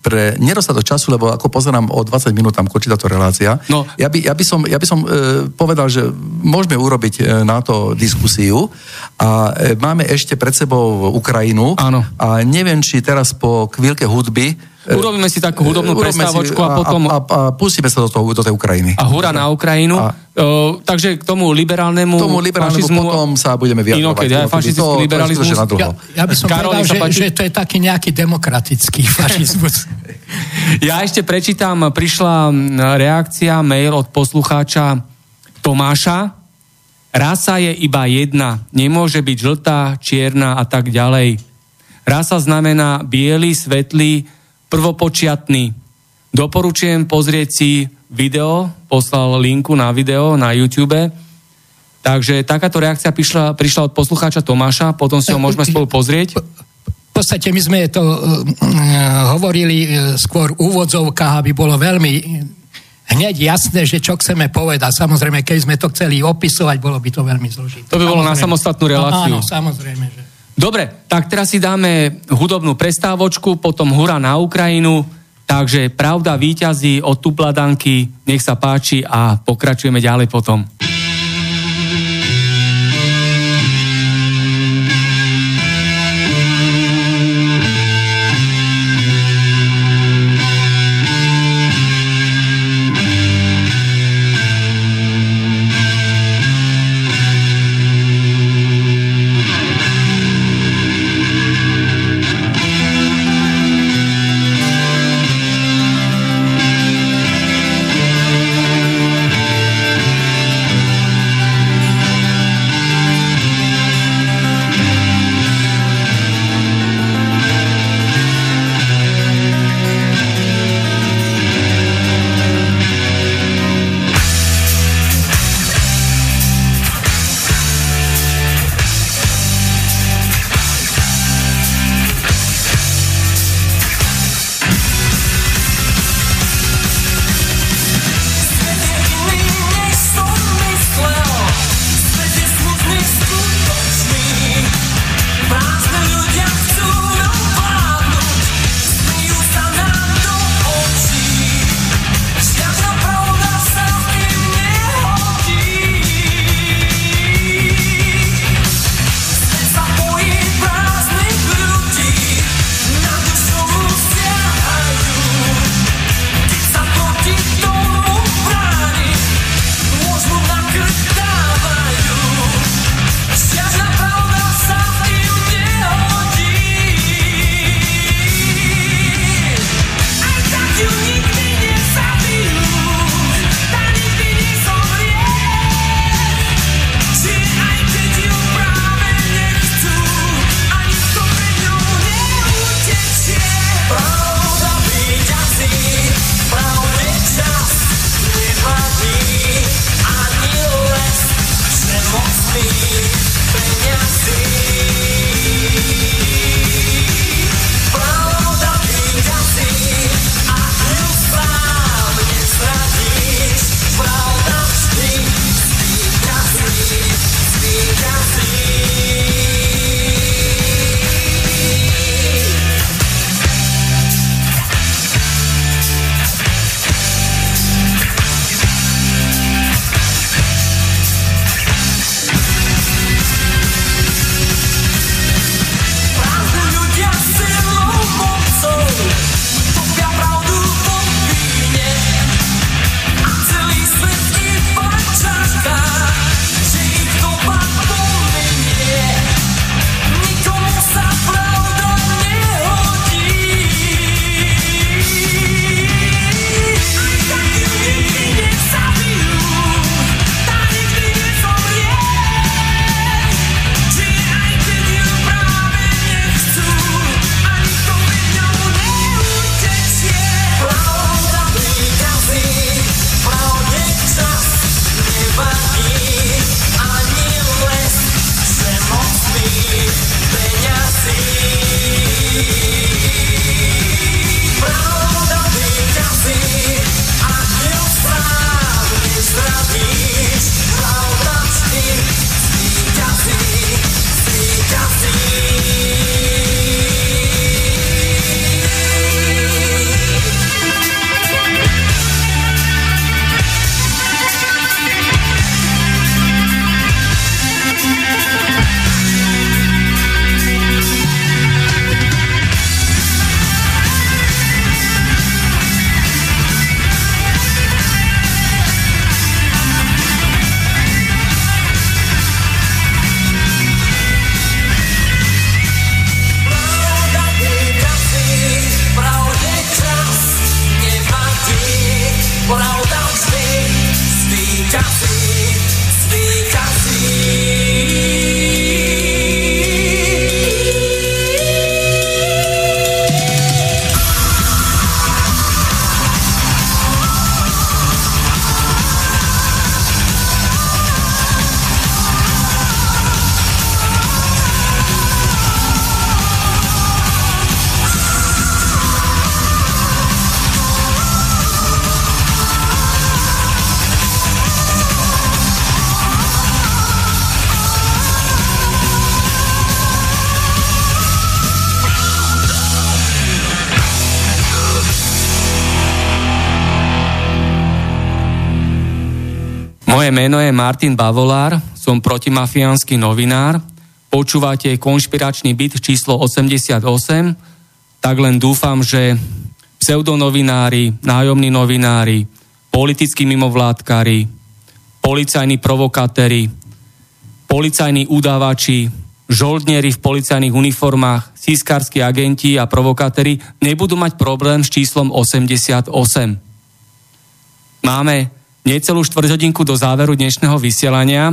pre nedostatok času, lebo ako pozerám o 20 minút tam končí táto relácia, no. ja, by, ja by som, ja by som e, povedal, že môžeme urobiť na to diskusiu a máme ešte pred sebou Ukrajinu Áno. a neviem, či teraz po chvíľke hudby Urobíme si takú hudobnú prestávočku a, a potom... A, a, a pustíme sa do, toho, do tej Ukrajiny. A hura na Ukrajinu. A, uh, takže k tomu liberálnemu tomu liberálnemu fašizmu... potom sa budeme vyjadrovať. Inokedy, aj fašistický to, liberalizmus. To ja, ja by som Karol, povedal, že, že to je taký nejaký demokratický fašizmus. ja ešte prečítam, prišla reakcia, mail od poslucháča Tomáša. Rasa je iba jedna, nemôže byť žltá, čierna a tak ďalej. Rasa znamená biely, svetlý, prvopočiatný. Doporučujem pozrieť si video, poslal linku na video na YouTube. Takže takáto reakcia prišla, prišla od poslucháča Tomáša, potom si ho môžeme spolu pozrieť. V podstate my sme to uh, hovorili uh, skôr úvodzovkách, aby bolo veľmi hneď jasné, že čo chceme povedať. Samozrejme, keď sme to chceli opisovať, bolo by to veľmi zložité. To by bolo na samostatnú reláciu. No, áno, samozrejme. Že... Dobre, tak teraz si dáme hudobnú prestávočku, potom hura na Ukrajinu, takže pravda výťazí od Tupladanky, nech sa páči a pokračujeme ďalej potom. Meno je Martin Bavolár, som protimafiánsky novinár. Počúvate konšpiračný byt číslo 88, tak len dúfam, že pseudonovinári, nájomní novinári, politickí mimovládkari, policajní provokatéri, policajní udávači, žoldnieri v policajných uniformách, sískarskí agenti a provokatéri nebudú mať problém s číslom 88. Máme necelú štvrťhodinku do záveru dnešného vysielania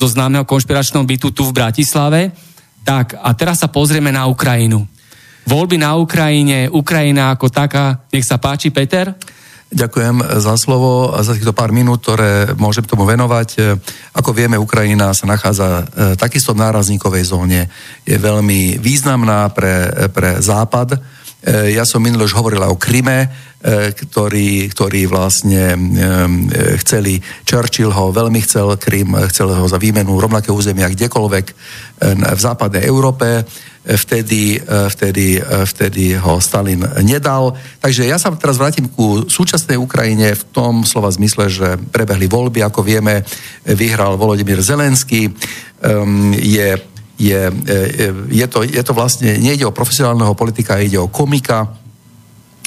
zo známeho konšpiračného bytu tu v Bratislave. Tak, a teraz sa pozrieme na Ukrajinu. Voľby na Ukrajine, Ukrajina ako taká, nech sa páči, Peter? Ďakujem za slovo a za týchto pár minút, ktoré môžem tomu venovať. Ako vieme, Ukrajina sa nachádza e, takisto v nárazníkovej zóne. Je veľmi významná pre, pre Západ. E, ja som minulé už hovorila o Kryme, E, ktorý, ktorý vlastne e, chceli, Churchill ho veľmi chcel, Krym chcel ho za výmenu rovnaké územia kdekoľvek v západnej Európe, vtedy, vtedy, vtedy ho Stalin nedal. Takže ja sa teraz vrátim ku súčasnej Ukrajine v tom slova zmysle, že prebehli voľby, ako vieme, vyhral Volodymyr Zelenský, je je, je, to, je to vlastne, nejde o profesionálneho politika, ide o komika,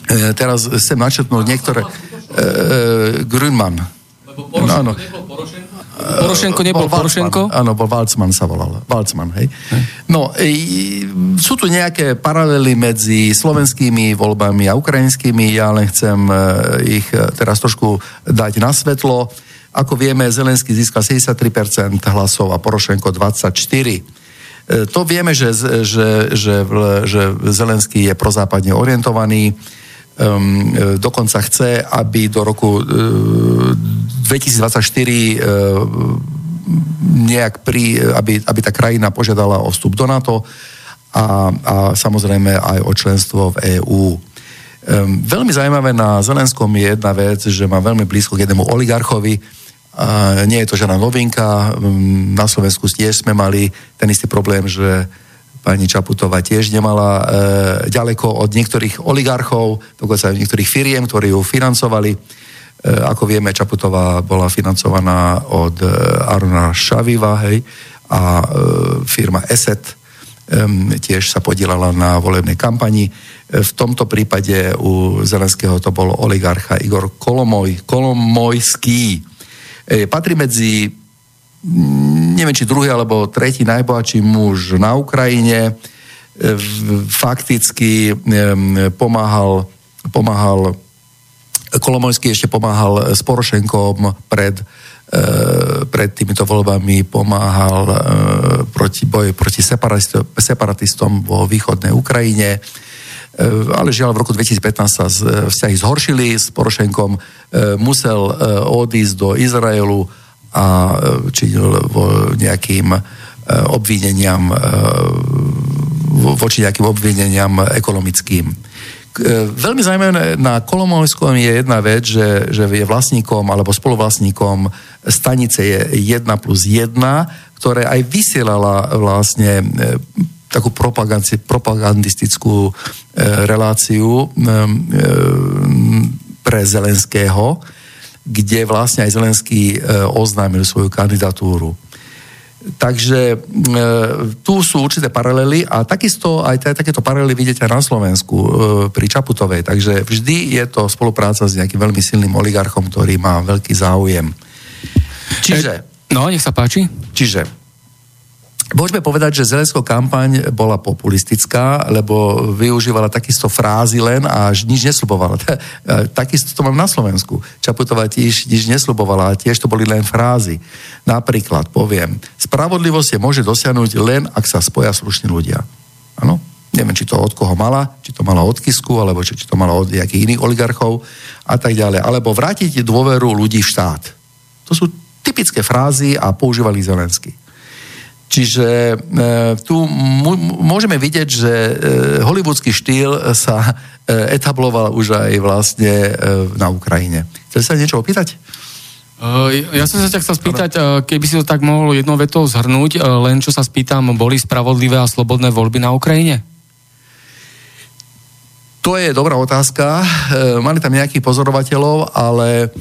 E, teraz chcem načetnúť niektoré... E, e, Grünman. Lebo Porošenko no, nebol Porošenko? Porošenko nebol bol Porošenko? Áno, bol Valcman sa volal. Valcman, hej. No, e, sú tu nejaké paralely medzi slovenskými voľbami a ukrajinskými. Ja len chcem e, ich e, teraz trošku dať na svetlo. Ako vieme, Zelenský získal 73% hlasov a Porošenko 24%. To vieme, že, že, že, že Zelenský je prozápadne orientovaný um, dokonca chce, aby do roku uh, 2024 uh, nejak pri, aby, aby tá krajina požiadala o vstup do NATO a, a samozrejme aj o členstvo v EÚ. Um, veľmi zaujímavé na Zelenskom je jedna vec, že má veľmi blízko k jednému oligarchovi, nie je to žiadna novinka, um, na Slovensku tiež sme mali ten istý problém, že pani Čaputová tiež nemala e, ďaleko od niektorých oligarchov, dokonca aj niektorých firiem, ktorí ju financovali. E, ako vieme, Čaputová bola financovaná od e, Arona Šaviva, hej, a e, firma ESET e, tiež sa podielala na volebnej kampani. E, v tomto prípade u Zelenského to bol oligarcha Igor Kolomoj, Kolomojský. E, patrí medzi neviem, či druhý alebo tretí najbohatší muž na Ukrajine. E, fakticky pomáhal, pomáhal Kolomojský ešte pomáhal s Porošenkom pred, e, pred týmito voľbami, pomáhal e, proti boji proti separatistom vo východnej Ukrajine ale žiaľ v roku 2015 sa vzťahy zhoršili s Porošenkom, musel odísť do Izraelu a činil nejakým obvineniam voči nejakým obvineniam ekonomickým. Veľmi zaujímavé na Kolomojskom je jedna vec, že, že je vlastníkom alebo spoluvlastníkom stanice je 1 plus 1, ktoré aj vysielala vlastne takú propagandistickú reláciu pre Zelenského, kde vlastne aj Zelenský e, oznámil svoju kandidatúru. Takže e, tu sú určité paralely a takisto aj t- takéto paralely vidíte aj na Slovensku e, pri Čaputovej. Takže vždy je to spolupráca s nejakým veľmi silným oligarchom, ktorý má veľký záujem. Čiže... No, nech sa páči. Čiže Môžeme povedať, že Zelenského kampaň bola populistická, lebo využívala takisto frázy len a nič nesľubovala. Takisto to mám na Slovensku. Čaputová tiež nič nesľubovala a tiež to boli len frázy. Napríklad poviem, spravodlivosť je môže dosiahnuť len, ak sa spoja slušní ľudia. Áno? Neviem, či to od koho mala, či to mala od Kisku, alebo či, či to mala od nejakých iných oligarchov a tak ďalej. Alebo vrátiť dôveru ľudí v štát. To sú typické frázy a používali Zelensky. Čiže e, tu môžeme vidieť, že e, hollywoodsky štýl sa e, etabloval už aj vlastne na Ukrajine. Chcete sa niečo opýtať? Ja som sa ťa chcel spýtať, keby si to tak mohol jednou vetou zhrnúť, len čo sa spýtam, boli spravodlivé a slobodné voľby na Ukrajine? To je dobrá otázka. Mali tam nejakých pozorovateľov, ale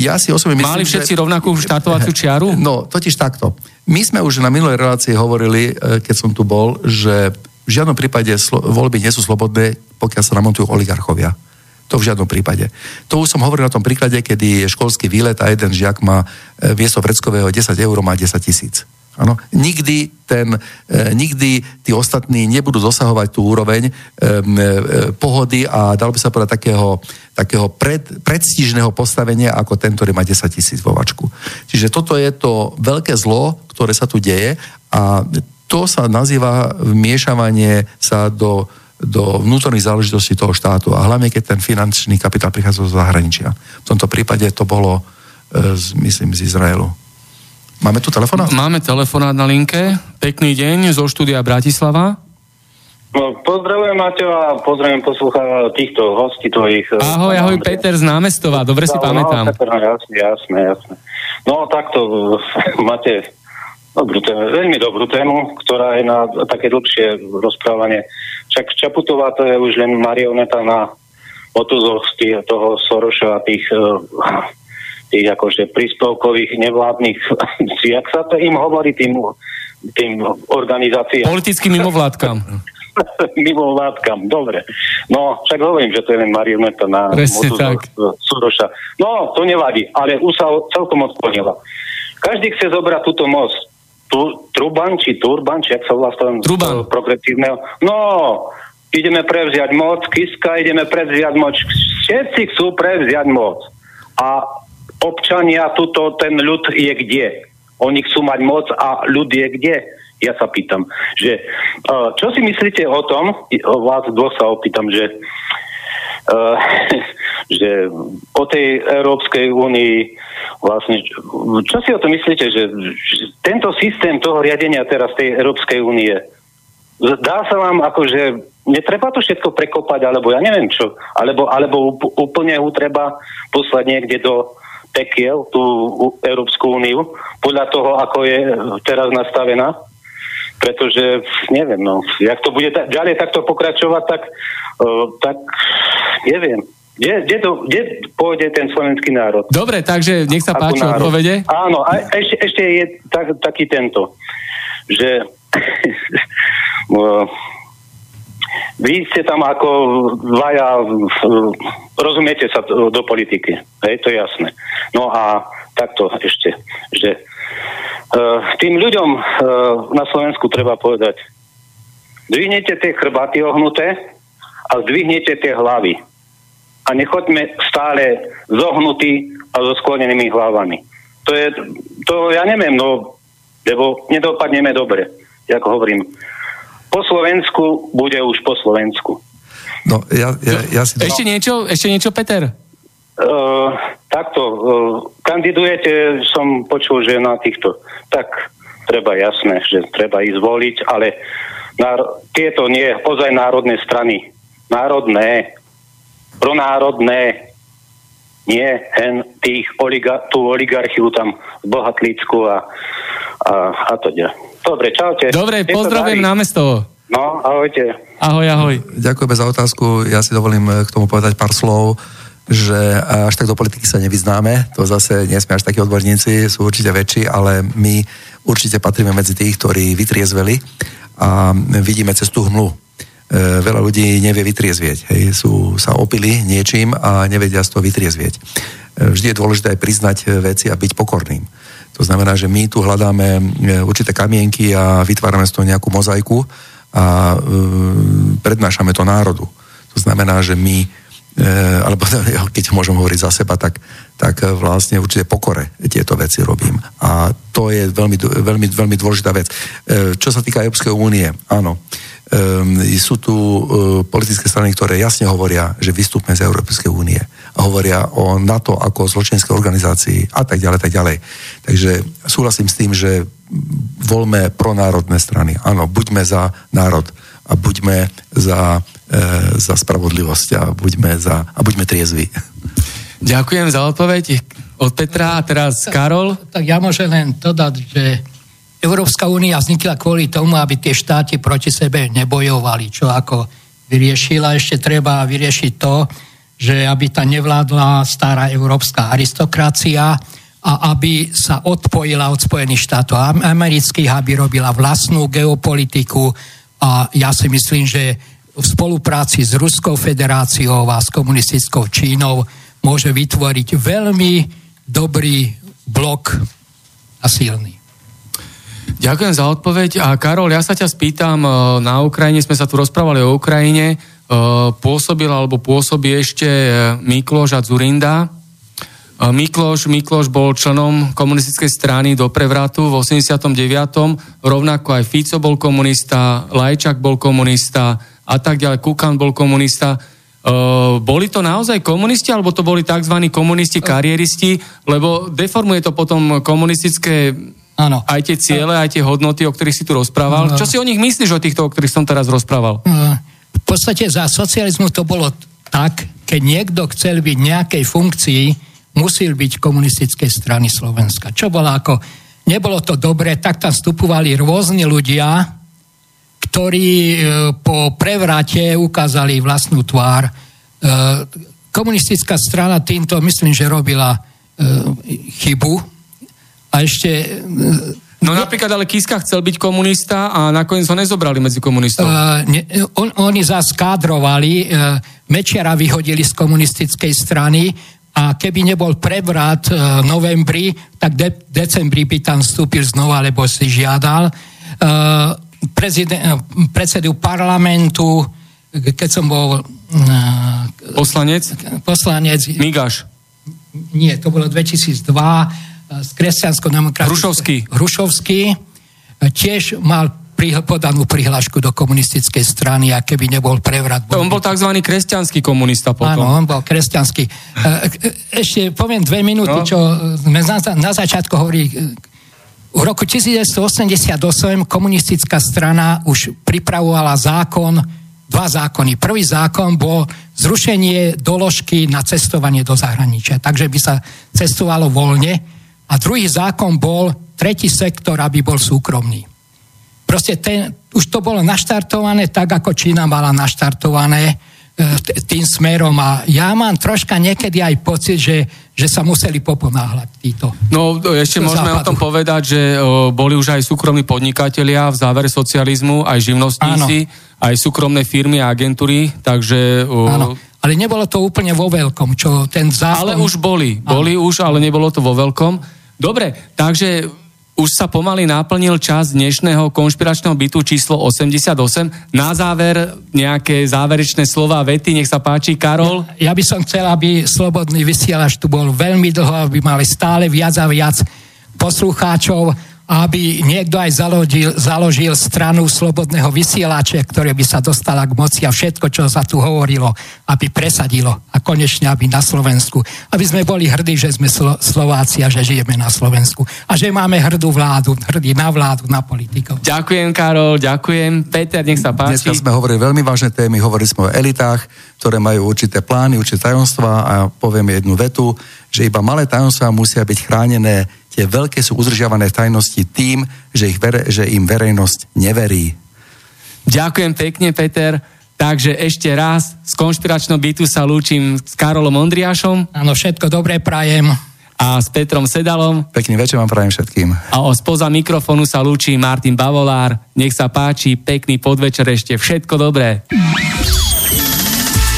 ja si osobne myslím, Mali všetci že... rovnakú štartovaciu čiaru? No, totiž takto. My sme už na minulej relácii hovorili, e, keď som tu bol, že v žiadnom prípade voľby nie sú slobodné, pokiaľ sa namontujú oligarchovia. To v žiadnom prípade. To už som hovoril na tom príklade, kedy je školský výlet a jeden žiak má e, miesto vreckového 10 eur, má 10 tisíc. Ano? Nikdy, ten, e, nikdy tí ostatní nebudú dosahovať tú úroveň e, e, pohody a dalo by sa povedať takého, takého pred, predstižného postavenia ako ten, ktorý má 10 tisíc vo. Čiže toto je to veľké zlo, ktoré sa tu deje a to sa nazýva vmiešavanie sa do, do vnútorných záležitostí toho štátu a hlavne keď ten finančný kapitál prichádza zo zahraničia. V tomto prípade to bolo, e, myslím, z Izraelu. Máme tu telefonát? Máme telefonát na linke. Pekný deň zo štúdia Bratislava. No, pozdravujem Maťo a pozdravujem poslúcha týchto hostí tvojich. Eh, ahoj, ahoj, Peter z Námestova, dobre si no, pamätám. No, jasne, jasne, jasne. No takto, máte dobrú tému, veľmi dobrú tému, ktorá je na také dlhšie rozprávanie. Však Čaputová to je už len marioneta na otuzoch toho Soroša a tých uh, tých akože príspevkových nevládnych, jak sa to im hovorí tým, tým organizáciám. Politickým mimovládkam. mimovládkam, dobre. No, však hovorím, že to je len marioneta na. Suroša. No, to nevadí, ale už sa celkom odklonila. Každý chce zobrať túto moc. Tu, Truban, či Turban, či ak sa volá Truban. progresívneho. No, ideme prevziať moc, Kiska, ideme prevziať moc. Všetci chcú prevziať moc. A občania, tuto ten ľud je kde? Oni chcú mať moc a ľud je kde? Ja sa pýtam, že uh, čo si myslíte o tom, vás dvoch sa opýtam, že uh, že o tej Európskej únii vlastne, čo si o to myslíte, že, že tento systém toho riadenia teraz tej Európskej únie dá sa vám akože netreba to všetko prekopať, alebo ja neviem čo, alebo, alebo úplne ho treba poslať niekde do, pekiel, tú Európsku úniu, podľa toho, ako je teraz nastavená. Pretože, neviem, no, jak to bude ta- ďalej takto pokračovať, tak, uh, tak neviem. Kde, kde, to, kde pôjde ten slovenský národ? Dobre, takže nech sa páči odpovede. Áno, a ešte, ešte je tak, taký tento, že vy ste tam ako dvaja, rozumiete sa do politiky, hej, to je jasné. No a takto ešte, že uh, tým ľuďom uh, na Slovensku treba povedať, dvihnete tie chrbaty ohnuté a zdvihnete tie hlavy. A nechoďme stále zohnutí a so sklonenými hlavami. To je, to ja neviem, no, lebo nedopadneme dobre, ako hovorím po Slovensku bude už po Slovensku. No, ja, ja, ja si... Ešte niečo, ešte niečo, Peter? Uh, takto, uh, kandidujete, som počul, že na týchto, tak treba jasné, že treba ísť voliť, ale náro- tieto nie, ozaj národné strany. Národné, pronárodné, nie hen tých oliga- tú oligarchiu tam v Bohatlícku a, a, a to ďalej. Dobre, čaute. Dobre, pozdravujem námestovo. No, ahojte. Ahoj, ahoj. Ďakujeme za otázku. Ja si dovolím eh, k tomu povedať pár slov že až tak do politiky sa nevyznáme, to zase nie sme až takí odborníci, sú určite väčší, ale my určite patríme medzi tých, ktorí vytriezveli a vidíme cez tú hmlu. E, veľa ľudí nevie vytriezvieť, hej, sú, sa opili niečím a nevedia z toho vytriezvieť. E, vždy je dôležité aj priznať veci a byť pokorným. To znamená, že my tu hľadáme e, určité kamienky a vytvárame z toho nejakú mozaiku a e, prednášame to národu. To znamená, že my, e, alebo keď môžem hovoriť za seba, tak, tak vlastne určite pokore tieto veci robím. A to je veľmi, veľmi, veľmi dôležitá vec. E, čo sa týka Európskej únie, áno, um, sú tu uh, politické strany, ktoré jasne hovoria, že vystúpme z Európskej únie a hovoria o NATO ako zločinskej organizácii a tak ďalej, tak ďalej. Takže súhlasím s tým, že voľme pronárodné strany. Áno, buďme za národ a buďme za, e, za spravodlivosť a buďme, za, a buďme triezvi. Ďakujem za odpoveď od Petra a teraz Karol. Tak, tak ja môžem len dodať, že Európska únia vznikla kvôli tomu, aby tie štáty proti sebe nebojovali, čo ako vyriešila. Ešte treba vyriešiť to, že aby ta nevládla stará európska aristokracia a aby sa odpojila od Spojených štátov amerických, aby robila vlastnú geopolitiku a ja si myslím, že v spolupráci s Ruskou federáciou a s komunistickou Čínou môže vytvoriť veľmi dobrý blok a silný. Ďakujem za odpoveď. A Karol, ja sa ťa spýtam, e, na Ukrajine sme sa tu rozprávali o Ukrajine, e, pôsobil alebo pôsobí ešte e, Mikloš a Zurinda. Mikloš, Mikloš bol členom komunistickej strany do prevratu v 89. Rovnako aj Fico bol komunista, Lajčak bol komunista a tak ďalej, Kukan bol komunista. Uh, boli to naozaj komunisti, alebo to boli tzv. komunisti, kariéristi, lebo deformuje to potom komunistické Áno. Aj tie ciele, aj tie hodnoty, o ktorých si tu rozprával. Ano. Čo si o nich myslíš, o týchto, o ktorých som teraz rozprával? V podstate za socializmu to bolo tak, keď niekto chcel byť nejakej funkcii, musel byť komunistickej strany Slovenska. Čo bolo ako, nebolo to dobré, tak tam vstupovali rôzni ľudia, ktorí e, po prevrate ukázali vlastnú tvár. E, komunistická strana týmto, myslím, že robila e, chybu, a ešte... E, no napríklad ale Kiska chcel byť komunista a nakoniec ho nezobrali medzi komunistov. Uh, ne, on, oni zás kádrovali, uh, Mečiara vyhodili z komunistickej strany a keby nebol prevrat uh, novembri, tak de- decembri by tam vstúpil znova, lebo si žiadal. Uh, prezident, predsedu parlamentu, keď som bol... Uh, poslanec? Poslanec. Migaš. Nie, to bolo 2002 z kresťansko-demokratického... Hrušovský. Hrušovský e, tiež mal podanú prihlášku do komunistickej strany a keby nebol prevrat... Bol on bol tzv. kresťanský komunista potom. Áno, on bol kresťanský. E, e, ešte poviem dve minúty, no. čo sme na, na začiatku hovorí. V roku 1988 komunistická strana už pripravovala zákon, dva zákony. Prvý zákon bol zrušenie doložky na cestovanie do zahraničia, takže by sa cestovalo voľne a druhý zákon bol tretí sektor, aby bol súkromný. Proste ten, už to bolo naštartované tak, ako Čína mala naštartované e, tým smerom a ja mám troška niekedy aj pocit, že, že sa museli poponáhľať títo. No ešte môžeme západu. o tom povedať, že o, boli už aj súkromní podnikatelia v závere socializmu, aj živnostníci, Áno. aj súkromné firmy a agentúry, takže... O, Áno ale nebolo to úplne vo veľkom, čo ten zákon... Ale už boli, boli Áno. už, ale nebolo to vo veľkom. Dobre, takže už sa pomaly naplnil čas dnešného konšpiračného bytu číslo 88. Na záver nejaké záverečné slova vety, nech sa páči, Karol. Ja, ja by som chcel, aby Slobodný vysielač tu bol veľmi dlho, aby mali stále viac a viac poslucháčov aby niekto aj založil, založil stranu slobodného vysielače, ktoré by sa dostala k moci a všetko, čo sa tu hovorilo, aby presadilo a konečne aby na Slovensku. Aby sme boli hrdí, že sme Slo- Slováci a že žijeme na Slovensku. A že máme hrdú vládu, hrdí na vládu, na politikov. Ďakujem, Karol, ďakujem. Peter, nech sa páči. Dneska sme hovorili veľmi vážne témy, hovorili sme o elitách, ktoré majú určité plány, určité tajomstvá a poviem jednu vetu, že iba malé tajomstvá musia byť chránené tie veľké sú udržiavané v tajnosti tým, že, ich vere, že im verejnosť neverí. Ďakujem pekne, Peter. Takže ešte raz z konšpiračného bytu sa lúčim s Karolom Ondriašom. Áno, všetko dobré prajem. A s Petrom Sedalom. Pekný večer vám prajem všetkým. A spoza mikrofónu sa lúči Martin Bavolár. Nech sa páči, pekný podvečer ešte. Všetko dobré.